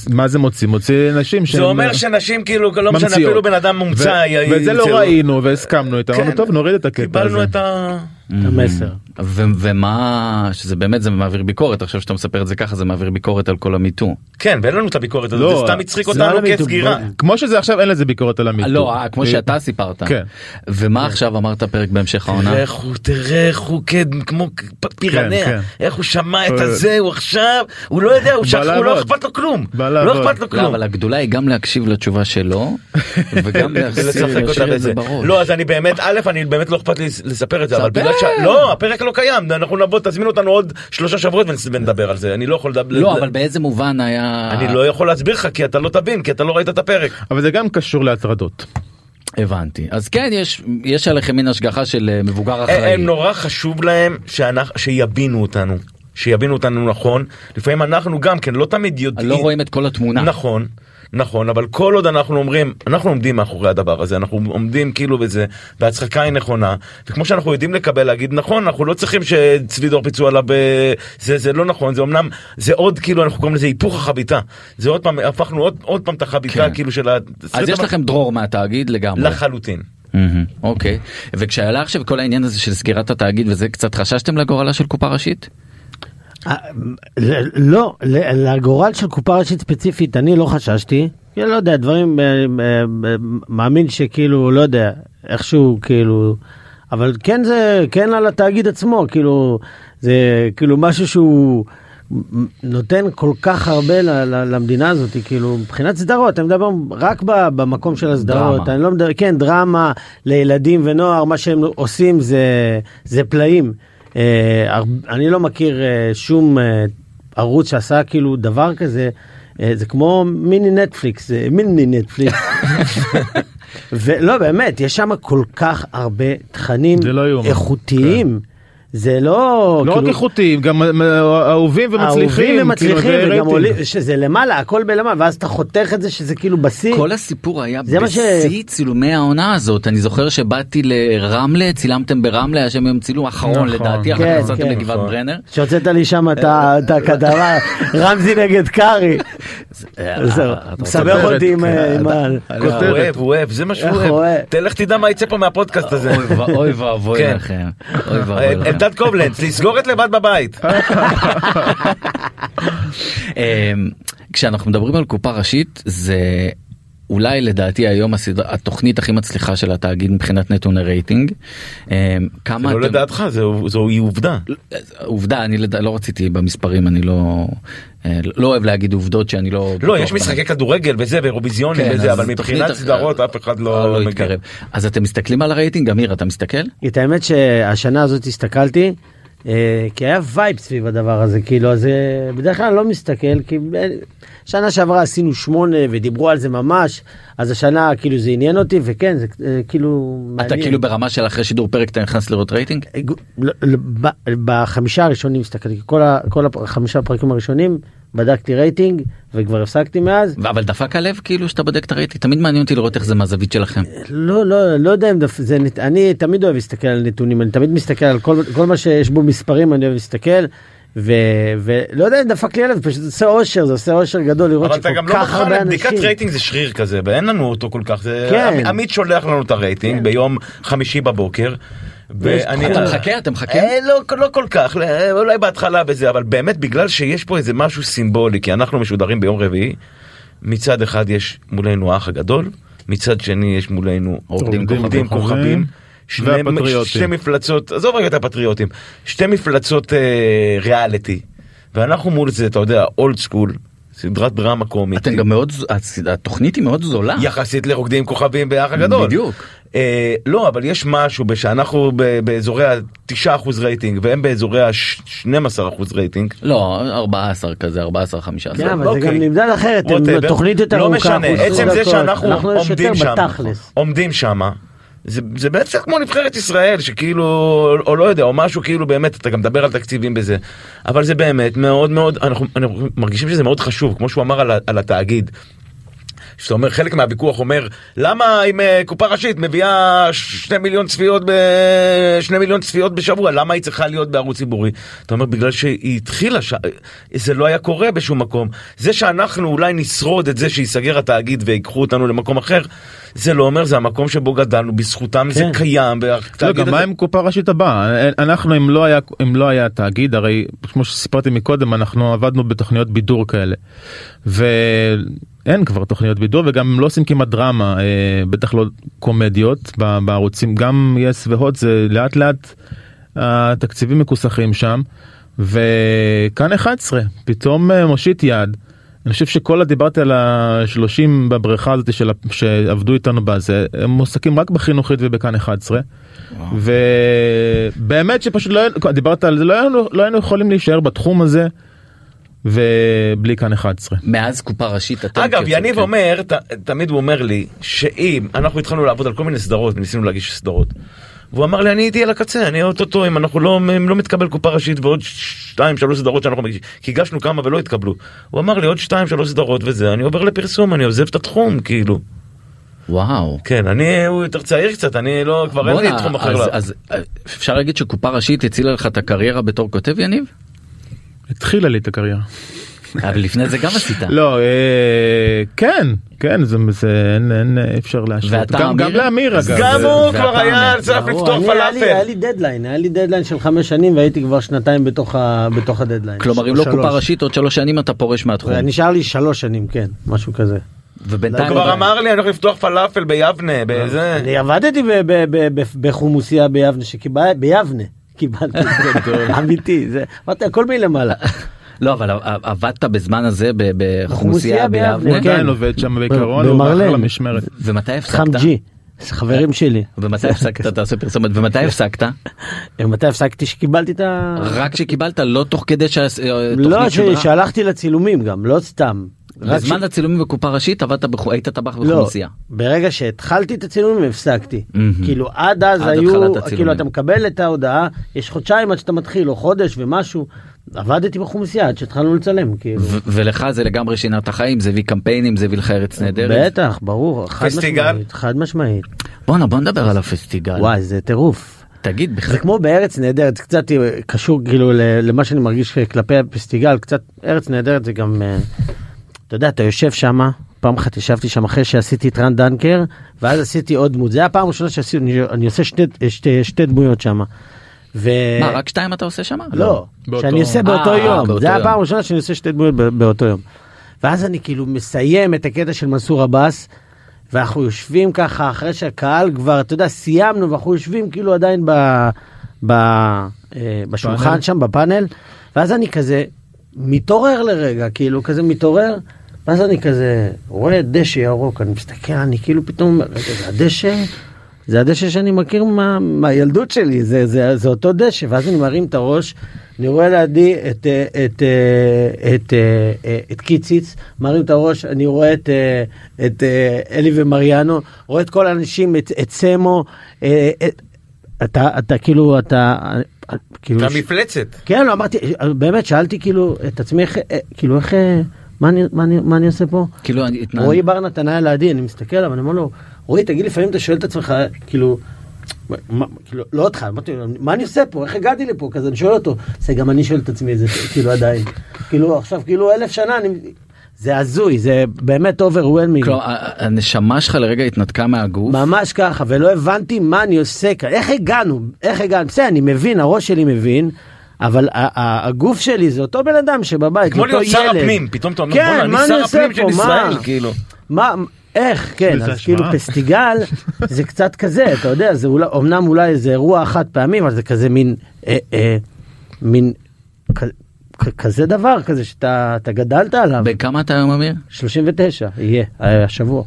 S3: מה זה מוציא מוציא נשים
S4: זה אומר שנשים כאילו, לא משנה. אפילו בן אדם מומצא.
S3: ו-
S4: י-
S3: וזה לא. ראינו והסכמנו אמרנו
S4: כן.
S3: טוב נוריד את הקטע הזה.
S2: המסר.
S1: ו- ומה שזה באמת זה מעביר ביקורת עכשיו שאתה מספר את זה ככה זה מעביר ביקורת על כל המיטו.
S4: כן, ואין לנו את הביקורת הזאת,
S3: לא,
S4: זה סתם הצחיק אותנו
S2: לא
S4: כסגירה.
S3: כמו שזה עכשיו אין לזה ביקורת על המיטו.
S1: לא אה, כמו שאתה סיפרת.
S3: כן.
S1: ומה עכשיו אמרת פרק בהמשך העונה?
S4: תראה איך הוא, תראה איך הוא כן, כמו פ- פירנע,
S3: כן.
S4: איך הוא שמע את. הזה, הוא עכשיו, הוא לא יודע, הוא
S3: בא
S4: שכח, הוא לא. אכפת לו כלום, לא. אכפת לו
S1: לא,
S4: כלום.
S1: אבל הגדולה היא גם להקשיב לתשובה שלו וגם
S4: אותה
S1: את זה
S4: בזה.
S1: בראש.
S4: לא אז אני באמת א' אני באמת לא אכפת לי לספר את זה אבל. בגלל ש... לא הפרק לא קיים אנחנו נבוא תזמינו אותנו עוד שלושה שבועות ונדבר על זה אני לא יכול לדבר.
S1: לא אבל באיזה מובן היה
S4: אני לא יכול להסביר לך כי אתה לא תבין כי אתה לא ראית את הפרק.
S3: אבל זה גם קשור להטרדות.
S1: הבנתי אז כן יש יש עליכם מין השגחה של אה, מבוגר אחראי.
S4: הם נורא חשוב להם שאנחנו- שיבינו אותנו. שיבינו אותנו נכון לפעמים אנחנו גם כן לא תמיד יודעים
S1: לא רואים את כל התמונה.
S4: נכון נכון אבל כל עוד אנחנו אומרים אנחנו עומדים מאחורי הדבר הזה אנחנו עומדים כאילו בזה וההצחקה היא נכונה וכמו שאנחנו יודעים לקבל להגיד נכון אנחנו לא צריכים שצבי דור פיצו עליו ב- זה זה לא נכון זה אמנם זה עוד כאילו אנחנו קוראים לזה היפוך החביתה זה עוד פעם הפכנו עוד עוד פעם את החביתה
S1: כן.
S4: כאילו של
S1: אז
S4: התסריט
S1: יש לכם דרור מהתאגיד לגמרי.
S4: לחלוטין.
S1: אוקיי וכשעלה עכשיו כל העניין הזה של סגירת התאגיד וזה קצת חששתם לגורלה של קופה ראשית?
S2: אה, לא, לגורל של קופה ראשית ספציפית אני לא חששתי. כי לא יודע, דברים, אה, אה, מאמין שכאילו, לא יודע, איכשהו כאילו, אבל כן זה, כן על התאגיד עצמו, כאילו, זה כאילו משהו שהוא נותן כל כך הרבה למדינה הזאת, כאילו, מבחינת סדרות, אני מדבר רק במקום של הסדרות,
S1: דרמה.
S2: אני לא מדבר, כן, דרמה לילדים ונוער, מה שהם עושים זה, זה פלאים. אה, אני לא מכיר אה, שום אה, ערוץ שעשה כאילו דבר כזה, זה כמו מיני נטפליקס, מיני נטפליקס. ולא באמת, יש שם כל כך הרבה תכנים
S3: לא.
S2: איכותיים. זה לא...
S3: לא רק
S2: כאילו-
S3: איכותיים גם אה, אהובים ומצליחים.
S2: אהובים ומצליחים
S3: כאילו,
S2: וגם
S3: רייטינג.
S2: עולים, שזה למעלה, הכל בלמעלה, ואז אתה חותך את זה שזה כאילו בשיא.
S1: כל הסיפור היה
S2: מה ש-
S1: בשיא צילומי העונה הזאת אני זוכר שבאתי לרמלה צילמתם ברמלה היה שם יום צילום אחרון
S3: נכון.
S1: לדעתי אחר
S2: כן,
S1: כך נסעתם
S2: כן.
S1: לגבעת
S4: נכון.
S1: ברנר.
S2: שהוצאת לי שם את ה- את הכתבה, רמזי נגד קארי. זהו, מסבך אותי עם ה...
S4: הוא אוהב הוא אוהב זה מה שהוא אוהב. תלך תדע מה יצא פה מהפודקאסט הזה.
S1: אוי ואבוי
S4: כן.
S1: לכם.
S4: אלדד קובלנץ לסגור את לבד בבית.
S1: אמ, כשאנחנו מדברים על קופה ראשית זה אולי לדעתי היום הסדרה, התוכנית הכי מצליחה של התאגיד מבחינת נתוני רייטינג. אה, כמה
S4: זה לא
S1: אתם-
S4: לדעתך, זו- זוהי עובדה.
S1: עובדה אני לד... לא רציתי במספרים אני לא לא אוהב להגיד עובדות שאני לא
S4: לא, יש. משחקי כדורגל וזה ואירוויזיונים
S1: כן,
S4: וזה, אבל מבחינת סדרות אף אחד
S1: לא,
S4: לא מגיע.
S1: יתקרב אז אתם מסתכלים על הרייטינג אמיר אתה מסתכל
S2: את האמת שהשנה הזאת הסתכלתי, אה, כי היה vibe סביב הדבר הזה, כאילו, אז אה, בדרך כלל אני לא מסתכל, כי אה, שנה שעברה עשינו שמונה ודיברו על זה ממש, אז השנה כאילו זה עניין אותי, וכן, זה אה, כאילו
S1: אתה
S2: מעניין.
S1: כאילו ברמה של אחרי שידור פרק אתה נכנס לראות רייטינג
S2: אה, לא, לא, בחמישה הראשונים הסתכלתי, כל ה- כל החמישה הפרקים הראשונים בדקתי רייטינג וכבר הפסקתי מאז.
S1: אבל דפק הלב כאילו שאתה בודק את הרייטינג תמיד מעניין אותי לראות איך זה מהזווית שלכם.
S2: לא לא לא יודע אם דפק, זה אני תמיד אוהב להסתכל על נתונים אני תמיד מסתכל על כל, כל מה שיש בו מספרים אני אוהב להסתכל ולא יודע אם דפק לי הלב פשוט זה עושה אושר זה עושה אושר גדול לראות
S4: אבל אתה
S2: שכל
S4: גם לא
S2: כך
S4: מוכן
S2: הרבה
S4: לבדיקת
S2: אנשים.
S4: רייטינג זה שריר כזה ואין לנו אותו כל כך זה
S2: כן.
S4: עמ- עמית שולח לנו את הרייטינג ביום חמישי בבוקר. ואני
S1: אתה מחכה אתה מחכה
S4: אה, לא, לא כל כך, אה, אולי בהתחלה בזה, אבל באמת בגלל שיש פה איזה משהו סימבולי, כי אנחנו משודרים ביום רביעי, מצד אחד יש מולנו האח הגדול, מצד שני יש מולנו
S1: רוקדים
S3: כוכבים.
S4: כוכבים. שני. שתי מפלצות, עזוב רגע את הפטריוטים, שתי מפלצות אה, ריאליטי, ואנחנו מול זה, אתה יודע, old school, סדרת דרמה קומית,
S1: אתם גם מאוד התוכנית היא מאוד זולה
S4: יחסית לרוקדים כוכבים באח הגדול.
S1: בדיוק.
S4: אה, לא, אבל יש משהו שאנחנו ב- באזורי ה-9% רייטינג והם באזורי ה-12% רייטינג.
S1: לא 14 כזה 14 15
S2: כן, אבל זה
S4: אוקיי.
S2: גם נמדד אחרת, הם. תוכנית יותר
S4: לא
S2: ארוכה,
S4: משנה,
S2: אנחנו
S4: עצם
S2: 20
S4: זה. שאנחנו עומדים שם. עומדים שם, זה, זה בעצם כמו נבחרת ישראל שכאילו, או לא יודע, או משהו כאילו באמת, אתה גם מדבר על תקציבים בזה, אבל זה באמת מאוד מאוד, אנחנו, אנחנו מרגישים שזה מאוד חשוב, כמו שהוא אמר על, על התאגיד. שאתה אומר חלק מהוויכוח אומר למה אם אה, קופה ראשית מביאה שני מיליון צפיות ב... שני מיליון צפיות בשבוע למה היא צריכה להיות בערוץ ציבורי אתה אומר בגלל שהיא התחילה ש... זה לא היה קורה בשום מקום זה שאנחנו אולי נשרוד את זה שייסגר התאגיד ויקחו אותנו למקום אחר זה לא אומר זה המקום שבו גדלנו בזכותם זה
S2: כן.
S4: קיים.
S3: לא, גם מה עם קופה ראשית הבאה אנחנו אם לא היה אם לא היה תאגיד הרי כמו שסיפרתי מקודם אנחנו עבדנו בתוכניות בידור כאלה ואין כבר תוכניות בידור וגם לא עושים כמעט דרמה אה, בטח לא קומדיות בערוצים. גם יס והוט זה לאט לאט התקציבים מכוסחים שם. וכאן 11 פתאום אה, מושיט יד. אני חושב שכל הדיברתי על השלושים בבריכה הזאת של שעבדו איתנו בזה הם מועסקים רק בחינוכית ובכאן 11 ובאמת שפשוט לא דיברת על זה לא היינו, לא היינו יכולים להישאר בתחום הזה ובלי כאן 11.
S1: מאז קופה ראשית אתם
S4: אגב יניב
S1: כן.
S4: אומר ת, תמיד הוא אומר לי שאם אנחנו התחלנו לעבוד על כל מיני סדרות ניסינו להגיש סדרות. והוא אמר לי אני הייתי על הקצה אני אוטוטו אם אנחנו לא אם לא מתקבל קופה ראשית ועוד שתיים שלוש סדרות שאנחנו מגישים כי הגשנו כמה ולא התקבלו. הוא אמר לי עוד שתיים שלוש סדרות וזה אני עובר לפרסום אני עוזב את התחום כאילו
S1: וואו.
S4: כן אני הוא יותר צעיר קצת אני לא כבר אין לי תחום אחר.
S1: אז-
S4: לה-
S1: אז אה, אפשר להגיד שקופה ראשית הצילה לך את הקריירה בתור כותב יניב?
S3: התחילה לי את הקריירה.
S1: אבל לפני זה גם עשית.
S3: לא, אה, כן, כן, זה, זה אין, אין, אי אפשר להשוות. גם, גם
S1: אמיר?
S3: לאמיר אגב.
S4: גם הוא כבר היה
S1: אומר,
S4: צריך לפתוח
S2: אני- היה לי- היה
S4: פלאפל.
S2: לי דדליין, היה לי דדליין של חמש שנים והייתי כבר שנתיים בתוך ה- בתוך הדדליין.
S1: כלומר אם לא
S2: שלוש.
S1: קופה ראשית עוד שלוש שנים אתה פורש מהתחום.
S2: נשאר לי שלוש שנים, כן, משהו כזה.
S4: הוא
S1: ובינתיים
S4: כבר אמר לי אני הולך לפתוח פלאפל ביבנה בזה.
S2: אני עבדתי בחומוסייה ביבנה שקיבל... ביבנה. קיבלתי, אמיתי, זה, אמרתי הכל מלמעלה.
S1: לא אבל עבדת בזמן הזה בחומוסייה
S2: ביבנה.
S3: הוא
S2: כן.
S3: עדיין עובד שם בעיקרון, הוא. מאחר למשמרת.
S1: ומתי הפסקת?
S2: חמג'י, חברים שלי.
S1: ומתי הפסקת? תעשה פרסומת. ומתי הפסקת?
S2: מתי הפסקתי שקיבלתי את ה...
S1: רק שקיבלת לא תוך כדי
S2: לא,
S1: שהתוכנית
S2: ש-
S1: שודרה.
S2: שהלכתי לצילומים גם, לא סתם.
S1: בזמן
S2: ש-
S1: הצילומים בקופה ראשית עבדת בחו- היית טבח
S2: לא,
S1: בחומוסייה.
S2: ברגע שהתחלתי את הצילומים הפסקתי.
S1: מהמם.
S2: כאילו עד אז
S1: עד
S2: היו. כאילו אתה מקבל את ההודעה, יש חודשיים עד שאתה מתחיל, או חודש ומשהו. עבדתי בחומוסייה עד שהתחלנו לצלם, כאילו.
S1: ו- ולך זה לגמרי שינה את החיים זה הביא קמפיינים זה הביא לך ארץ נהדרת.
S2: בטח, ברור, חד
S4: פסטיגל?
S2: משמעית, חד משמעית.
S1: בואנה בוא נדבר על הפסטיגל.
S2: וואי, זה טירוף.
S1: תגיד בכלל.
S2: זה כמו בארץ נהדרת, זה קצת קשור כאילו למה שאני מרגיש כלפי הפסטיגל, קצת ארץ נהדרת זה גם, אה, אתה יודע, אתה יושב שם, פעם אחת ישבתי שם אחרי שעשיתי את רן דנקר, ואז עשיתי עוד דמות, זה היה הפעם הראשונה שעשיתי, אני- אני עושה שתי, שתי, שתי דמויות שם. ו...
S1: מה רק שתיים אתה עושה שם?
S2: לא,
S3: באותו-
S2: שאני עושה באותו
S1: אה,
S2: יום,
S1: באותו
S2: זה. הפעם הראשונה שאני עושה שתי דמויות באותו יום. ואז אני כאילו מסיים את הקטע של מנסור עבאס, ואנחנו יושבים ככה אחרי שהקהל כבר, אתה יודע, סיימנו ואנחנו יושבים כאילו עדיין ב, ב, אה, בשולחן
S3: פאנל.
S2: שם בפאנל, ואז אני כזה מתעורר לרגע, כאילו כזה מתעורר, ואז אני כזה רואה דשא ירוק, אני מסתכל, אני כאילו פתאום רגע, זה הדשא? זה הדשא שאני מכיר מה, מהילדות שלי, זה, זה, זה אותו דשא, ואז אני מרים את הראש, אני רואה לידי את, אה, את, אה, את, אה, אה, את קיציץ, מרים את הראש, אני רואה את, את אלי ומריאנו, רואה את כל האנשים, את, את סמו, את, אתה, אתה כאילו, אתה, כאילו,
S4: המפלצת.
S2: כן, לא, אמרתי, באמת, שאלתי כאילו את עצמי, איך, כאילו, איך, מה אני, מה אני, מה אני עושה פה?
S1: כאילו אני התנהל...
S2: רועי בר נתן היה לידי, אני מסתכל עליו, אני אומר לו, רועי, תגיד, לפעמים אתה שואל את עצמך, כאילו, מה, כאילו, לא אותך, אמרתי לו, מה אני עושה פה, איך הגעתי לפה, כזה, אני שואל אותו, זה גם אני שואל את עצמי את זה, כאילו, עדיין, כאילו, עכשיו, כאילו, אלף שנה, אני, זה הזוי, זה באמת overwhelming,
S1: כלומר, הנשמה שלך לרגע התנתקה מהגוף.
S2: ממש ככה, ולא הבנתי מה אני עושה כאן, איך הגענו, איך הגענו, בסדר, אני מבין, הראש שלי מבין, אבל ה- ה- הגוף שלי זה אותו בן אדם שבבית,
S4: כמו
S2: אותו
S4: להיות שר
S2: ילד.
S4: הפנים, פתאום אתה אומר,
S2: כן,
S4: בוא'נה,
S2: מה
S4: אני
S2: אני
S4: שר הפנים של ישראל? כאילו.
S2: מה, איך, כן, אז. כאילו פסטיגל זה קצת כזה, אתה יודע, זה אולי, אמנם אולי איזה אירוע חד פעמי, אבל זה כזה מין, אה, אה, מין, כ- כ- כזה דבר כזה שאתה אתה גדלת עליו.
S1: בכמה אתה היום אמיר?
S2: 39, יהיה, אה, השבוע.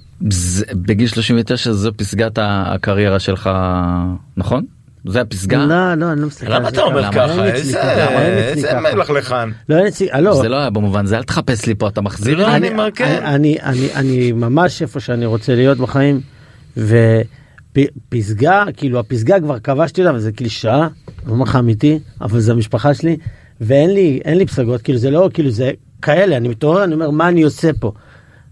S1: בגיל 39 זו פסגת ה- הקריירה שלך, נכון? זה הפסגה?
S2: לא, לא, אני לא מסתכל
S4: למה אתה אומר? ככה? איזה
S2: ככה.
S4: מלכלכן.
S2: לא, אין אצלי, לא,
S1: זה לא היה במובן זה, אל תחפש לי פה, אתה מחזיר
S4: לא,
S1: לי?
S4: אני אומר.
S2: אני, אני, אני ממש איפה שאני רוצה להיות בחיים, ופסגה, כאילו הפסגה כבר כבשתי לה, וזה קלישאה, אני אומר לך אמיתי, אבל זה המשפחה שלי, ואין לי, אין לי פסגות, כאילו זה לא, כאילו זה כאלה, אני מתעורר, אני אומר, מה אני עושה פה?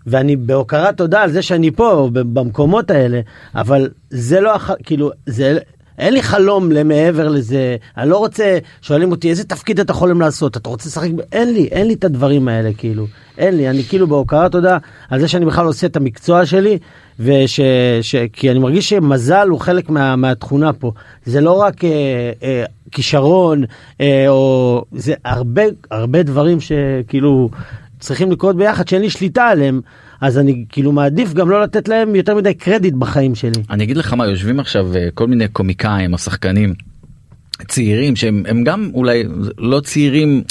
S2: ואני בהוקרת תודה על זה שאני פה, במקומות האלה, אבל זה לא, כאילו, זה... אין לי חלום למעבר לזה, אני לא רוצה, שואלים אותי איזה תפקיד אתה חולם לעשות, אתה רוצה לשחק, ב-" אין לי, אין לי את הדברים האלה כאילו, אין לי, אני כאילו בהוקרת תודה על זה שאני בכלל עושה את המקצוע שלי, וש, ש, כי אני מרגיש שמזל הוא חלק מה, מהתכונה פה, זה לא רק אה, אה, כישרון, אה, או זה הרבה, הרבה דברים שכאילו צריכים לקרות ביחד שאין לי שליטה עליהם, אז אני כאילו מעדיף גם לא לתת להם יותר מדי קרדיט בחיים שלי.
S1: אני אגיד לך מה, יושבים עכשיו אה, כל מיני קומיקאים או שחקנים צעירים שהם הם גם אולי לא צעירים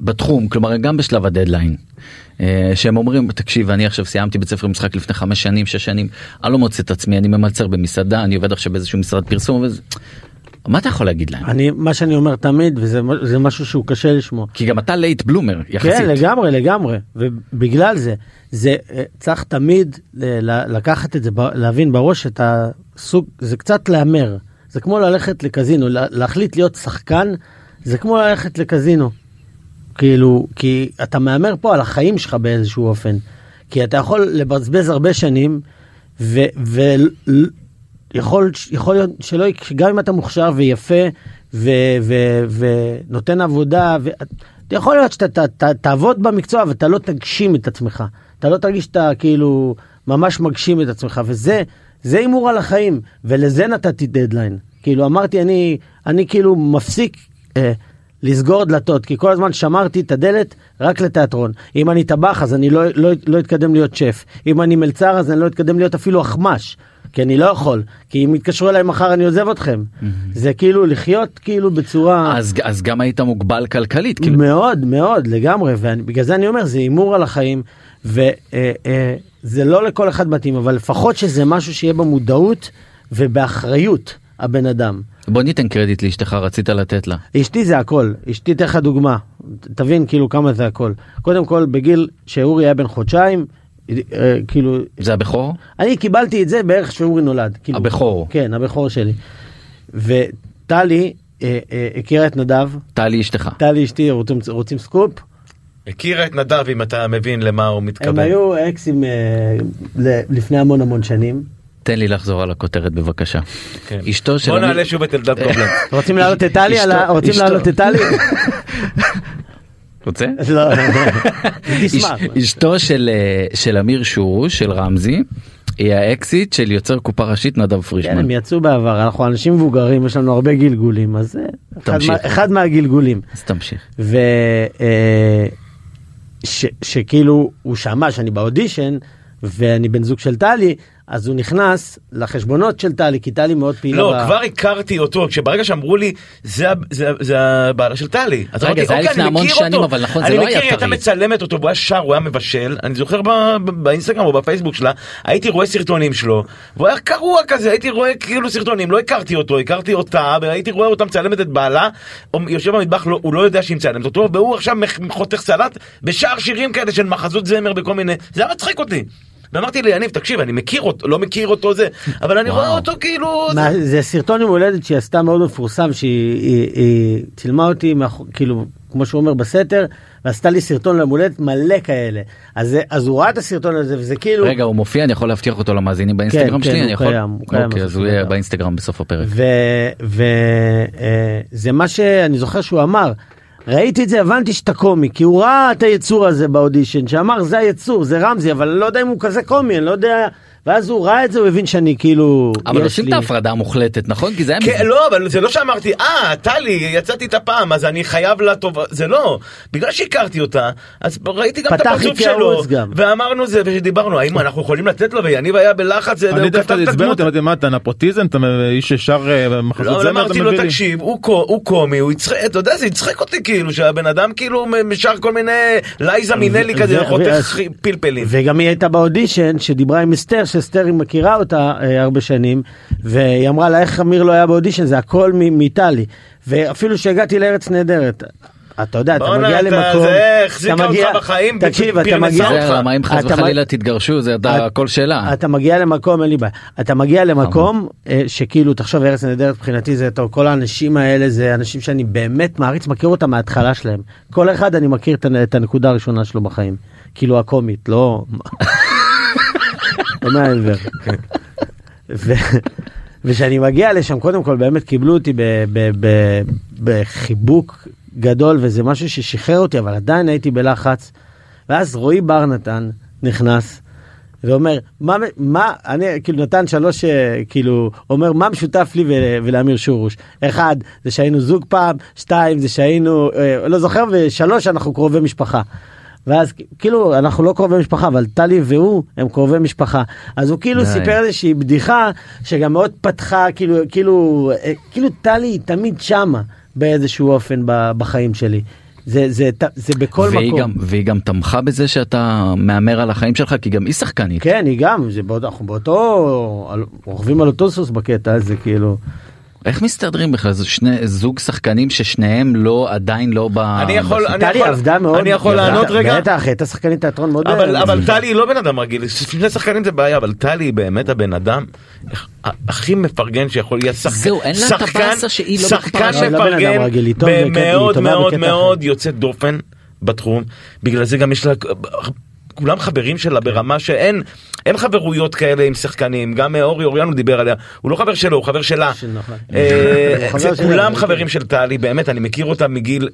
S1: בתחום, כלומר גם בשלב הדדליין. אה, שהם אומרים תקשיב אני עכשיו סיימתי בית ספר משחק לפני חמש שנים שש שנים אני לא מוצא את עצמי אני ממלצר במסעדה אני עובד עכשיו באיזשהו משרד פרסום וזה. מה אתה יכול להגיד להם?
S2: אני, מה שאני אומר תמיד, וזה זה משהו שהוא קשה לשמוע.
S1: כי גם אתה late bloomer יחסית.
S2: כן, לגמרי, לגמרי. ובגלל זה, זה אה, צריך תמיד ל- לקחת את זה, להבין בראש את הסוג, זה קצת להמר. זה כמו ללכת לקזינו, לה- להחליט להיות שחקן, זה כמו ללכת לקזינו. כאילו, כי אתה מהמר פה על החיים שלך באיזשהו אופן. כי אתה יכול לבזבז הרבה שנים, ויכול יכול להיות שלא, שגם אם אתה מוכשר ויפה, ו, ו, ונותן עבודה, ו, יכול להיות שאתה ת, ת, תעבוד במקצוע ואתה לא תגשים את עצמך. אתה לא תרגיש שאתה כאילו ממש מגשים את עצמך, וזה זה הימור על החיים, ולזה נתתי דדליין. כאילו אמרתי, אני, אני כאילו מפסיק אה, לסגור דלתות, כי כל הזמן שמרתי את הדלת רק לתיאטרון. אם אני טבח אז אני לא, לא, לא אתקדם להיות שף. אם אני מלצר אז אני לא אתקדם להיות אפילו אחמ"ש. כי אני לא יכול, כי אם יתקשרו אליי מחר אני עוזב אתכם. זה כאילו לחיות כאילו בצורה...
S1: אז, אז גם היית מוגבל כלכלית. כאילו,
S2: מאוד מאוד לגמרי ובגלל זה אני אומר זה הימור על החיים וזה לא לכל אחד מתאים אבל לפחות שזה משהו שיהיה במודעות ובאחריות הבן אדם.
S1: בוא ניתן קרדיט לאשתך רצית לתת לה.
S2: אשתי זה הכל אשתי אתן לך דוגמה תבין כאילו כמה זה הכל קודם כל בגיל שאורי היה בן חודשיים אה, כאילו
S1: זה הבכור?
S2: אני קיבלתי את זה בערך שאורי נולד. כאילו,
S1: הבכור.
S2: כן, הבכור שלי. וטלי אה, אה, הכירה את נדב,
S1: טלי אשתך.
S2: טלי אשתי רוצים, רוצים סקופ,
S4: הכירה את נדב אם אתה מבין למה הוא
S2: הם
S4: מתכוון.
S2: היו אקסים אה, לפני המון המון שנים.
S1: תן לי לחזור על הכותרת בבקשה.
S4: כן.
S1: אשתו של...
S4: בוא נעלה שוב את אלדד קובלנץ.
S2: רוצים להעלות את טלי? רוצים להעלות את טלי?
S1: רוצה?
S2: לא,
S1: אשתו של אה, אמיר שורו של רמזי היא האקסיט של יוצר קופה ראשית נדב
S2: כן,
S1: פרישמן.
S2: הם יצאו בעבר, אנחנו אנשים מבוגרים, יש לנו הרבה גלגולים, אז אחד
S1: תמשיך.
S2: אחד מהגלגולים.
S1: אז תמשיך.
S2: ו... אה, ש, שכאילו הוא שמע שאני באודישן ואני בן זוג של טלי אז הוא נכנס לחשבונות של טלי, כי טלי מאוד פעילה.
S4: לא,
S2: ב-
S4: כבר הכרתי אותו, כשברגע שאמרו לי, זה ה- זה- זה הבעלה של טלי. אז
S1: רגע,
S4: אמרתי,
S1: זה היה
S4: "אוקיי,
S1: לפני
S4: אני
S1: המון שנים,
S4: אותו."
S1: אבל נכון, זה
S4: אני
S1: לא היה
S4: מכיר, היא הייתה
S1: טרי.
S4: מצלמת אותו, והוא היה שר, הוא היה מבשל, אני זוכר באינסטגרם או בפייסבוק שלה, הייתי רואה סרטונים שלו, והוא היה קרוע כזה, הייתי רואה כאילו סרטונים, לא הכרתי אותו, הכרתי אותה, והייתי רואה אותה מצלמת את בעלה, יושב במטבח, לא- הוא לא יודע שהיא מצלמת אותו, והוא עכשיו חותך סלט בשאר שירים כאלה של מחזות זמר בכל מיני, זה היה מצחיק אותי. ואמרתי ליניב, תקשיב, אני מכיר אותו, לא מכיר אותו זה, אבל אני רואה אותו כאילו...
S2: מה, זה סרטון יום הולדת שהיא עשתה מאוד מפורסם, שהיא היא, היא צילמה אותי, מאחור- כאילו, כמו שהוא אומר בסתר, ועשתה לי סרטון ליום הולדת מלא כאלה. אז, זה- אז הוא ראה את הסרטון הזה, וזה כאילו...
S1: רגע הוא מופיע אני יכול להבטיח אותו למאזינים באינסטגרם
S2: כן,
S1: שלי
S2: הוא
S1: אני יכול
S2: קיים, הוא קיים
S1: אוקיי אז הוא יהיה. באינסטגרם בסוף הפרק.
S2: וזה מה שאני זוכר שהוא אמר. ראיתי את זה, הבנתי שאתה קומי, כי הוא ראה את היצור הזה באודישן, שאמר זה היצור, זה רמזי, אבל לא יודע אם הוא כזה קומי, אני לא יודע, ואז הוא ראה את זה, הוא הבין שאני כאילו,
S1: אבל עושים
S2: לי-
S1: את ההפרדה המוחלטת נכון כי זה היה
S4: כן, לא, אבל זה לא שאמרתי, אה, טלי, יצאתי את הפעם, אז אני חייב לה טובה, זה לא. בגלל שהכרתי אותה, אז ראיתי גם את הפרצוף שלו. ואמרנו זה, ודיברנו, האם אנחנו יכולים לתת לו, ויניב היה בלחץ,
S3: אני
S4: הוא
S3: דווקא עצבן
S4: הדמות.
S3: אותי, אמרתי מה אתה נפוטיזם, אתה איש ששר אה,
S4: לא,
S3: מחזות
S4: אבל
S3: זמר, אתה
S4: אמרתי לו,
S3: מביא לי.
S4: תקשיב, הוא קו- הוא קומי, הוא יצחק, אתה יודע, זה יצחק אותי כאילו, שהבן אדם כאילו שר כל מיני לייזה מינלי כזה, חותך פלפלים.
S2: וגם היא הייתה באודישן שדיברה עם אסתר, שאסתר היא מכירה אותה אה, הרבה שנים, והיא אמרה לה איך אמיר לא היה באודישן, זה הכל מאיטלי. ואפילו שהגעתי לארץ נהדרת. אתה יודע, אתה מגיע
S4: אתה-
S2: למקום,
S4: זה החזיקה
S2: אתה
S4: אותך
S2: מגיע-
S4: בחיים,
S2: תקשיב, אתה מגיע,
S4: אותך.
S1: זה מה אם חס
S2: אתה
S1: וחלילה תתגרשו זה אתה-
S2: את-
S1: הכל שאלה.
S2: אתה מגיע למקום, אין לי בעיה, אתה מגיע למקום אה, שכאילו, תחשוב, ארץ נהדרת מבחינתי זה טוב, כל האנשים האלה זה אנשים שאני באמת מעריץ, מכיר אותם מההתחלה שלהם. כל אחד אני מכיר את הנקודה הראשונה שלו בחיים. כאילו הקומית, לא... לא מהעבר. ו- וכשאני מגיע לשם, קודם כל באמת קיבלו אותי בחיבוק גדול, וזה משהו ששחרר אותי, אבל עדיין הייתי בלחץ. ואז רועי בר נתן נכנס. ואומר, מה, מה, אני, כאילו נתן שלוש, אה, כאילו, אומר, מה משותף לי ול- ולאמיר שורוש? אחד, זה שהיינו זוג פעם, שתיים, זה שהיינו, אה, לא זוכר, ושלוש, אנחנו קרובי משפחה. ואז כאילו אנחנו לא קרובי משפחה אבל טלי והוא הם קרובי משפחה אז הוא כאילו
S1: די.
S2: סיפר איזושהי בדיחה שגם מאוד פתחה כאילו כאילו אה, כאילו טלי היא תמיד שמה באיזשהו אופן בחיים שלי זה זה זה בכל
S1: והיא
S2: מקום.
S1: גם, והיא גם תמכה בזה שאתה מהמר על החיים שלך כי גם היא שחקנית.
S2: כן, היא גם, זה באותו, אנחנו באותו, רוכבים על אותו סוס בקטע הזה, כאילו.
S1: איך מסתדרים בכלל זה שני זוג שחקנים ששניהם לא עדיין לא ב...
S4: אני יכול-. אני
S2: טלי
S4: יכול-
S2: עבדה מאוד.
S4: אני יכול לענות רגע?
S2: בטח, הייתה שחקנית תיאטרון מאוד...
S4: אבל,
S2: אה,
S4: אבל טלי היא לא בן אדם רגיל, שני שחקנים זה בעיה, אבל טלי היא באמת הבן אדם הכי מפרגן שיכול להיות שחקן,
S1: זהו, אין לה את הבאסה שהיא לא
S4: שחקן.
S2: לא, בקטע- היא
S4: מאוד מאוד. יוצא דופן בתחום, בגלל זה גם יש לה, כולם חברים שלה ברמה שאין אין חברויות כאלה עם שחקנים, גם אה, אורי אוריאן הוא דיבר עליה, הוא לא חבר שלו, הוא חבר שלה.
S2: של- נכון.
S4: אה, זה
S2: שלה,
S4: כולם
S2: כן.
S4: חברים של טלי, באמת, אני מכיר אותה מגיל...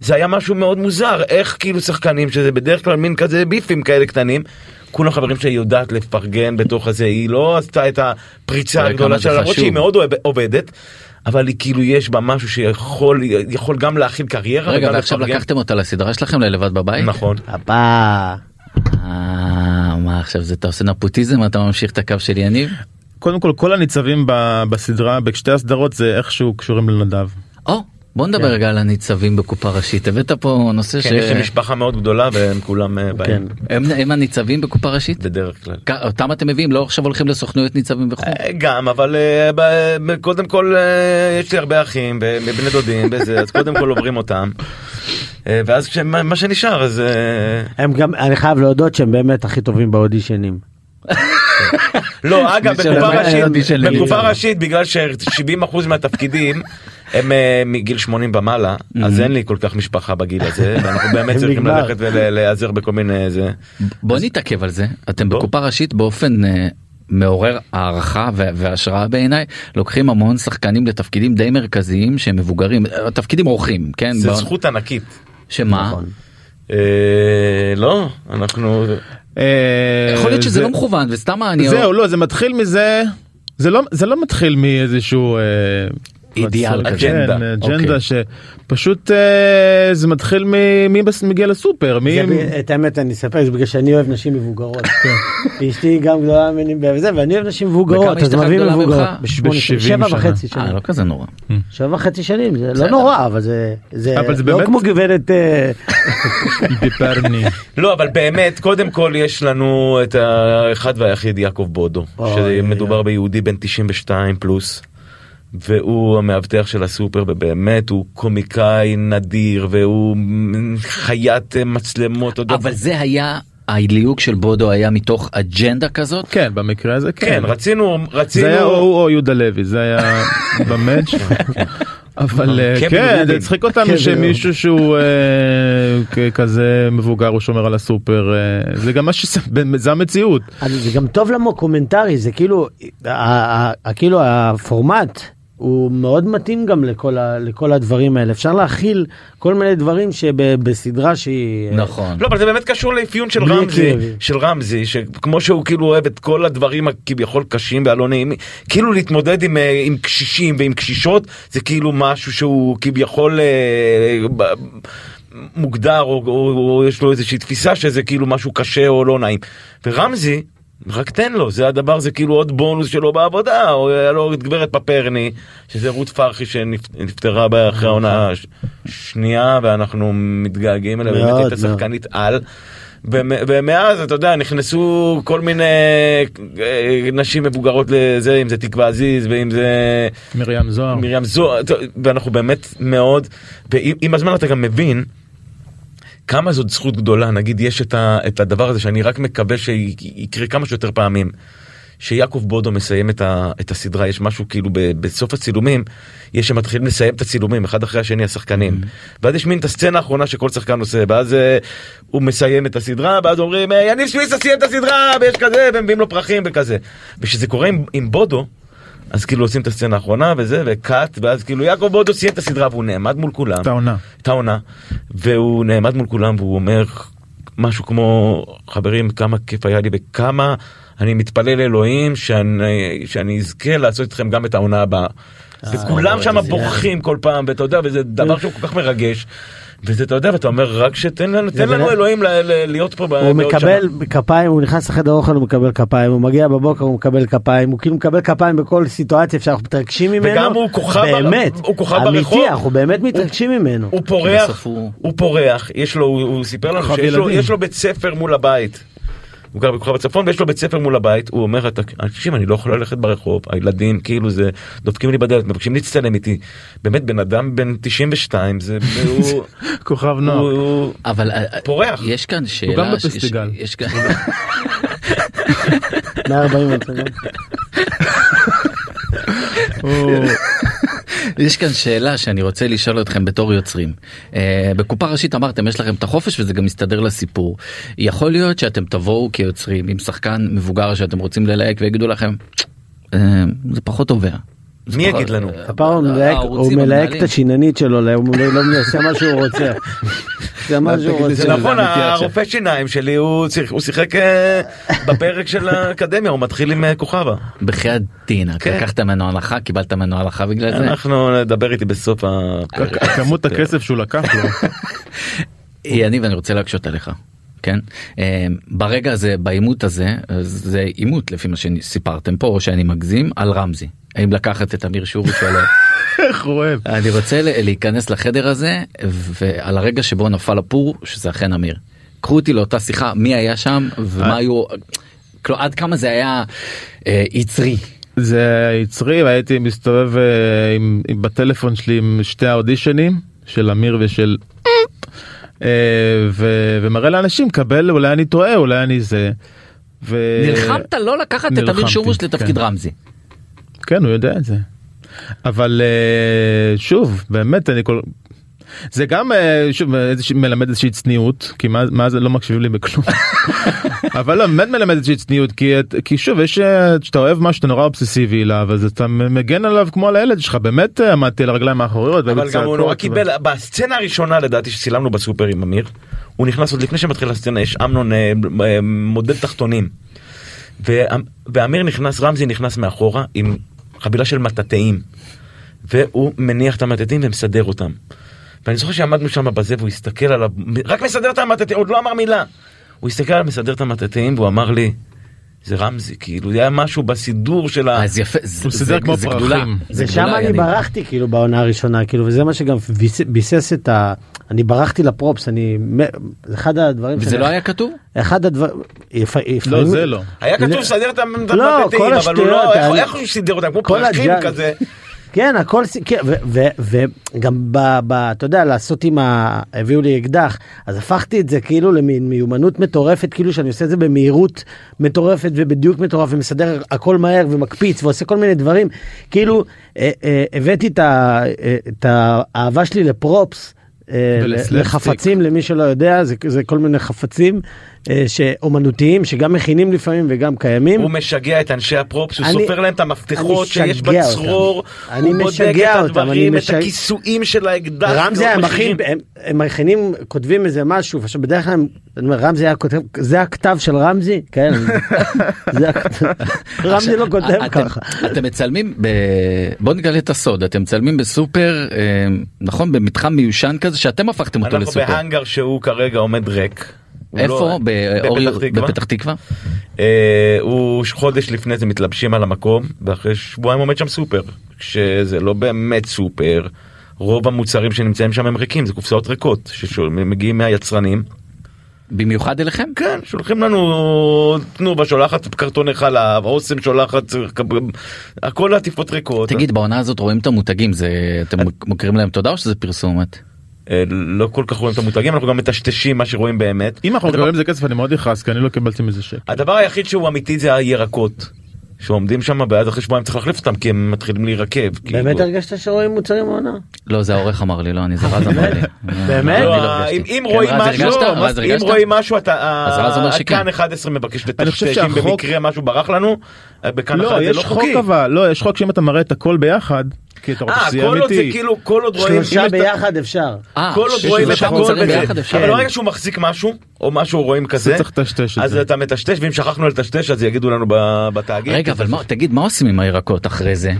S4: זה היה משהו מאוד מוזר, איך כאילו שחקנים, שזה בדרך כלל מין כזה ביפים כאלה קטנים, כולם חברים שהיא יודעת לפרגן בתוך הזה, היא לא עשתה את הפריצה הגדולה שלה, למרות. שהיא מאוד עובדת. אבל היא כאילו יש בה משהו שיכול יכול גם להכיל קריירה
S1: רגע ועכשיו. לקחתם אותה לסדרה שלכם ללבד בבית?
S4: נכון.
S2: הבא.
S1: אה, מה עכשיו זה אתה עושה נפוטיזם אתה ממשיך את הקו של יניב?
S3: קודם כל כל הניצבים בסדרה בשתי הסדרות זה איכשהו קשורים לנדב.
S1: או בוא נדבר רגע על הניצבים בקופה ראשית הבאת פה נושא
S4: כן, יש לי משפחה מאוד גדולה והם כולם אה,
S2: כן.
S4: באים
S1: הם הם הניצבים בקופה ראשית?
S4: בדרך כלל.
S1: כ- אותם אתם מביאים לא עכשיו הולכים לסוכנויות ניצבים וכו'.
S4: אה, גם אבל אה, ב- קודם כל יש לי הרבה אחים ובני דודים וזה אז קודם כל עוברים אותם. ואז מה שנשאר אז
S2: הם גם, אני חייב להודות שהם באמת הכי טובים באודישנים.
S4: לא אגב בקופה. ראשית בגלל ש-70% מהתפקידים הם אה, מגיל 80 ומעלה אז אין לי כל כך משפחה בגיל הזה ואנחנו באמת צריכים. ללכת ולהיעזר בכל מיני זה.
S1: בוא נתעכב על זה אתם. בקופה ראשית באופן אה, מעורר הערכה והשראה בעיניי לוקחים המון שחקנים לתפקידים די מרכזיים שהם מבוגרים אה, תפקידים אורחים כן
S4: זה זכות ענקית.
S1: שמה
S2: נכון.
S4: אה, לא אנחנו
S3: אה,
S1: יכול להיות שזה
S3: זה-
S1: לא מכוון וסתם אני
S3: זהו לא זה מתחיל מזה זה לא זה לא מתחיל מאיזשהו אה,
S1: אידיאל
S3: כן,
S1: כזה.
S4: אג'נדה.
S3: אג'נדה
S1: אוקיי.
S3: שפשוט אה, זה מתחיל מ- מי מגיע לסופר, מי...
S2: זה ב- את האמת אני אספר זה בגלל שאני אוהב נשים מבוגרות.
S1: כן.
S2: אשתי גם גדולה ממני בזה ואני אוהב נשים מבוגרות אז מביאים מבוגרות.
S1: ממך?
S2: בשמונה שנים. וחצי
S1: אה,
S2: שנים.
S1: לא כזה נורא.
S2: שבע וחצי שנים זה. לא נורא אבל זה זה
S3: אבל זה
S2: לא
S3: באמת-
S2: כמו גברת אה.
S4: לא, אבל באמת, קודם כל יש לנו את האחד והיחיד יעקב בודו, שמדובר. ביהודי בן 92 פלוס. והוא המאבטח של הסופר ובאמת הוא קומיקאי נדיר והוא חיית אה, מצלמות.
S1: אבל זה היה, הליהוק של בודו היה מתוך אג'נדה כזאת?
S3: כן, במקרה הזה כן.
S4: כן, רצינו,
S3: זה היה או
S4: רצינו,
S3: הוא או יהודה לוי, זה היה במאץ'. אבל אה, כן. זה הצחיק אותנו שמישהו שהוא אה, כזה מבוגר הוא שומר על הסופר, זה גם מה שזה, זה המציאות.
S2: זה גם טוב למוקומנטרי זה כאילו כאילו הפורמט הוא מאוד מתאים גם לכל ה- לכל הדברים האלה אפשר להכיל כל מיני דברים שבסדרה שהיא
S1: נכון.
S4: לא אבל זה באמת קשור לאפיון של רמזי,
S2: כאבים.
S4: של רמזי, שכמו שהוא כאילו אוהב את כל הדברים הכביכול קשים והלא נעימים, כאילו להתמודד עם, אה, עם קשישים ועם קשישות זה כאילו משהו שהוא כביכול אה, מוגדר או, או, או יש לו איזושהי תפיסה שזה כאילו משהו קשה או לא נעים. ורמזי רק תן לו זה הדבר זה כאילו עוד בונוס שלו בעבודה או היה לו את גברת פפרני שזה רות פרחי שנפטרה אחרי העונה הש- שנייה ואנחנו מתגעגעים אליה באמת הייתה. שחקנית על. ומ- ומאז אתה יודע נכנסו כל מיני אה, נשים מבוגרות לזה אם זה תקווה עזיז ואם זה
S3: מרים זוהר.
S4: מרים זוהר ואנחנו באמת מאוד ועם עם הזמן אתה גם מבין. כמה זאת זכות גדולה נגיד יש את, ה, את הדבר הזה שאני רק מקווה שיקרה כמה שיותר פעמים. שיעקב בודו מסיים את, ה, את הסדרה יש משהו כאילו ב, בסוף הצילומים יש שמתחילים לסיים את הצילומים אחד אחרי השני השחקנים ואז יש מין את הסצנה האחרונה שכל שחקן עושה ואז אה, הוא מסיים את הסדרה ואז אומרים "אה, יניב שוויסה סיים את הסדרה ויש כזה ומביאים לו פרחים וכזה וכשזה קורה עם, עם בודו אז כאילו עושים את הסצנה האחרונה וזה וקאט ואז כאילו יעקב בודו סיים את הסדרה והוא נעמד מול כולם
S3: את העונה.
S4: את העונה והוא נעמד מול כולם והוא אומר משהו כמו חברים כמה כיף היה לי וכמה אני מתפלל לאלוהים שאני, שאני אזכה לעשות איתכם גם את העונה הבאה. וכולם שם בורחים כל פעם ואתה יודע וזה דבר שהוא כל כך מרגש. וזה אתה יודע ואתה אומר רק שתן לנו תן לנו אלוהים ל- ל- להיות פה ב-
S2: הוא
S4: בעוד
S2: מקבל
S4: שנה.
S2: כפיים הוא נכנס לחדר אוכל הוא מקבל כפיים הוא מגיע בבוקר הוא מקבל כפיים הוא כאילו מקבל כפיים בכל סיטואציה שאנחנו מתרגשים ממנו
S4: וגם הוא כוכב
S2: באמת
S4: הוא כוכב
S2: אמיתי
S4: ברחוב.
S2: אנחנו באמת מתרגשים ממנו
S4: הוא פורח
S1: הוא-
S4: הוא פורח יש לו הוא הוא סיפר לנו שיש לו בית ספר מול הבית. הוא גר בכוכב הצפון ויש לו בית ספר מול הבית הוא אומר "אתה- תקשיב אני לא יכול ללכת ברחוב הילדים כאילו זה דופקים לי בדלת מבקשים להצטלם איתי באמת בן אדם בן 92 זה הוא
S3: כוכב
S4: הוא-
S3: נוער.
S4: הוא
S1: אבל אה,
S4: פורח.
S1: יש כאן שאלה,
S3: גם
S1: ש-
S3: בפסטיגל.
S1: יש כאן,
S2: 140 מצגות.
S3: הוא-
S1: יש כאן שאלה שאני רוצה לשאול אתכם בתור יוצרים. אה, בקופה ראשית אמרתם יש לכם את החופש וזה גם מסתדר לסיפור. יכול להיות שאתם תבואו כיוצרים עם שחקן מבוגר שאתם רוצים ללהק ויגידו לכם "אה, זה פחות עובר.
S4: מי יגיד לנו?
S2: הפעם הוא מלהק- הוא מלהק. את השיננית שלו לא- הוא לא לא עושה מה שהוא רוצה. זה מה שהוא רוצה.
S4: זה נכון
S3: אמיתי עכשיו.
S4: הרופא שיניים שלי הוא שיח- הוא שיחק אה, בפרק של האקדמיה הוא מתחיל עם אה, כוכבה.
S1: בחייאת דין,
S4: כן.
S1: לקחת ממנו הנחה קיבלת ממנו הנחה בגלל זה.
S4: אנחנו נדבר איתי בסוף הפרק.
S3: כמות הכסף שהוא לקח לו.
S1: יניב אני רוצה להקשות עליך. כן אה, ברגע הזה בעימות הזה זה עימות לפי מה שסיפרתם פה או שאני מגזים על רמזי האם לקחת את אמיר שורי שלו
S3: איך הוא אוהב.
S1: אני רוצה להיכנס לחדר הזה ועל הרגע שבו נפל הפור שזה אכן אמיר. קחו אותי לאותה שיחה מי היה שם ומה היו כלומר, עד כמה זה היה אה, יצרי.
S3: זה יצרי והייתי מסתובב אה, עם, עם בטלפון שלי עם שתי האודישנים של אמיר ושל אה, ו, ומראה לאנשים קבל אולי אני טועה אולי אני זה. ו...
S1: נלחמת לא לקחת את אמיר
S3: נלחמתי,
S1: שורוש לתפקיד
S3: כן.
S1: רמזי.
S3: כן הוא יודע את זה. אבל אה, שוב באמת אני כל. זה גם אה, שוב מלמד איזושהי צניעות כי מה, מה זה לא מקשיבים לי בכלום. אבל לא, באמת מלמד איזושהי צניעות כי, את- כי שוב יש אה, שאתה אוהב משהו שאתה נורא אובססיבי אליו אז אתה מגן עליו כמו על הילד שלך באמת עמדתי על הרגליים האחוריות.
S4: אבל גם הוא נורא קיבל בסצנה הראשונה לדעתי שצילמנו בסופר עם אמיר הוא נכנס עוד לפני שמתחיל הסצנה יש אמנון מודד תחתונים. ואמיר נכנס רמזי נכנס מאחורה עם חבילה של מטאטאים. והוא מניח את המטאטים ומסדר אותם. ואני זוכר שעמדנו שם בזה והוא הסתכל עליו, רק מסדר את המטאטים, עוד לא אמר מילה. הוא הסתכל על מסדר את המטאטים והוא אמר לי, זה רמזי, כאילו, זה היה משהו בסידור של ה...
S1: אז יפה, זה-
S3: הוא
S1: זה-
S3: סידר כמו
S1: זה
S3: פרחים.
S1: גדולה.
S2: זה שם אני. ברחתי כאילו בעונה הראשונה כאילו וזה מה שגם ביס- ביסס את ה... אני ברחתי לפרופס אני אחד הדברים
S1: וזה
S2: שאני-
S1: לא היה כתוב?
S2: אחד הדברים
S3: לא זה לא.
S4: היה כתוב סדר את המטאטים,
S2: לא, כל
S4: אבל הוא לא, איך- הוא סידר אותם? כמו פרחים. כזה.
S2: כן הכל כן, וגם ב- ב- אתה יודע לעשות עם ה... הביאו לי אקדח אז הפכתי את זה כאילו למין מיומנות מטורפת כאילו שאני עושה את זה במהירות מטורפת ובדיוק מטורף ומסדר הכל מהר ומקפיץ ועושה כל מיני דברים כאילו אה, אה, הבאתי את ה- אה, את האהבה שלי לפרופס. אה. לחפצים למי שלא יודע זה, זה כל מיני חפצים אה, שאומנותיים שגם מכינים לפעמים וגם קיימים.
S4: הוא משגע את אנשי הפרופס, הוא סופר להם את המפתחות
S2: אני
S4: שיש
S2: משגע
S4: בצרור,
S2: אותם. אני
S4: הוא בודק
S2: משגע
S4: את
S2: אותם,
S4: הדברים, את הכיסויים של האקדח.
S2: רמזי היה. מכין, הם, מכינים, כותבים איזה משהו, עכשיו בדרך כלל, הם- אני אומר, רמזי היה כותב, זה הכתב של רמזי? כן, זה הכתב, רמזי לא כותב ככה.
S1: אתם מצלמים, ב... בוא נגלה את הסוד, אתם מצלמים בסופר, אה, נכון? במתחם מיושן כזה שאתם הפכתם אותו
S4: אנחנו
S1: לסופר.
S4: בהאנגר שהוא כרגע עומד ריק.
S1: איפה?
S4: לא- בפתח תקווה. אה, הוא חודש לפני זה מתלבשים על המקום ואחרי שבועיים עומד שם סופר שזה לא באמת סופר רוב המוצרים שנמצאים שם הם ריקים זה קופסאות ריקות שמגיעים מהיצרנים
S1: במיוחד אליכם?
S4: כן שולחים לנו תנובה שולחת קרטוני חלב אוסם שולחת הכל עטיפות ריקות
S1: תגיד, בעונה הזאת רואים את המותגים, זה אתם מכירים להם תודה או שזה פרסומת?
S4: אה, לא כל כך רואים את המותגים אנחנו גם מטשטשים מה שרואים באמת
S3: אם אנחנו מקבלים מזה כסף אני מאוד אכעס כי אני לא קיבלתי מזה שקל.
S4: הדבר היחיד שהוא אמיתי זה הירקות. שעומדים שם ואז אחרי שבועיים צריך להחליף אותם כי הם מתחילים להירקב.
S2: באמת
S4: כאילו.
S2: הרגשת שרואים מוצרים מעונה?
S1: לא, זה העורך אמר לי, לא אני, זה רז אמר לי.
S2: באמת?
S4: לא,
S1: לא הרגשתי.
S4: אם
S1: כן,
S4: רואים משהו? לא, אם? רואים משהו אתה,
S1: אז רז אומר
S4: אה,
S1: שכן.
S4: כאן 11 מבקש לטשטש אם במקרה משהו ברח לנו, אה, בכאן 11
S3: לא
S4: זה
S3: יש
S4: לא
S3: חוק. אבל לא יש חוק שאם אתה מראה את הכל ביחד כי אתה רוצה
S4: אה,
S3: שזה יהיה
S4: כל עוד זה
S3: אמיתי.
S4: כאילו, כל עוד רואים,
S2: שלושה ביחד אפשר.
S1: אה,
S4: כל עוד רואים את הכל בזה. אבל ברגע שהוא מחזיק משהו, או משהו רואים כזה,
S3: צריך לטשטש את
S4: אז
S3: זה.
S4: אתה מטשטש, ואם שכחנו לטשטש אז יגידו לנו בתאגיד.
S1: רגע, אבל תגיד, מה עושים עם הירקות אחרי זה?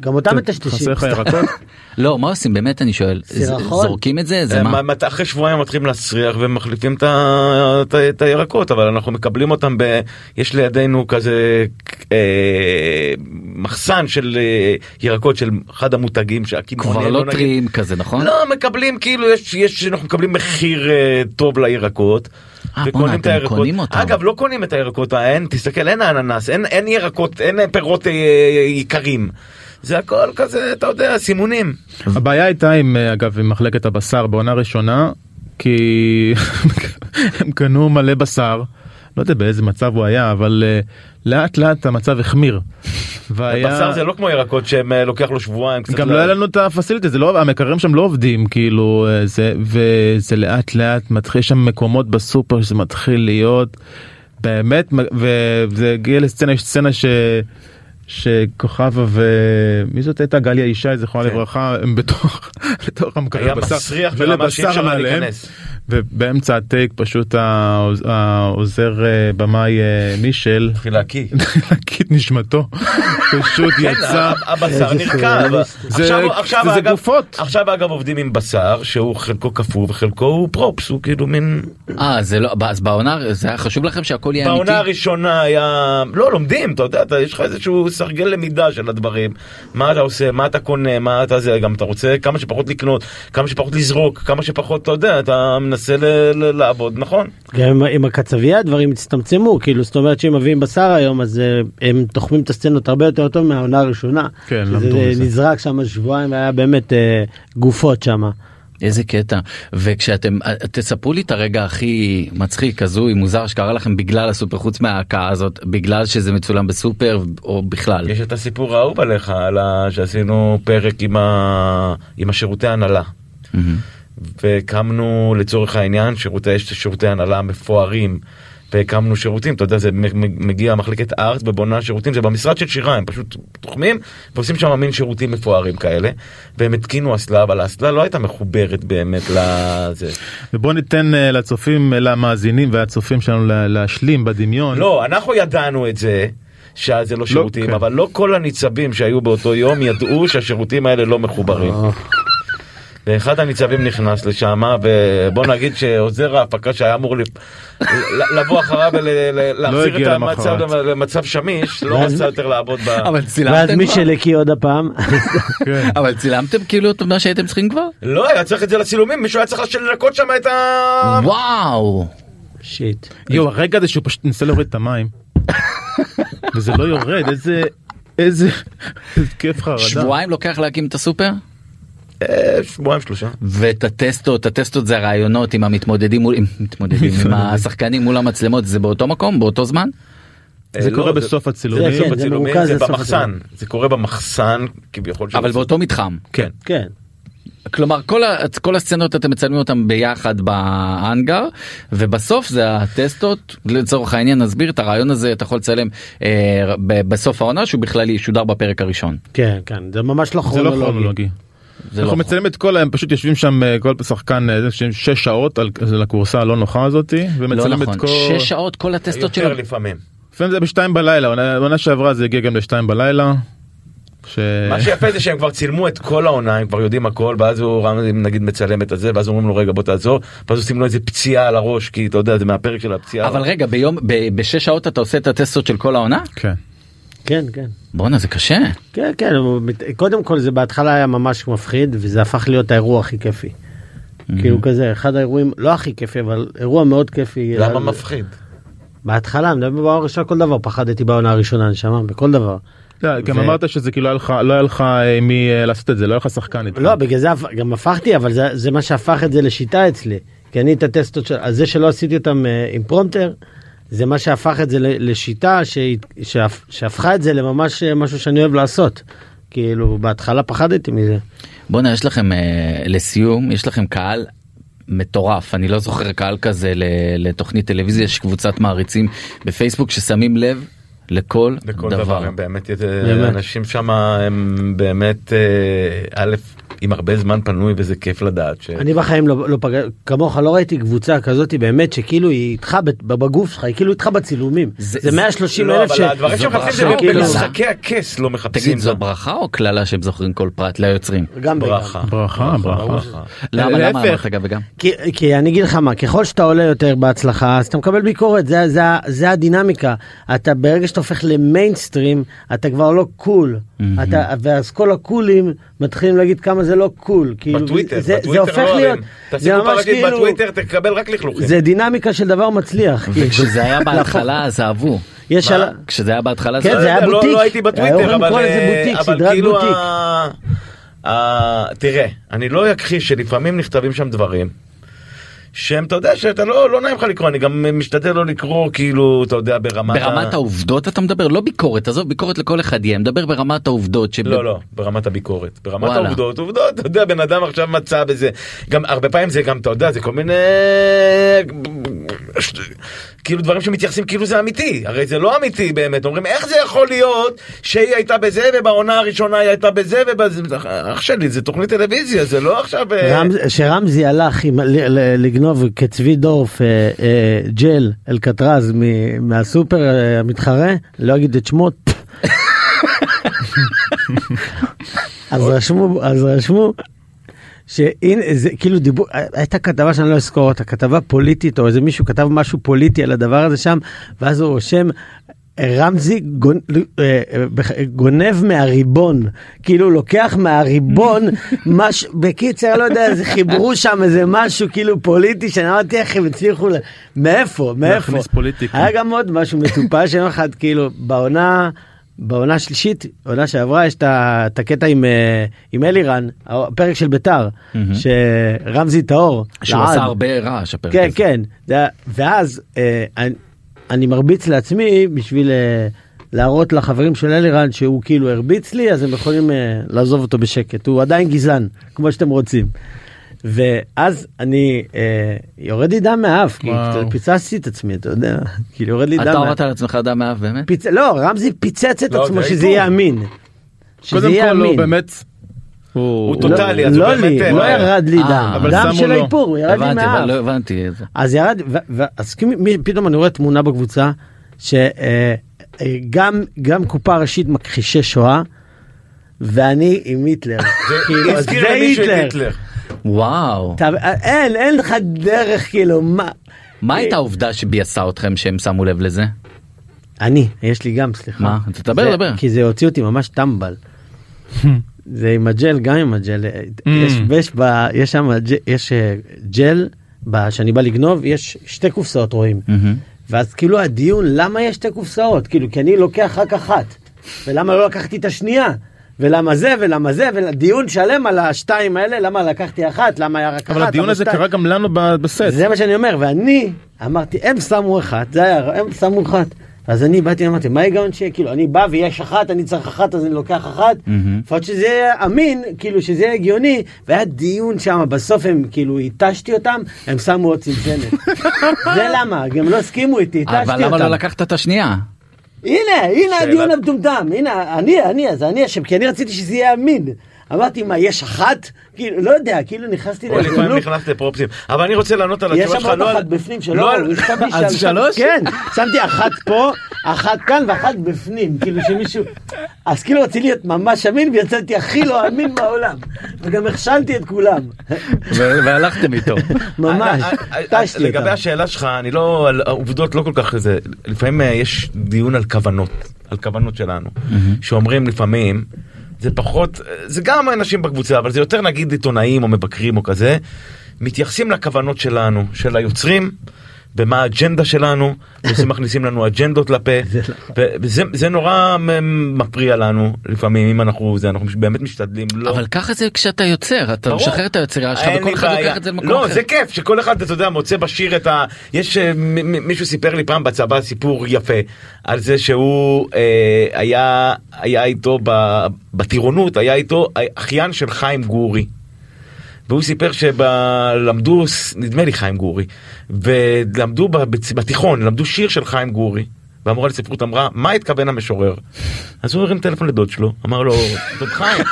S2: גם אותם מטשטשים.
S3: חסר לך ירקות?
S1: לא, מה עושים? באמת אני שואל.
S2: סירחון?
S1: זורקים את זה? זה מה?
S4: אחרי שבועיים מתחילים להסריח ומחליפים את הירקות אבל אנחנו מקבלים אותם ב... יש לידינו כזה אה, מחסן של אה, ירקות של אחד המותגים שהקמעונאים
S1: כבר לא טריים כזה, נכון?
S4: לא מקבלים כאילו יש יש אנחנו מקבלים מחיר אה, טוב לירקות.
S1: אה,
S4: וקונים את הירקות. אגב לא קונים את הירקות אין תסתכל אין האננס אין אין ירקות אין פירות יקרים. זה הכל כזה אתה יודע סימונים.
S3: הבעיה הייתה עם אגב עם מחלקת הבשר בעונה ראשונה כי הם קנו מלא בשר לא יודע באיזה מצב הוא היה אבל אה, לאט לאט המצב החמיר. והיה-
S4: בשר זה לא כמו ירקות שהם אה, לוקח לו שבועיים.
S3: גם לא היה לנו את הפסיליטי זה לא המקררים שם לא עובדים כאילו אה, זה וזה לאט לאט מתחיל יש שם מקומות בסופר שזה מתחיל להיות באמת וזה הגיע לסצנה יש סצנה ש. שכוכבה ומי זאת הייתה גליה ישי זכרונה
S4: כן.
S3: לברכה הם בתוך בתוך המקרר
S4: היה
S3: בשר
S4: מסריח ברמה שאי אפשר להיכנס.
S3: ובאמצע הטייק פשוט העוז- העוזר אה, במאי אה, מישל
S4: התחיל להקיא.
S3: להקיא את נשמתו פשוט
S4: כן,
S3: יצא
S4: הבשר נרקב.
S3: זה- גופות.
S4: עכשיו אגב עובדים עם בשר שהוא חלקו קפוא וחלקו הוא פרופס הוא כאילו מין
S1: אה, זה לא, אז בעונה, זה היה חשוב לכם שהכל יהיה אמיתי?
S4: בעונה הראשונה היה לא לומדים אתה יודע אתה יש לך איזשהו סרגל למידה של הדברים מה אתה עושה מה אתה קונה מה אתה זה גם אתה רוצה כמה שפחות לקנות כמה שפחות לזרוק כמה שפחות אתה יודע אתה מנסה ל- ל- לעבוד נכון
S2: גם עם- עם הקצבייה הדברים הצטמצמו כאילו זאת אומרת שאם מביאים בשר היום אז אה, הם תוחמים את הסצנות הרבה יותר טוב מהעונה הראשונה.
S3: כן, למדו מזה.
S2: נזרק שם שבועיים והיה באמת אה, גופות שם.
S1: איזה קטע. וכשאתם, תספרו לי את הרגע הכי מצחיק, הזוי, מוזר שקרה לכם בגלל הסופר, חוץ מההקאה הזאת, בגלל שזה מצולם בסופר או בכלל.
S4: יש את הסיפור האהוב עליך על ה... שעשינו פרק עם, ה... עם השירותי הנהלה.
S1: מהמם.
S4: והקמנו לצורך העניין שירותי שירותי הנהלה מפוארים. והקמנו שירותים אתה יודע זה מ- מ- מגיע מחלקת ארץ ובונה שירותים זה במשרד של שירה הם פשוט תוחמים ועושים שם מין שירותים מפוארים כאלה והם התקינו אסלה אבל האסלה לא הייתה מחוברת באמת לזה.
S3: ובוא ניתן אה, לצופים אה, למאזינים והצופים שלנו לה- להשלים בדמיון
S4: לא אנחנו ידענו את זה שזה לא שירותים,
S3: כן.
S4: אבל לא כל הניצבים שהיו באותו יום ידעו שהשירותים האלה לא מחוברים. ואחד הניצבים נכנס לשם, ובוא נגיד שעוזר ההפקה שהיה אמור לבוא אחריו ולהחזיר את
S3: הגיע
S4: המצב. למצב שמיש, לא
S2: ואז-
S4: רצה יותר לעבוד ב...
S1: אבל
S2: ואז
S1: צילמתם כבר?
S2: מישל הקיא עוד הפעם.
S3: כן.
S1: אבל צילמתם כאילו את מה שהייתם צריכים כבר?
S4: לא, היה צריך את זה לצילומים, מישהו היה צריך לנקות שם את ה...
S1: וואו.
S2: שיט.
S3: יואו הרגע הזה שהוא פשוט ניסה להוריד את המים. וזה לא יורד איזה איזה איזה כיף חרדה.
S1: שבועיים לוקח להקים את הסופר?
S4: שבועיים שלושה.
S1: ואת הטסטות, הטסטות זה הרעיונות עם המתמודדים מול, עם מתמודדים, עם השחקנים מול המצלמות, זה באותו מקום, באותו זמן?
S3: זה קורה בסוף הצילומים.
S2: זה-
S4: במחסן. זה קורה במחסן כביכול.
S1: אבל. באותו מתחם.
S4: כן.
S2: כן.
S1: כלומר כל, ה, כל הסצנות אתם מצלמים אותם ביחד בהאנגר ובסוף זה הטסטות לצורך העניין נסביר את הרעיון הזה אתה יכול לצלם אה, ב- בסוף העונה שהוא בכלל ישודר בפרק הראשון.
S2: כן, כן, זה ממש לא
S3: זה לא
S2: כרונולוגי.
S3: אנחנו
S1: לא
S3: מצלמים את כל הם פשוט יושבים שם אה, כל שחקן אה, שש שעות על על הכורסה הלא נוחה הזאתי
S1: לא
S3: ומצלם את
S1: נכון,
S3: כל
S1: שש שעות כל הטסטות שלו.
S4: לפעמים.
S3: לפעמים זה בשתיים בלילה עונה- שעברה זה הגיע גם לשתיים בלילה. ש...
S4: מה שיפה זה שהם כבר צילמו את כל העונה, הם כבר יודעים הכל, ואז הוא רם נגיד מצלם את הזה, ואז אומרים לו רגע בוא תעזור, ואז עושים לו איזה פציעה על הראש, כי אתה יודע זה מהפרק של הפציעה.
S1: אבל רגע ביום בשש שעות אתה עושה את הטסטות של כל העונה?
S3: כן.
S2: כן, כן.
S1: בואנה זה קשה.
S2: כן, כן, קודם כל זה בהתחלה היה ממש מפחיד וזה הפך להיות האירוע הכי כיפי. כאילו כזה, אחד האירועים, לא הכי כיפי, אבל אירוע מאוד כיפי.
S4: למה מפחיד?
S2: בהתחלה, אני מדבר בעונה הראשונה כל דבר, פחדתי בעונה הראשונה, נשמה, בכל דבר.
S3: לא, גם אמרת שזה כאילו לא היה לך לא אה, מי אה, לעשות את זה לא היה לך שחקן איתך.
S2: לא, בגלל זה גם הפכתי, אבל זה, זה מה שהפך את זה לשיטה אצלי. כי אני את הטסטות של, אז זה שלא עשיתי אותם אה, עם פרומטר, זה מה שהפך את זה ל- לשיטה שהפ- שהפכה את זה לממש אה, משהו שאני אוהב לעשות. כאילו, בהתחלה פחדתי מזה.
S1: בואנה יש לכם אה, לסיום יש לכם קהל מטורף אני לא זוכר קהל כזה לתוכנית טלוויזיה יש קבוצת מעריצים בפייסבוק ששמים לב לכל,
S4: לכל
S1: דבר.
S4: דבר, הם באמת,
S2: באמת.
S4: אנשים שם הם באמת, אה, א', עם הרבה זמן פנוי וזה כיף לדעת. ש-
S2: אני בחיים לא, לא פגש, כמוך לא ראיתי קבוצה כזאת באמת שכאילו היא איתך בגוף שלך, היא כאילו איתך בצילומים.
S1: זה-
S2: זה,
S1: זה-
S2: 130
S4: לא,
S2: אלף
S4: אבל הדברים שמחפשים זה במשחקי הכס לא מחפשים.
S1: תגיד זו. ברכה או קללה שהם זוכרים כל פרט ליוצרים?
S2: גם.
S4: ברכה.
S3: ברכה ברכה.
S1: למה למה. אמרת גם וגם?
S2: כי, כי אני אגיד לך מה, ככל שאתה עולה יותר בהצלחה, אז אתה מקבל ביקורת, זה, זה, זה הדינמיקה. אתה ברגע שאתה הופך למיינסטרים, אתה כבר לא cool. אתה, ואז כל הקולים מתחילים להגיד כמה זה לא cool. כאילו,
S4: בטוויטר,
S2: זה, זה
S4: בטוויטר
S2: הופך
S4: לא
S2: להיות. זה ממש
S4: פרקית
S2: כאילו,
S4: בטוויטר תקבל רק לכלוכים.
S2: זה דינמיקה של דבר מצליח. כאילו.
S1: וכשזה היה בהתחלה אז אהבו.
S2: יש? על...
S1: כשזה היה בהתחלה
S2: כן,
S1: זה
S2: זה היה
S4: לא-
S2: בוטיק.
S4: לא הייתי בטוויטר, אבל אה,
S2: בוטיק,
S4: אבל
S2: סדרת
S4: כאילו
S2: בוטיק.
S4: ה- ה- תראה, אני לא אכחיש שלפעמים נכתבים שם דברים. שהם, אתה יודע, שאתה לא, לא נעים לך לקרוא, אני גם משתדל לא לקרוא, כאילו, אתה יודע, ברמת... ה-
S1: ברמת העובדות אתה מדבר לא ביקורת עזוב ביקורת לכל אחד יהיה מדבר ברמת העובדות. שב-
S4: לא, לא, ברמת הביקורת. ברמת
S1: וואלה.
S4: העובדות, עובדות, אתה יודע, בן אדם עכשיו מצא בזה. גם הרבה פעמים זה גם, אתה יודע, זה כל מיני... כאילו דברים שמתייחסים כאילו זה אמיתי, הרי זה לא אמיתי באמת, אומרים איך זה יכול להיות שהיא הייתה בזה ובעונה הראשונה היא הייתה בזה ובזה, אח שלי זה תוכנית טלוויזיה זה לא עכשיו, אה,
S2: רמז, שרמזי הלך עם, לגנוב כצבי דורף אה, אה, ג'ל אלקטרז מ- מהסופר אה, המתחרה, לא אגיד את שמו. אז רשמו, אז רשמו, שהנה זה כאילו דיבור, הייתה כתבה שאני לא אזכור אותה, כתבה פוליטית או איזה מישהו כתב משהו פוליטי על הדבר הזה שם, ואז הוא רושם. רמזי אה, אה, גונב מהריבון, כאילו לוקח מהריבון, מש... בקיצר לא יודע, זה חיברו שם איזה משהו כאילו פוליטי, שאני אמרתי איך הם הצליחו. מאיפה, מאיפה. היה גם עוד משהו מטופש, יום אחד כאילו בעונה, בעונה השלישית, עונה שעברה, יש את הקטע עם, אה, עם אלירן, הפרק של ביתר, שרמזי טהור,
S1: שהוא
S2: לעד.
S1: עשה הרבה רעש הפרק
S2: כן
S1: הזה.
S2: כן היה- ואז אה, אני, אני מרביץ לעצמי בשביל אה, להראות לחברים של אלירן שהוא כאילו הרביץ לי אז הם יכולים אה, לעזוב אותו בשקט הוא עדיין גזען כמו שאתם רוצים. ואז אני אה, יורד לי דם מהאף פיצצתי את עצמי אתה יודע כאילו יורד לי דם.
S1: אתה
S2: מהאף.
S1: הורדת על עצמך דם מאף באמת?
S2: פיצ... לא רמזי פיצץ את
S4: לא,
S2: עצמו
S4: זה
S2: שזה. יהיה אמין. שזה
S3: קודם
S2: יהיה
S3: כל
S2: אמין.
S3: באמת. הוא
S4: הוא טוטאלי, אז הוא
S2: לא
S4: באמת,
S2: לי,
S4: אה,
S2: לא ירד לי
S1: אה,
S2: דם, דם של. האיפור, הוא ירד לי
S1: הבנתי אבל
S2: מהאף.
S1: לא הבנתי את זה.
S2: אז ירד, אז כאילו מי- פתאום אני רואה תמונה בקבוצה, אה, גם, גם קופה ראשית מכחישי שואה, ואני עם היטלר. כאילו, אז
S4: הזכיר
S2: זה
S4: למישהו את
S2: היטלר.
S1: וואו.
S2: אתה- אין, אין לך דרך, כאילו, מה?
S1: מה הייתה העובדה שביאסה אתכם שהם שמו לב לזה?
S2: אני, יש לי גם, סליחה.
S1: מה? תדבר,
S2: זה-
S1: דבר.
S2: כי זה הוציא אותי ממש טמבל. זה עם הג'ל, גם עם הג'ל. יש, יש, יש שם, ג'- יש אה, ג'ל, שאני בא לגנוב, יש שתי קופסאות רואים. ואז כאילו הדיון, למה יש שתי קופסאות? כאילו, כי אני לוקח רק אחת. ולמה לא לקחתי את השנייה? ולמה זה ולמה זה ודיון שלם על השתיים האלה למה לקחתי אחת למה היה רק אחת
S3: אבל הדיון הזה? קרה גם לנו בסט.
S2: זה מה שאני אומר ואני אמרתי הם שמו אחת זה היה הם שמו אחת אז אני באתי ואמרתי מה ההיגיון שיהיה כאילו אני בא ויש אחת אני צריך אחת אז אני לוקח אחת. לפחות שזה יהיה אמין כאילו שזה יהיה הגיוני והיה דיון שם בסוף הם כאילו התשתי אותם הם שמו עוד צנצנת זה למה גם לא הסכימו איתי התשתי אותם
S1: אבל למה לא לקחת את השנייה?
S2: הנה הנה. הדיון המטומטם הנה אני אני אז אני אשם כי אני רציתי שזה יהיה אמין אמרתי מה יש אחת כאילו לא יודע כאילו נכנסתי
S4: או
S2: לאיזה
S4: לפעמים. נכנס לפרופסים. אבל אני רוצה לענות על
S2: יש
S4: התשובה
S2: שם
S4: שלך. לא על-
S2: אחת בפנים
S4: לא
S2: שלא,
S3: אז
S2: שם-
S3: שלוש?
S2: כן, שמתי אחת פה, אחת כאן ואחת בפנים, כאילו שמישהו, אז כאילו רציתי להיות ממש אמין ויצאתי הכי לא אמין בעולם, וגם הכשלתי את כולם,
S1: והלכתם איתו.
S2: ממש,
S4: אה, אה,
S2: טשתי
S4: לגבי
S2: אותם.
S4: השאלה שלך אני לא על העובדות לא כל כך זה לפעמים אה, יש דיון על כוונות על כוונות שלנו שאומרים לפעמים זה פחות זה גם אנשים בקבוצה אבל זה יותר נגיד עיתונאים או מבקרים או כזה מתייחסים לכוונות שלנו של היוצרים. ומה האג'נדה שלנו, וזה מכניסים לנו אג'נדות לפה, וזה זה נורא מפריע לנו לפעמים אם אנחנו זה אנחנו באמת משתדלים לא.
S1: אבל ככה זה כשאתה יוצר, אתה
S4: ברור.
S1: משחרר את היצירה שלך וכל אחד
S4: בעיה.
S1: לוקח את זה למקום
S4: לא,
S1: אחר.
S4: זה כיף שכל אחד, אתה יודע, מוצא בשיר את ה... יש אה, מישהו סיפר לי פעם בצבא סיפור יפה על זה שהוא אה, היה היה איתו ב- בטירונות, היה איתו אחיין של חיים גורי. והוא סיפר שלמדו, נדמה לי חיים גורי, ולמדו בתיכון, למדו שיר של חיים גורי. והמורה לספרות אמרה, מה התכוון המשורר? אז הוא הרים טלפון לדוד שלו, אמר לו, דוד חיים,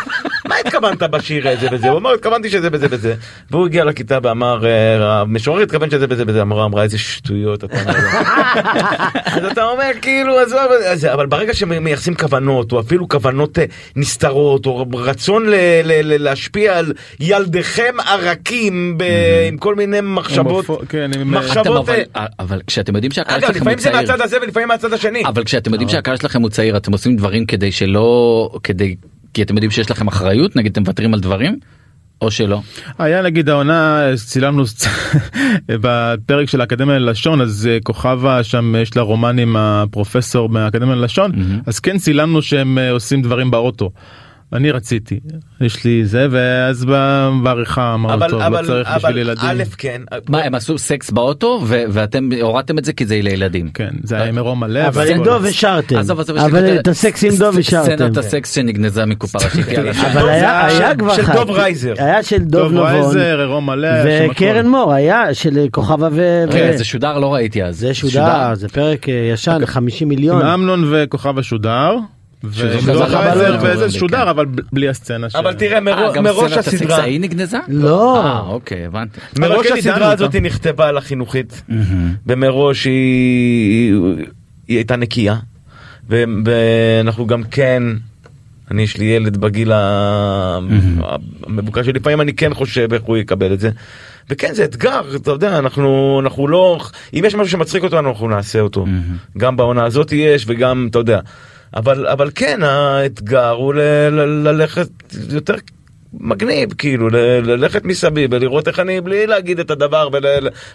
S4: מה התכוונת בשיר הזה וזה? הוא אמר, התכוונתי שזה וזה וזה. והוא הגיע לכיתה ואמר, "אה, המשורר התכוון שזה וזה וזה. המורה אמרה, איזה שטויות אתה אומר. אז אתה אומר, כאילו, עזוב, אבל ברגע שמייחסים כוונות, או אפילו כוונות אה, נסתרות, או רצון ל- ל- ל- להשפיע על ילדיכם הרכים ב- עם כל מיני מחשבות,
S3: כן,
S4: מחשבות...
S1: אבל,
S4: אה,
S1: אבל כשאתם יודעים שהקהל
S4: אגב,
S1: שלכם הוא
S4: לפעמים זה מהצד הזה ולפעמים מהצד השני.
S1: אבל כשאתם יודעים שהקהל שלכם הוא צעיר אתם עושים דברים כדי שלא כדי כי אתם יודעים שיש לכם אחריות נגיד אתם מוותרים על דברים או שלא.
S3: היה נגיד העונה צילמנו בפרק של האקדמיה ללשון אז אה, כוכבה שם יש לה רומן עם הפרופסור מהאקדמיה ללשון אז כן צילמנו שהם אה, עושים דברים באוטו. אני רציתי יש לי זה ואז בעריכה אמרנו
S4: אבל
S3: טוב לא
S4: אבל
S3: צריך בשביל
S4: אבל
S3: ילדים.
S4: א' כן.
S1: מה הם עשו סקס באוטו ו- ואתם הורדתם את זה כי זה לילדים.
S3: כן זה היה עם עירום מלא
S2: אבל. עם דוב השארתם, אבל. את הסקס עם דוב השארתם,
S1: סצנת הסקס שנגנזה מקופה ראשית. יאללה.
S2: אבל היה כבר
S4: של. דוב רייזר.
S2: היה של דוב
S3: דוב
S2: נבון,
S3: רייזר עירום מלא היה שם
S2: וקרן. מור היה של כוכבה ו...
S1: כן, זה שודר לא ראיתי אז.
S2: זה שודר, זה פרק אה, ישן, 50
S3: עם
S2: מיליון.
S3: אמנון וכוכבה שודר. ועם
S1: שזה
S3: דוב
S1: זכה
S3: רייזר
S1: בלוטו,
S3: וזה
S1: כן.
S3: שודר אבל בלי הסצנה.
S4: אבל תראה
S1: אה,
S4: מראש הסדרה,
S1: ההיא נגנזה?
S2: לא.
S1: אה אוקיי הבנתי.
S4: מראש הסדרה הזאת. נכתבה על החינוכית. ומראש היא, היא הייתה נקייה ואנחנו גם כן אני יש לי ילד בגיל המבוקש שלפעמים אני כן חושב איך הוא יקבל את זה. וכן זה אתגר אתה יודע אנחנו אנחנו לא אם יש משהו שמצחיק אותנו אנחנו נעשה אותו גם בעונה הזאת יש וגם אתה יודע אבל אבל כן האתגר הוא ל- ל- ללכת יותר מגניב כאילו ל- ללכת מסביב ולראות איך אני בלי להגיד את הדבר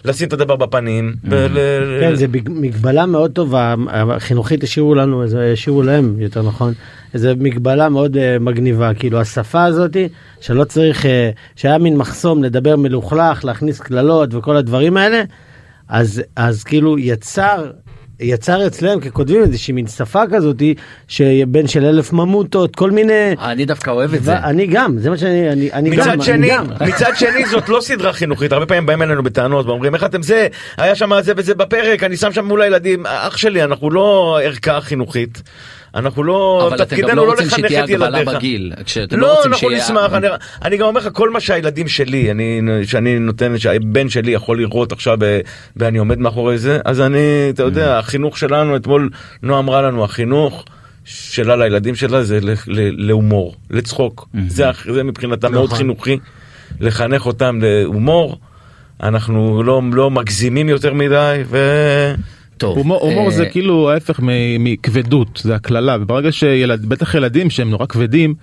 S4: ולשים את הדבר בפנים. ול-
S2: כן, זה בג- מגבלה מאוד טובה, החינוכית השאירו לנו, השאירו להם יותר נכון, איזה מגבלה מאוד אה, מגניבה, כאילו השפה הזאתי, שלא צריך, אה, שהיה מין מחסום לדבר מלוכלך, להכניס קללות וכל הדברים האלה, אז, אז כאילו יצר, יצר אצלם ככותבים איזושהי מין שפה כזאתי, שבין של אלף ממוטות, כל מיני...
S1: אני דווקא אוהב את זה.
S2: אני גם, זה מה שאני, אני, אני גם,
S4: מצד
S2: אני
S4: שני,
S2: גם.
S4: מצד שני זאת לא סדרה חינוכית, הרבה פעמים באים אלינו בטענות ואומרים איך אתם זה, היה שם זה וזה בפרק, אני שם שם מול הילדים, אח שלי אנחנו לא ערכה חינוכית, אנחנו לא,
S1: אבל אתם גם
S4: תפקידנו
S1: לא
S4: לא
S1: רוצים
S4: לחנך
S1: שתהיה
S4: את
S1: הגבלה
S4: ילדיך.
S1: בגיל. כשאתם לא
S4: לא,
S1: רוצים
S4: אנחנו
S1: שיהיה-
S4: נשמח, אני, אני גם אומר לך, כל מה שהילדים שלי, אני, שאני נותן, שהבן שלי יכול לראות עכשיו, ב- ואני עומד מאחורי זה, אז אני, אתה
S1: Mm.
S4: יודע, החינוך שלנו, אתמול נועה אמרה לנו, החינוך שלה לילדים שלה זה להומור, לצחוק.
S1: Mm-hmm.
S4: זה, זה מבחינתה מאוד
S2: נכון.
S4: חינוכי, לחנך אותם להומור. אנחנו לא, לא מגזימים יותר מדי, ו...
S1: טוב.
S3: הומור, הומור
S1: אה,
S3: זה כאילו ההפך מכבדות, זה הקללה, וברגע שילד, בטח ילדים שהם נורא כבדים,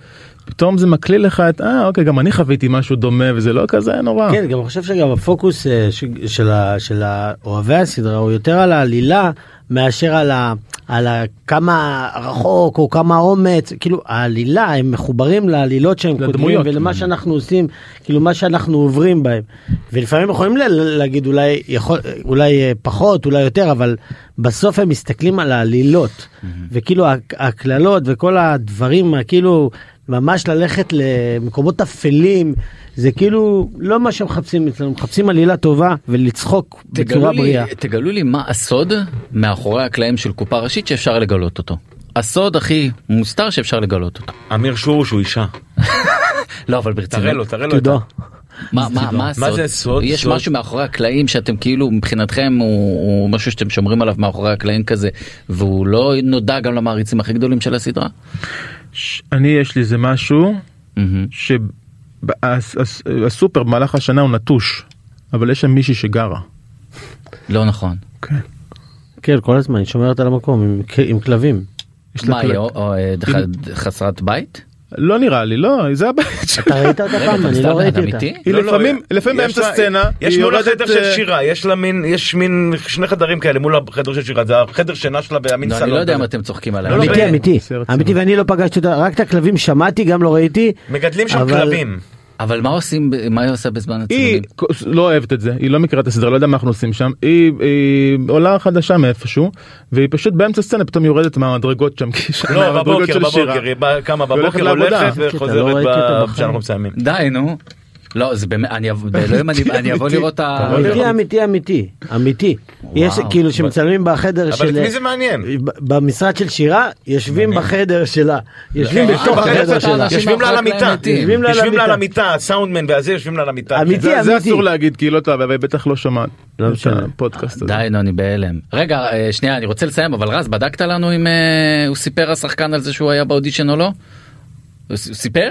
S3: פתאום זה מקליל לך את, אה אוקיי, גם אני חוויתי משהו דומה וזה לא כזה נורא.
S2: כן, גם אני חושב שגם הפוקוס אה, של של ה- אוהבי הסדרה הוא יותר על העלילה מאשר על ה- על ה- כמה רחוק או כמה אומץ, כאילו העלילה, הם מחוברים לעלילות שהם כותבים
S3: לדמויות.
S2: ולמה שאנחנו עושים, כאילו מה שאנחנו עוברים בהם. ולפעמים יכולים ל- להגיד אולי יכול, אולי אה, פחות, אולי יותר, אבל בסוף הם מסתכלים על העלילות, וכאילו הק- הקללות וכל הדברים, כאילו ממש ללכת למקומות אפלים, זה כאילו לא מה שמחפשים אצלנו, מחפשים עלילה טובה ולצחוק בצורה
S1: לי,
S2: בריאה.
S1: תגלו לי מה הסוד מאחורי הקלעים של קופה ראשית שאפשר לגלות אותו. הסוד הכי מוסתר שאפשר לגלות אותו.
S4: אמיר שורוש הוא אישה.
S1: לא אבל ברצינות.
S4: תראה לו, תראה לו. את
S2: תודה.
S4: ה-
S1: מה, מה, מה הסוד?
S4: זה סוד?
S1: יש
S4: סוד?
S1: משהו מאחורי הקלעים שאתם כאילו מבחינתכם הוא, הוא משהו שאתם שומרים עליו מאחורי הקלעים כזה והוא לא נודע גם למעריצים הכי גדולים של הסדרה?
S3: ש- אני יש לי איזה משהו
S1: מהמם.
S3: שהסופר במהלך השנה הוא נטוש, אבל יש שם מישהי שגרה.
S1: לא נכון.
S3: כן.
S2: כן, כל הזמן, היא שומרת על המקום עם, עם כלבים.
S1: מה. היא אה, ח- חסרת בית?
S3: לא נראה לי, לא, זה הבית שלה.
S2: אתה ראית אותה פעם? אני לא ראיתי? אותה.
S3: היא
S4: לא, לא,
S3: לפעמים, לפעמים באמצע סצנה,
S4: יש מול החדר של
S3: אה,
S4: שירה, יש לה מין, יש מין שני חדרים כאלה מול החדר של שירה, זה החדר שינה שלה והמין
S1: לא,
S4: סלון.
S1: אני לא יודע אם. אתם צוחקים עליי.
S4: לא,
S2: אמיתי, אמיתי, אמיתי. ואני לא פגשתי אותה, רק את הכלבים שמעתי, גם לא ראיתי.
S4: מגדלים שם כלבים.
S1: אבל מה עושים, מה היא עושה בזמן
S3: היא
S1: הצילומים?
S3: לא אוהבת את זה, היא לא מכירה את הסדרה, לא יודע מה אנחנו עושים שם, היא, היא עולה חדשה מאיפשהו, והיא פשוט באמצע סצנה פתאום יורדת מהמדרגות שם, כי שם
S4: לא, בבוקר,
S3: של שירה.
S4: בבוקר, היא קמה בבוקר. הולכת
S2: לא
S4: וחוזרת
S2: ראיתי אותה
S4: ב-
S2: בחיים.
S4: כשאנחנו מסיימים.
S1: די נו. לא זה באמת אני אבוא- באלוהים אני אני אבוא לראות את ה...
S2: אמיתי, אמיתי, אמיתי, אמיתי. יש כאילו שמצלמים בחדר
S4: אבל
S2: של...
S4: את מי זה מעניין?
S2: במשרד של שירה, יושבים בחדר שלה. יושבים
S4: אה,
S2: בתוך
S4: בחדר
S2: החדר
S1: שלה.
S4: יושבים לה על המיטה.
S2: יושבים לה על המיטה.
S4: הסאונדמן והזה יושבים לה על המיטה.
S2: אמיתי,
S3: זה, זה
S2: אמיתי.
S3: אסור להגיד כי היא לא תאהב, אבל היא בטח לא שומעת
S2: לא משנה.
S3: הפודקאסט הזה.
S1: די נו אני בהלם. רגע אה, שנייה אני רוצה לסיים אבל רז בדקת לנו אם אה, הוא סיפר השחקן על זה שהוא היה באודישן או לא? הוא סיפר?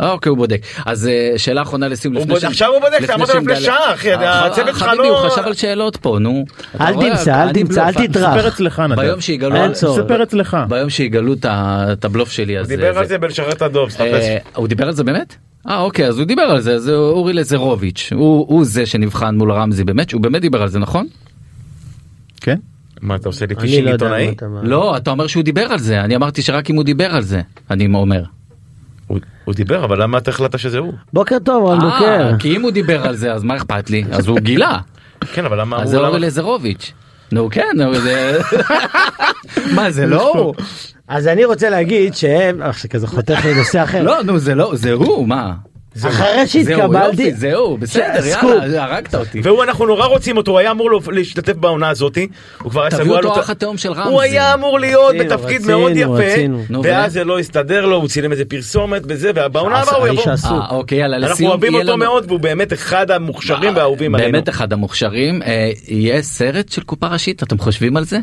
S1: אה, אוקיי הוא בודק אז אה, שאלה אחרונה לסיום
S4: הוא
S1: לפני
S4: עכשיו הוא בודק, אתה
S1: לפני
S4: אמרת לפני
S1: שנדע-
S4: שעה, אחי,
S1: אה,
S4: הצוות שלך
S1: חביבי,
S4: לא-
S1: הוא חשב על שאלות פה נו.
S2: אל תמצא, אל תמצא, אל. תטרח.
S3: ספר אצלך נדב.
S1: ביום שיגלו
S2: אין צורך.
S3: ספר אצלך.
S1: ביום שיגלו את הבלוף שלי אז
S4: דיבר על זה בלשרת את הדוב,
S1: הוא דיבר על זה באמת? אה אוקיי אז הוא דיבר על זה זה אורי לזרוביץ' הוא הוא זה שנבחן מול רמזי באמת שהוא באמת דיבר על זה נכון?
S3: כן?
S4: מה אתה עושה לי פישינג
S2: לא
S4: עיתונאי?
S1: לא אתה אומר שהוא דיבר על זה אני אמרתי שרק אם הוא דיבר על זה אני אומר.
S4: הוא- הוא דיבר, אבל למה אתה החלטת שזה הוא?
S2: בוקר טוב, רון בוקר.
S1: אה, כי אם הוא דיבר על זה אז מה אכפת לי אז הוא גילה
S4: כן, אבל למה
S1: אז
S4: הוא...
S1: זה אורי לזרוביץ'. נו כן זה מה זה לא הוא
S2: אז אני רוצה להגיד שהם, עכשיו כזה חותך לנושא אחר.
S1: לא נו זה לא זה הוא מה
S2: אחרי שהתקבלתי,
S1: זהו בסדר. יאללה הרגת אותי.
S4: והוא אנחנו נורא רוצים אותו, הוא היה אמור לו- להשתתף בעונה הזאתי, הוא כבר היה סגור על
S1: אותו האח התאום של רמזי.
S4: הוא היה אמור להיות
S2: רצינו,
S4: בתפקיד
S2: רצינו,
S4: מאוד יפה, ואז זה לא הסתדר לו, הוא צילם איזה פרסומת וזה, ובעונה הבאה הוא
S2: האיש
S4: יבוא.
S2: עסוק.
S1: אה, אוקיי יאללה
S4: אנחנו
S1: לסיום
S4: אוהבים
S1: יהיה
S4: אותו
S1: לנו-
S4: מאוד, והוא באמת אחד המוכשרים והאהובים עלינו.
S1: באמת אחד המוכשרים אה, יהיה סרט של קופה ראשית אתם חושבים על זה?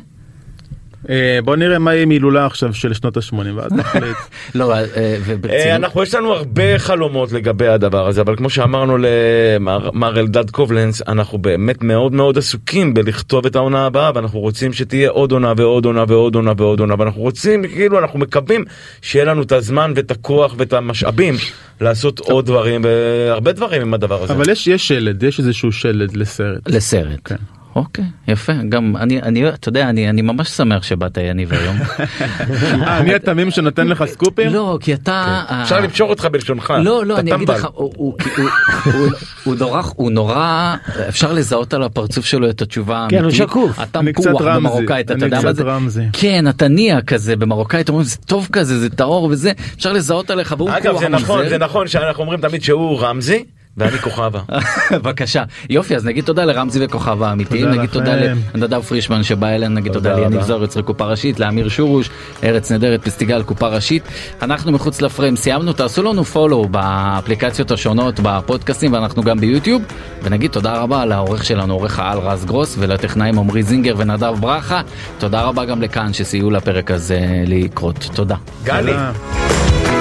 S3: אה, בוא נראה מה יהיה עם הילולה עכשיו של שנות ה-80 ואז נחליט.
S1: לא אה,
S4: אה,
S1: וברצינות.
S4: אנחנו יש לנו הרבה חלומות לגבי הדבר הזה אבל כמו שאמרנו למר מר אלדד קובלנס אנחנו באמת מאוד מאוד עסוקים בלכתוב את העונה הבאה ואנחנו רוצים שתהיה עוד עונה ועוד עונה ועוד עונה ועוד עונה ואנחנו רוצים כאילו אנחנו מקווים שיהיה לנו את הזמן ואת הכוח ואת המשאבים לעשות עוד דברים והרבה דברים עם הדבר הזה.
S3: אבל יש יש שלד, יש איזשהו שלד לסרט.
S1: לסרט.
S3: כן.
S1: אוקיי יפה גם אני אני אתה יודע אני אני ממש שמח שבאת יניב היום.
S3: אה, אני התמים שנותן לך סקופים?
S1: לא כי אתה
S4: אפשר למשוך אותך בלשונך.
S1: לא לא אני אגיד. לך הוא- נורא הוא נורא אפשר לזהות על הפרצוף שלו את התשובה
S2: כן, הוא
S1: האמיתית.
S2: שקוף.
S1: אתה
S3: רמזי,
S1: במרוקאית
S3: אני
S1: אתה יודע מה זה. כן אתה ניע כזה במרוקאית אומרים זה טוב כזה זה טהור וזה אפשר לזהות עליך והוא
S4: אגב
S1: כוח
S4: זה נכון. זה נכון שאנחנו אומרים תמיד שהוא רמזי ואני כוכבה.
S1: בבקשה יופי אז נגיד תודה לרמזי וכוכב האמיתי
S3: תודה
S1: נגיד תודה. לנדב פרישמן שבא אלינו נגיד תודה ליניב. זור יוצרי קופה ראשית לאמיר שורוש ארץ נהדרת פסטיגל קופה ראשית אנחנו מחוץ לפריים סיימנו תעשו לנו פולו באפליקציות השונות בפודקאסטים ואנחנו גם ביוטיוב ונגיד תודה רבה לעורך שלנו עורך העל רז גרוס ולטכנאים עמרי זינגר ונדב ברכה תודה רבה גם לכאן שסייעו לפרק הזה לקרות תודה.
S4: גלי.
S3: תודה.